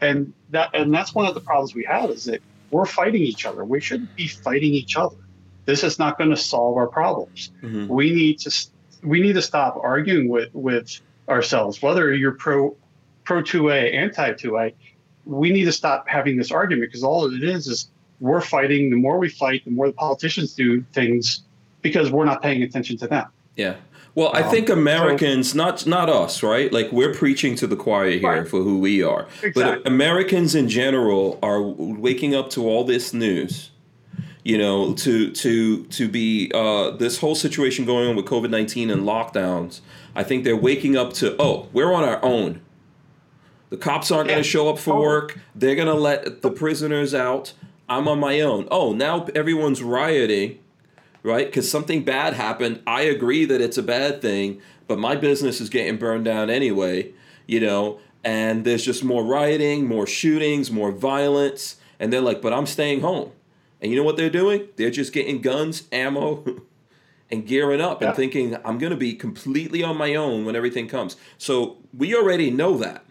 and that and that's one of the problems we have is that we're fighting each other. We shouldn't be fighting each other. This is not going to solve our problems. Mm-hmm. We need to we need to stop arguing with with ourselves, whether you're pro pro 2A, anti 2A. We need to stop having this argument because all it is is we're fighting. The more we fight, the more the politicians do things because we're not paying attention to them. Yeah. Well, I um, think Americans, so, not not us, right? Like we're preaching to the choir here right. for who we are. Exactly. But Americans in general are waking up to all this news. You know, to to to be uh, this whole situation going on with COVID nineteen and lockdowns. I think they're waking up to oh, we're on our own. The cops aren't yeah. going to show up for work. They're going to let the prisoners out. I'm on my own. Oh, now everyone's rioting right? Because something bad happened. I agree that it's a bad thing, but my business is getting burned down anyway, you know, and there's just more rioting, more shootings, more violence. And they're like, but I'm staying home. And you know what they're doing? They're just getting guns, ammo, and gearing up yeah. and thinking, I'm going to be completely on my own when everything comes. So we already know that.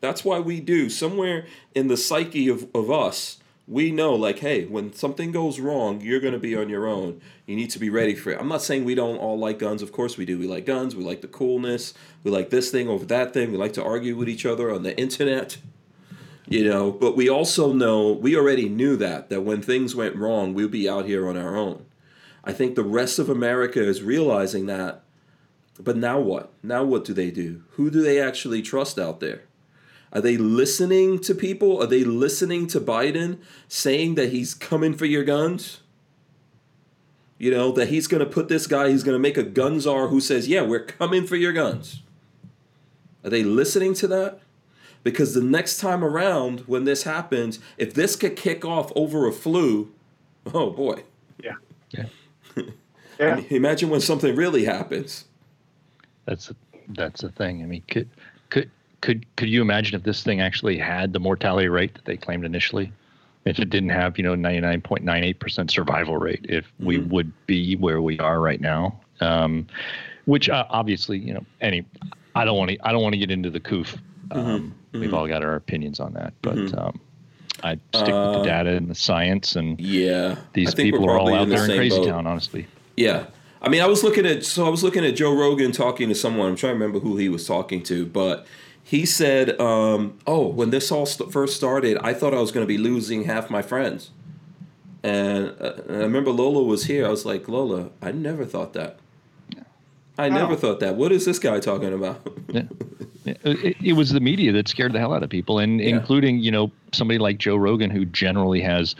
That's why we do. Somewhere in the psyche of, of us, we know like hey when something goes wrong you're going to be on your own. You need to be ready for it. I'm not saying we don't all like guns. Of course we do. We like guns. We like the coolness. We like this thing over that thing. We like to argue with each other on the internet you know? But we also know we already knew that that when things went wrong we'd be out here on our own. I think the rest of america is realizing that but now what? Now what do they do? Who do they actually trust out there are they listening to people? Are they listening to Biden saying that he's coming for your guns? You know, that he's going to put this guy, he's going to make a gun czar who says, yeah, we're coming for your guns. Are they listening to that? Because the next time around when this happens, if this could kick off over a flu, oh boy. Yeah. Yeah. yeah. Imagine when something really happens. That's a, that's the thing. I mean, could could could could you imagine if this thing actually had the mortality rate that they claimed initially? If it didn't have, you know, 99.98% survival rate, if mm-hmm. we would be where we are right now, um, which uh, obviously, you know, any, I don't want to, I don't want to get into the coof. Mm-hmm. Um, mm-hmm. We've all got our opinions on that, but mm-hmm. um, I stick uh, with the uh, data and the science, and yeah, these people are all out there in, crazy boat. town, honestly. Yeah, I mean, I was looking at so I was looking at Joe Rogan talking to someone. I'm trying to remember who he was talking to, but he said, um, "Oh, when this all st- first started, I thought I was going to be losing half my friends." And, uh, and, I remember Lola was here. I was like, "Lola, I never thought that. I never oh. thought that. What is this guy talking about?" yeah. It, it, was the media that scared the hell out of people, and yeah. including you know somebody like Joe Rogan, who generally has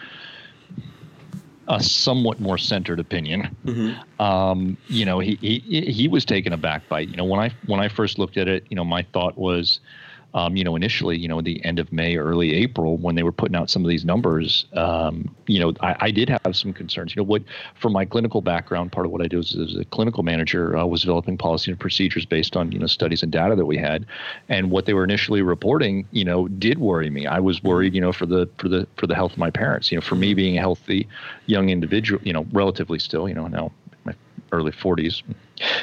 a somewhat more centered opinion. Mm-hmm. Um, you know, he, he he was taken aback by you know when I when I first looked at it, you know, my thought was um, you know, initially, you know, the end of May, early April, when they were putting out some of these numbers, um, you know, I, I, did have some concerns. You know, what from my clinical background, part of what I do is, as a clinical manager, uh, was developing policy and procedures based on you know studies and data that we had, and what they were initially reporting, you know, did worry me. I was worried, you know, for the for the for the health of my parents. You know, for me being a healthy young individual, you know, relatively still, you know, now my early 40s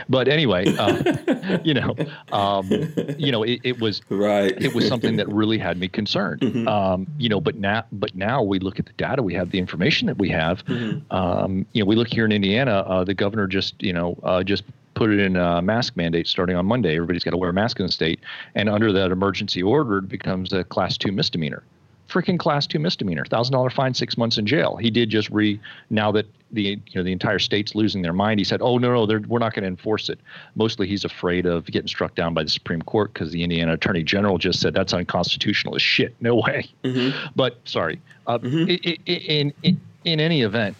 but anyway, uh, you know, um, you know, it, it, was right. It was something that really had me concerned. Mm-hmm. Um, you know, but now, but now we look at the data, we have the information that we have. Mm-hmm. Um, you know, we look here in Indiana. Uh, the governor just, you know, uh, just put it in a mask mandate starting on Monday. Everybody's got to wear a mask in the state, and under that emergency order, it becomes a class two misdemeanor freaking class two misdemeanor, thousand dollar fine, six months in jail. He did just re now that the you know the entire state's losing their mind. He said, "Oh no, no, we're not going to enforce it." Mostly, he's afraid of getting struck down by the Supreme Court because the Indiana Attorney General just said that's unconstitutional as shit. No way. Mm-hmm. But sorry, uh, mm-hmm. in, in in any event,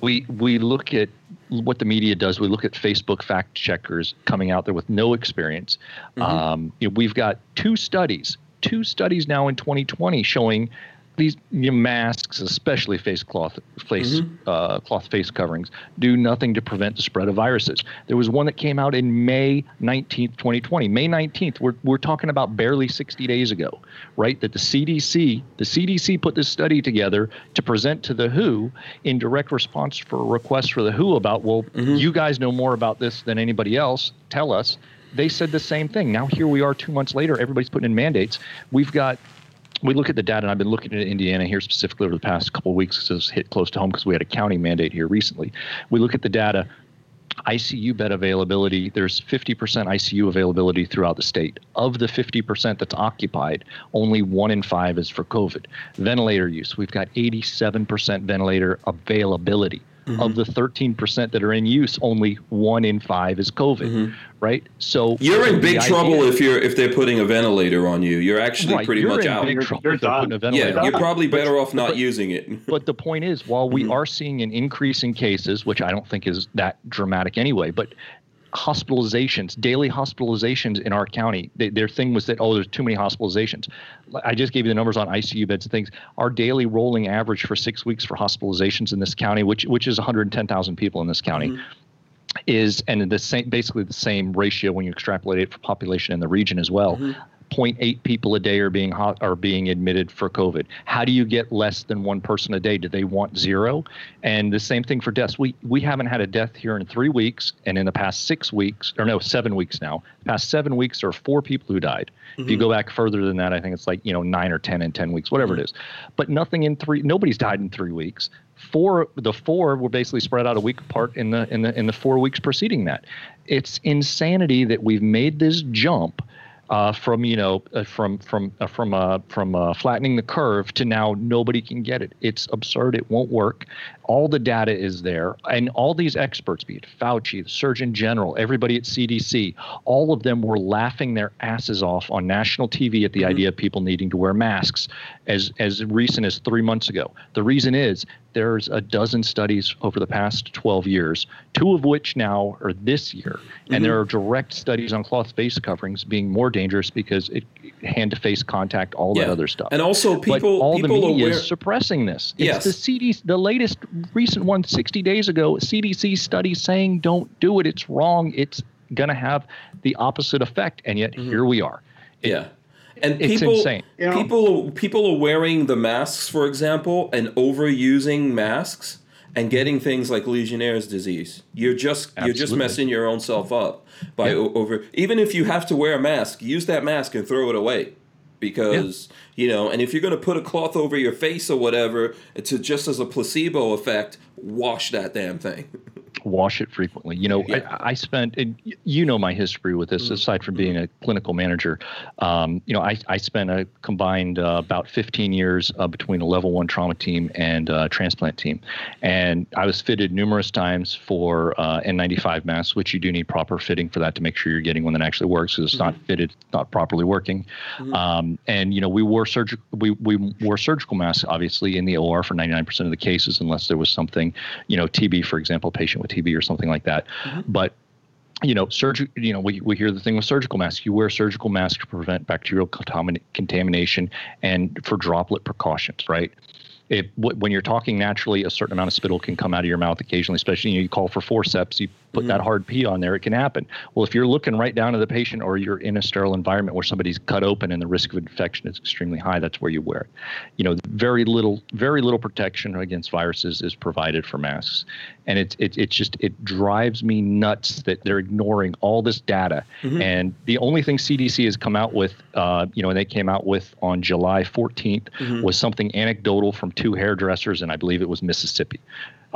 we we look at what the media does. We look at Facebook fact checkers coming out there with no experience. Mm-hmm. Um, you know, we've got two studies two studies now in 2020 showing these you know, masks, especially face cloth face mm-hmm. uh, cloth face coverings, do nothing to prevent the spread of viruses. There was one that came out in May 19th, 2020. May 19th. We're we're talking about barely 60 days ago, right? That the CDC the CDC put this study together to present to the WHO in direct response for a request for the WHO about, well, mm-hmm. you guys know more about this than anybody else. Tell us they said the same thing. Now here we are two months later, everybody's putting in mandates. We've got we look at the data, and I've been looking at Indiana here specifically over the past couple of weeks it's hit close to home because we had a county mandate here recently. We look at the data. ICU bed availability, there's 50% ICU availability throughout the state. Of the 50% that's occupied, only one in five is for COVID. Ventilator use, we've got 87% ventilator availability. Mm-hmm. Of the 13% that are in use, only one in five is COVID, mm-hmm. right? So you're in big trouble if you're if they're putting a ventilator on you. You're actually right, pretty you're much in out. Big trouble you're done. Yeah, you're probably better but, off not but, using it. but the point is, while we mm-hmm. are seeing an increase in cases, which I don't think is that dramatic anyway, but hospitalizations, daily hospitalizations in our county. They, their thing was that, oh, there's too many hospitalizations. I just gave you the numbers on ICU beds and things. Our daily rolling average for six weeks for hospitalizations in this county, which which is 110,000 people in this county. Mm-hmm. Is and the same basically the same ratio when you extrapolate it for population in the region as well. Mm-hmm. 0.8 people a day are being hot, are being admitted for COVID. How do you get less than one person a day? Do they want zero? And the same thing for deaths. We we haven't had a death here in three weeks, and in the past six weeks, or no, seven weeks now. past seven weeks, there are four people who died. Mm-hmm. If you mm-hmm. go back further than that, I think it's like you know nine or ten in ten weeks, whatever mm-hmm. it is. But nothing in three. Nobody's died in three weeks. Four, the four were basically spread out a week apart in the in the in the four weeks preceding that. It's insanity that we've made this jump uh, from you know uh, from from uh, from uh, from uh, flattening the curve to now nobody can get it. It's absurd. It won't work. All the data is there, and all these experts, be it Fauci, the Surgeon General, everybody at CDC, all of them were laughing their asses off on national TV at the mm-hmm. idea of people needing to wear masks as as recent as three months ago. The reason is there's a dozen studies over the past 12 years, two of which now are this year, and mm-hmm. there are direct studies on cloth face coverings being more dangerous because it hand to face contact, all yeah. that other stuff. And also, people but all people the media aware- is suppressing this. It's yes. the CDC, the latest recent one, 60 days ago, CDC study saying don't do it. It's wrong. It's going to have the opposite effect, and yet mm-hmm. here we are. It, yeah. And it's people, insane. People, people are wearing the masks, for example, and overusing masks and getting things like Legionnaire's disease. You're just Absolutely. you're just messing your own self up by yep. over. Even if you have to wear a mask, use that mask and throw it away because you know and if you're going to put a cloth over your face or whatever to just as a placebo effect wash that damn thing wash it frequently. You know, yeah. I, I, spent, you know, my history with this, mm-hmm. aside from being a clinical manager. Um, you know, I, I spent a combined uh, about 15 years uh, between a level one trauma team and a transplant team. And I was fitted numerous times for uh, N95 masks, which you do need proper fitting for that to make sure you're getting one that actually works because it's mm-hmm. not fitted, not properly working. Mm-hmm. Um, and, you know, we wore surgical, we, we wore surgical masks, obviously, in the OR for 99% of the cases, unless there was something, you know, TB, for example, patient with TB or something like that. Mm-hmm. But you know, surgery. You know, we, we hear the thing with surgical masks. You wear surgical masks to prevent bacterial contamination and for droplet precautions, right? It, when you're talking naturally, a certain amount of spittle can come out of your mouth occasionally, especially you, know, you call for forceps, you put mm-hmm. that hard P on there, it can happen. Well, if you're looking right down to the patient or you're in a sterile environment where somebody's cut open and the risk of infection is extremely high, that's where you wear it. You know, very little, very little protection against viruses is provided for masks, and it's it, it's just it drives me nuts that they're ignoring all this data. Mm-hmm. And the only thing CDC has come out with, uh, you know, and they came out with on July 14th mm-hmm. was something anecdotal from two hairdressers, and I believe it was Mississippi.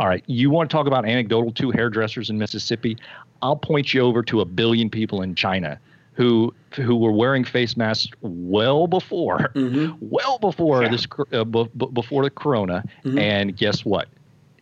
All right, you want to talk about anecdotal two hairdressers in Mississippi? I'll point you over to a billion people in China who who were wearing face masks well before, mm-hmm. well before yeah. this uh, b- b- before the corona, mm-hmm. and guess what?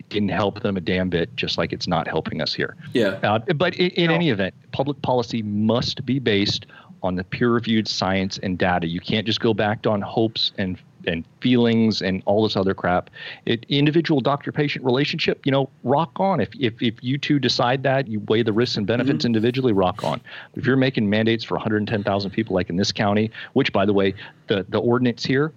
It didn't help them a damn bit, just like it's not helping us here. Yeah. Uh, but in, in no. any event, public policy must be based on the peer-reviewed science and data. You can't just go back on hopes and and feelings and all this other crap. It individual doctor patient relationship, you know, rock on. If if if you two decide that, you weigh the risks and benefits mm-hmm. individually, rock on. If you're making mandates for 110,000 people like in this county, which by the way, the the ordinance here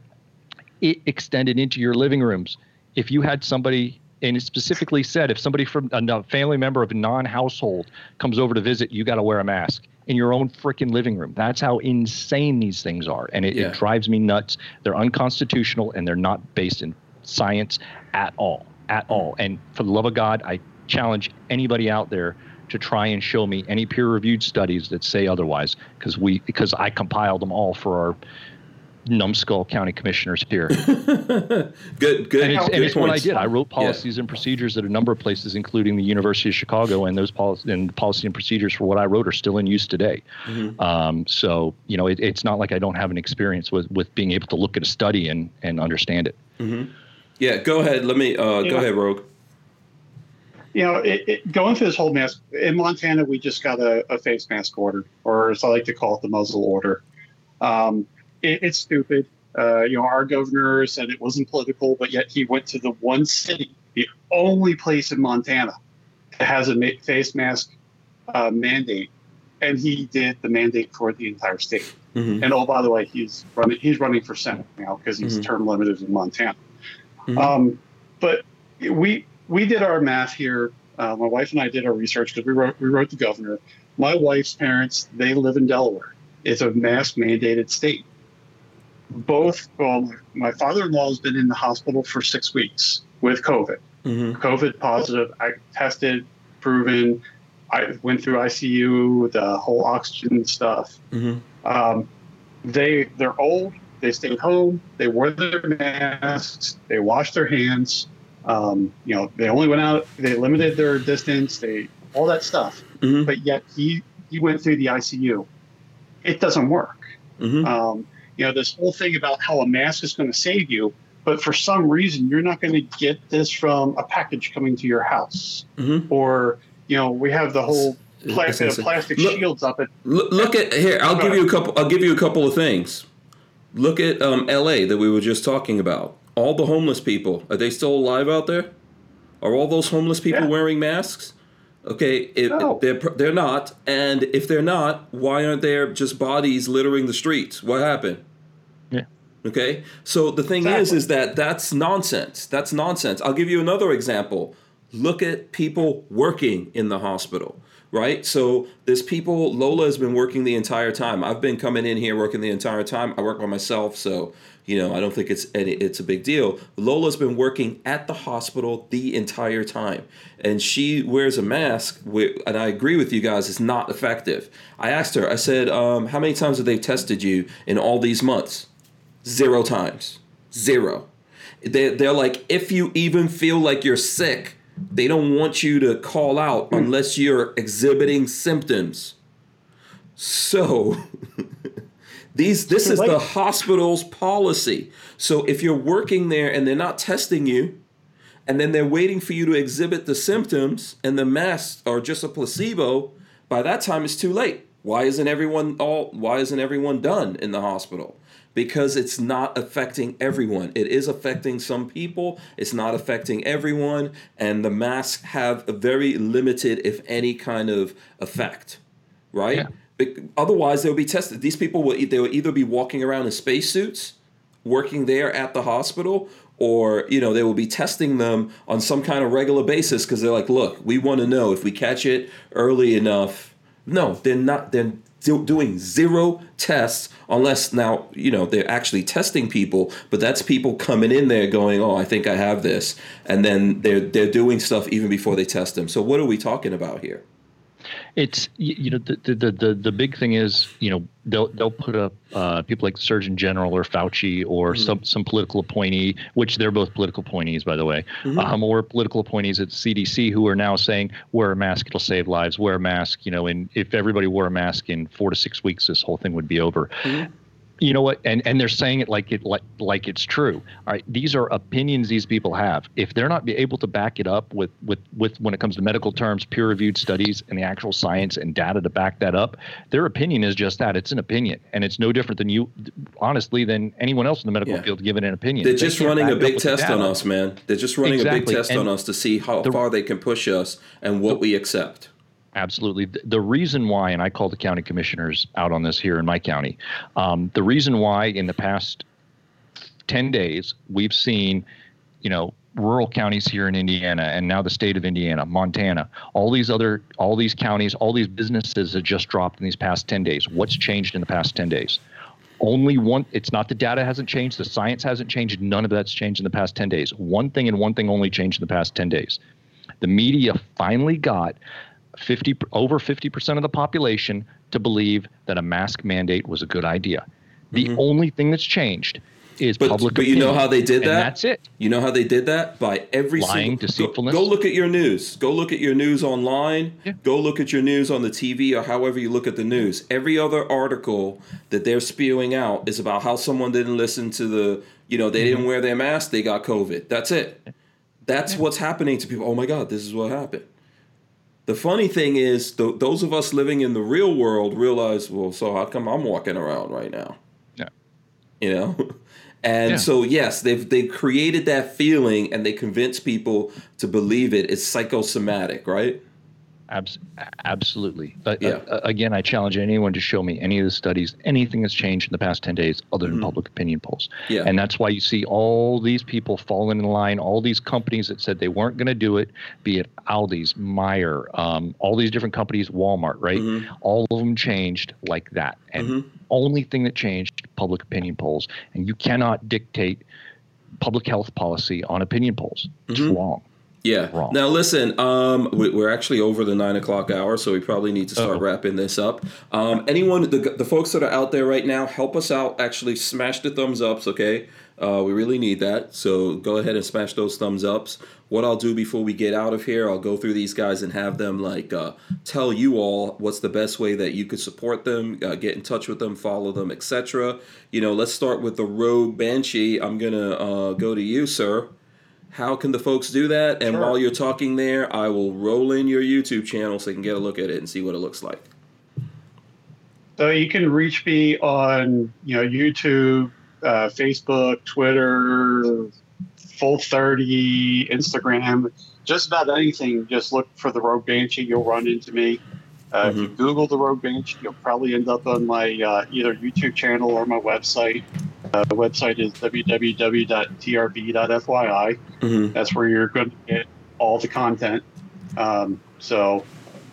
it extended into your living rooms. If you had somebody and it specifically said if somebody from a family member of a non-household comes over to visit, you got to wear a mask in your own freaking living room. That's how insane these things are. And it, yeah. it drives me nuts. They're unconstitutional and they're not based in science at all. At mm-hmm. all. And for the love of God, I challenge anybody out there to try and show me any peer-reviewed studies that say otherwise because we because I compiled them all for our numbskull county commissioners here. good, good. And it's, and it's what I did. I wrote policies yeah. and procedures at a number of places, including the University of Chicago, and those policies and policy and procedures for what I wrote are still in use today. Mm-hmm. Um, so you know, it, it's not like I don't have an experience with with being able to look at a study and and understand it. Mm-hmm. Yeah, go ahead. Let me uh, go ahead, Rogue. You know, it, it, going through this whole mask in Montana, we just got a, a, face mask order, or as I like to call it, the muzzle order. Um, it, it's stupid. Uh, you know, our governor said it wasn't political, but yet he went to the one city, the only place in Montana that has a face mask uh, mandate, and he did the mandate for the entire state. Mm-hmm. And oh, by the way, he's running. He's running for senate now because he's mm-hmm. term limited in Montana. Mm-hmm. Um, but we we did our math here. Uh, my wife and I did our research because we wrote we wrote the governor. My wife's parents they live in Delaware. It's a mask mandated state both, well, my father in law has been in the hospital for six weeks with COVID. Mm-hmm. COVID positive. I tested, proven. I went through ICU, the whole oxygen stuff. Mm-hmm. Um, they they're old. They stayed home. They wore their masks. They washed their hands. Um, you know, they only went out. They limited their distance. They all that stuff. Mm-hmm. But yet he he went through the ICU. It doesn't work. Mm-hmm. Um, you know, this whole thing about how a mask is going to save you, but for some reason you're not going to get this from a package coming to your house, mm-hmm. or you know, we have the whole plastic, plastic look, shields up at. Look, look at here. I'll give you a couple. I'll give you a couple of things. Look at um, L.A. that we were just talking about. All the homeless people are they still alive out there? Are all those homeless people yeah. wearing masks? Okay, if, no. they're they're not, and if they're not, why aren't there just bodies littering the streets? What happened? Yeah. Okay, so the thing exactly. is, is that that's nonsense. That's nonsense. I'll give you another example. Look at people working in the hospital, right? So there's people. Lola has been working the entire time. I've been coming in here working the entire time. I work by myself, so you know, I don't think it's any, it's a big deal. Lola's been working at the hospital the entire time, and she wears a mask. and I agree with you guys; it's not effective. I asked her. I said, um, "How many times have they tested you in all these months?" Zero times. Zero. They, they're like, if you even feel like you're sick, they don't want you to call out unless you're exhibiting symptoms. So. These this is the hospital's policy. So if you're working there and they're not testing you, and then they're waiting for you to exhibit the symptoms, and the masks are just a placebo, by that time it's too late. Why isn't everyone all? Why isn't everyone done in the hospital? Because it's not affecting everyone. It is affecting some people. It's not affecting everyone, and the masks have a very limited, if any, kind of effect. Right. Yeah. Otherwise, they'll be tested. These people will they will either be walking around in spacesuits, working there at the hospital, or you know they will be testing them on some kind of regular basis because they're like, look, we want to know if we catch it early enough. No, they're not. They're doing zero tests unless now you know they're actually testing people but that's people coming in there going oh i think i have this and then they're they're doing stuff even before they test them so what are we talking about here it's you know the the the, the big thing is you know they'll they'll put up uh, people like the Surgeon General or Fauci or mm-hmm. some some political appointee, which they're both political appointees by the way, mm-hmm. um, or political appointees at CDC who are now saying wear a mask, it'll save lives. Wear a mask, you know, and if everybody wore a mask in four to six weeks, this whole thing would be over. Mm-hmm you know what? And and they're saying it like it like like it's true. All right these are opinions these people have. If they're not be able to back it up with with with when it comes to medical terms peer reviewed studies and the actual science and data to back that up their opinion is just that. It's an opinion and it's no different than you honestly than anyone else in the medical yeah. field giving an opinion. They're just they running a big test on us man. They're just running exactly. a big test and on us to see how the, far they can push us and what the, we accept Absolutely. The reason why, and I call the county commissioners out on this here in my county, um, the reason why in the past 10 days we've seen, you know, rural counties here in Indiana and now the state of Indiana, Montana, all these other, all these counties, all these businesses have just dropped in these past 10 days. What's changed in the past 10 days? Only one, it's not the data hasn't changed, the science hasn't changed, none of that's changed in the past 10 days. One thing and one thing only changed in the past 10 days. The media finally got 50 over 50% of the population to believe that a mask mandate was a good idea. The mm-hmm. only thing that's changed is but, public but opinion. you know how they did that? that's it. You know how they did that? By every lying, single, deceitfulness. Go, go, look at your news. Go look at your news online. Yeah. Go look at your news on the TV or however you look at the news. Every other article that they're spewing out is about how someone didn't listen to the, you know, they mm-hmm. didn't wear their mask, they got COVID. That's it. That's yeah. what's happening to people. Oh my God, this is what happened. The funny thing is, th- those of us living in the real world realize, well, so how come I'm walking around right now? Yeah. You know? And yeah. so yes, they've they created that feeling and they convince people to believe it. It's psychosomatic, right? Abs- absolutely. Uh, yeah. Uh, again, I challenge anyone to show me any of the studies, anything that's changed in the past 10 days other than mm-hmm. public opinion polls. Yeah. And that's why you see all these people falling in line, all these companies that said they weren't going to do it, be it Aldi's, Meijer, um, all these different companies, Walmart, right? Mm-hmm. All of them changed like that. And mm-hmm. only thing that changed, public opinion polls. And you cannot dictate public health policy on opinion polls. It's mm-hmm. wrong. Yeah. Wrong. Now listen, um, we, are actually over the nine o'clock hour, so we probably need to start Uh-oh. wrapping this up. Um, anyone, the, the folks that are out there right now, help us out. Actually, smash the thumbs ups, okay? Uh, we really need that. So go ahead and smash those thumbs ups. What I'll do before we get out of here, I'll go through these guys and have them like uh, tell you all what's the best way that you could support them, uh, get in touch with them, follow them, etc. You know, let's start with the Rogue Banshee. I'm gonna uh, go to you, sir. How can the folks do that? And sure. while you're talking there, I will roll in your YouTube channel so you can get a look at it and see what it looks like. So you can reach me on you know YouTube, uh, Facebook, Twitter, Full Thirty, Instagram, just about anything. Just look for the Rogue Banshee. You'll run into me. Uh, mm-hmm. If you mm-hmm. Google the Rogue Banshee, you'll probably end up on my uh, either YouTube channel or my website. Uh, the website is www.trb.fyi. Mm-hmm. That's where you're going to get all the content. Um, so,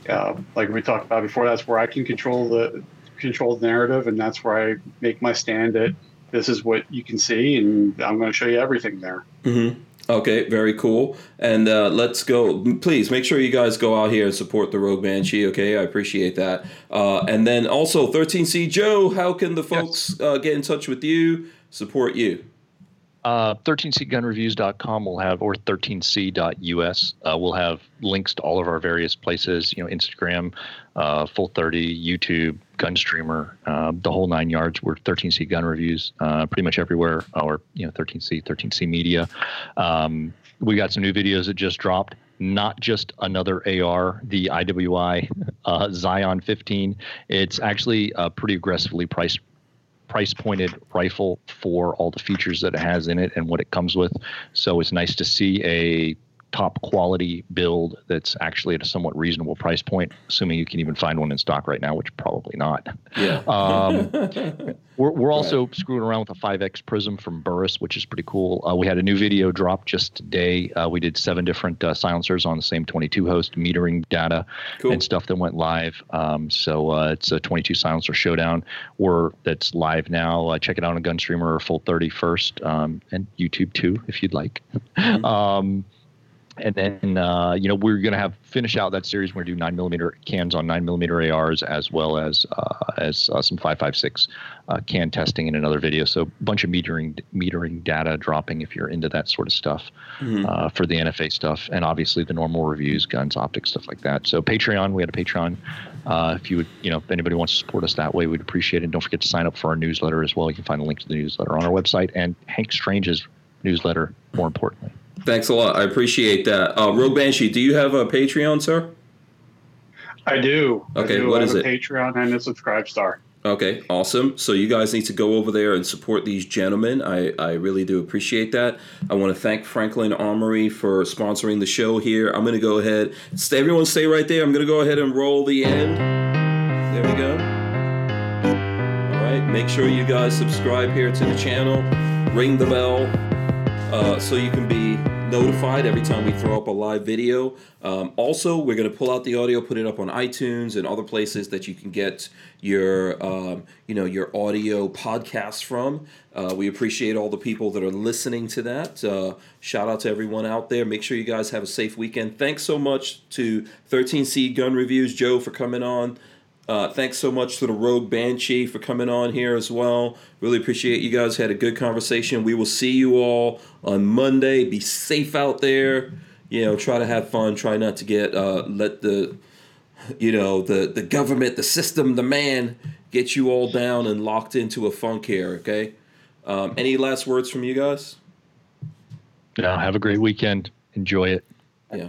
uh, like we talked about before, that's where I can control the control the narrative, and that's where I make my stand. That this is what you can see, and I'm going to show you everything there. Mm-hmm. Okay, very cool. And uh, let's go. Please make sure you guys go out here and support the Rogue Banshee. Okay, I appreciate that. Uh, and then also 13C Joe, how can the folks yes. uh, get in touch with you, support you? Uh, 13cgunreviews.com will have, or 13c.us, uh, we'll have links to all of our various places, you know, Instagram, uh, Full 30, YouTube, Gunstreamer, uh, the whole nine yards. We're 13C Gun Reviews uh, pretty much everywhere, or, you know, 13C, 13C Media. Um, we got some new videos that just dropped not just another AR, the IWI uh, Zion 15. It's actually a pretty aggressively priced price pointed rifle for all the features that it has in it and what it comes with. So it's nice to see a top quality build that's actually at a somewhat reasonable price point, assuming you can even find one in stock right now, which probably not. Yeah. Um, we're we're also right. screwing around with a 5X Prism from Burris, which is pretty cool. Uh, we had a new video drop just today. Uh, we did seven different uh, silencers on the same 22 host, metering data cool. and stuff that went live. Um, so uh, it's a 22 silencer showdown. We're that's live now. Uh, check it out on Gunstreamer or Full 30 first, um, and YouTube too if you'd like. Mm-hmm. And then uh, you know we're going to have finish out that series. We're going to do nine millimeter cans on nine millimeter ARs as well as uh, as uh, some five five six uh, can testing in another video. So a bunch of metering metering data dropping if you're into that sort of stuff mm-hmm. Uh, for the NFA stuff, and obviously the normal reviews, guns, optics, stuff like that. So Patreon, we had a Patreon. Uh, if you would, you know, if anybody wants to support us that way, we'd appreciate it. And don't forget to sign up for our newsletter as well. You can find a link to the newsletter on our website and Hank Strange's newsletter. More importantly. Thanks a lot. I appreciate that. Uh, Rogue Banshee, do you have a Patreon, sir? I do. Okay, I do. what I is it? Patreon and a Subscribe Star. Okay, awesome. So you guys need to go over there and support these gentlemen. I, I really do appreciate that. I want to thank Franklin Armory for sponsoring the show here. I'm going to go ahead. Stay, everyone stay right there. I'm going to go ahead and roll the end. There we go. All right, make sure you guys subscribe here to the channel. Ring the bell uh, so you can be notified every time we throw up a live video. Um, also, we're going to pull out the audio, put it up on iTunes and other places that you can get your, um, you know, your audio podcasts from. Uh, we appreciate all the people that are listening to that. Uh, shout out to everyone out there. Make sure you guys have a safe weekend. Thanks so much to 13C Gun Reviews, Joe, for coming on. Uh, thanks so much to the Rogue Banshee for coming on here as well. Really appreciate you guys. Had a good conversation. We will see you all on Monday. Be safe out there. You know, try to have fun. Try not to get uh, let the you know the the government, the system, the man get you all down and locked into a funk here. Okay. Um, any last words from you guys? No. Have a great weekend. Enjoy it. Yeah.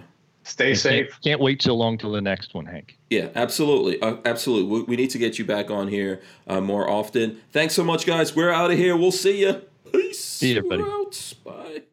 Stay safe. Can't, can't, wait so long till the next one, Hank. Yeah, absolutely, uh, absolutely. We, we, need to get you back on here uh, more often. Thanks so much, guys. We're out of here. We'll see you. Peace. See you, everybody. Bye.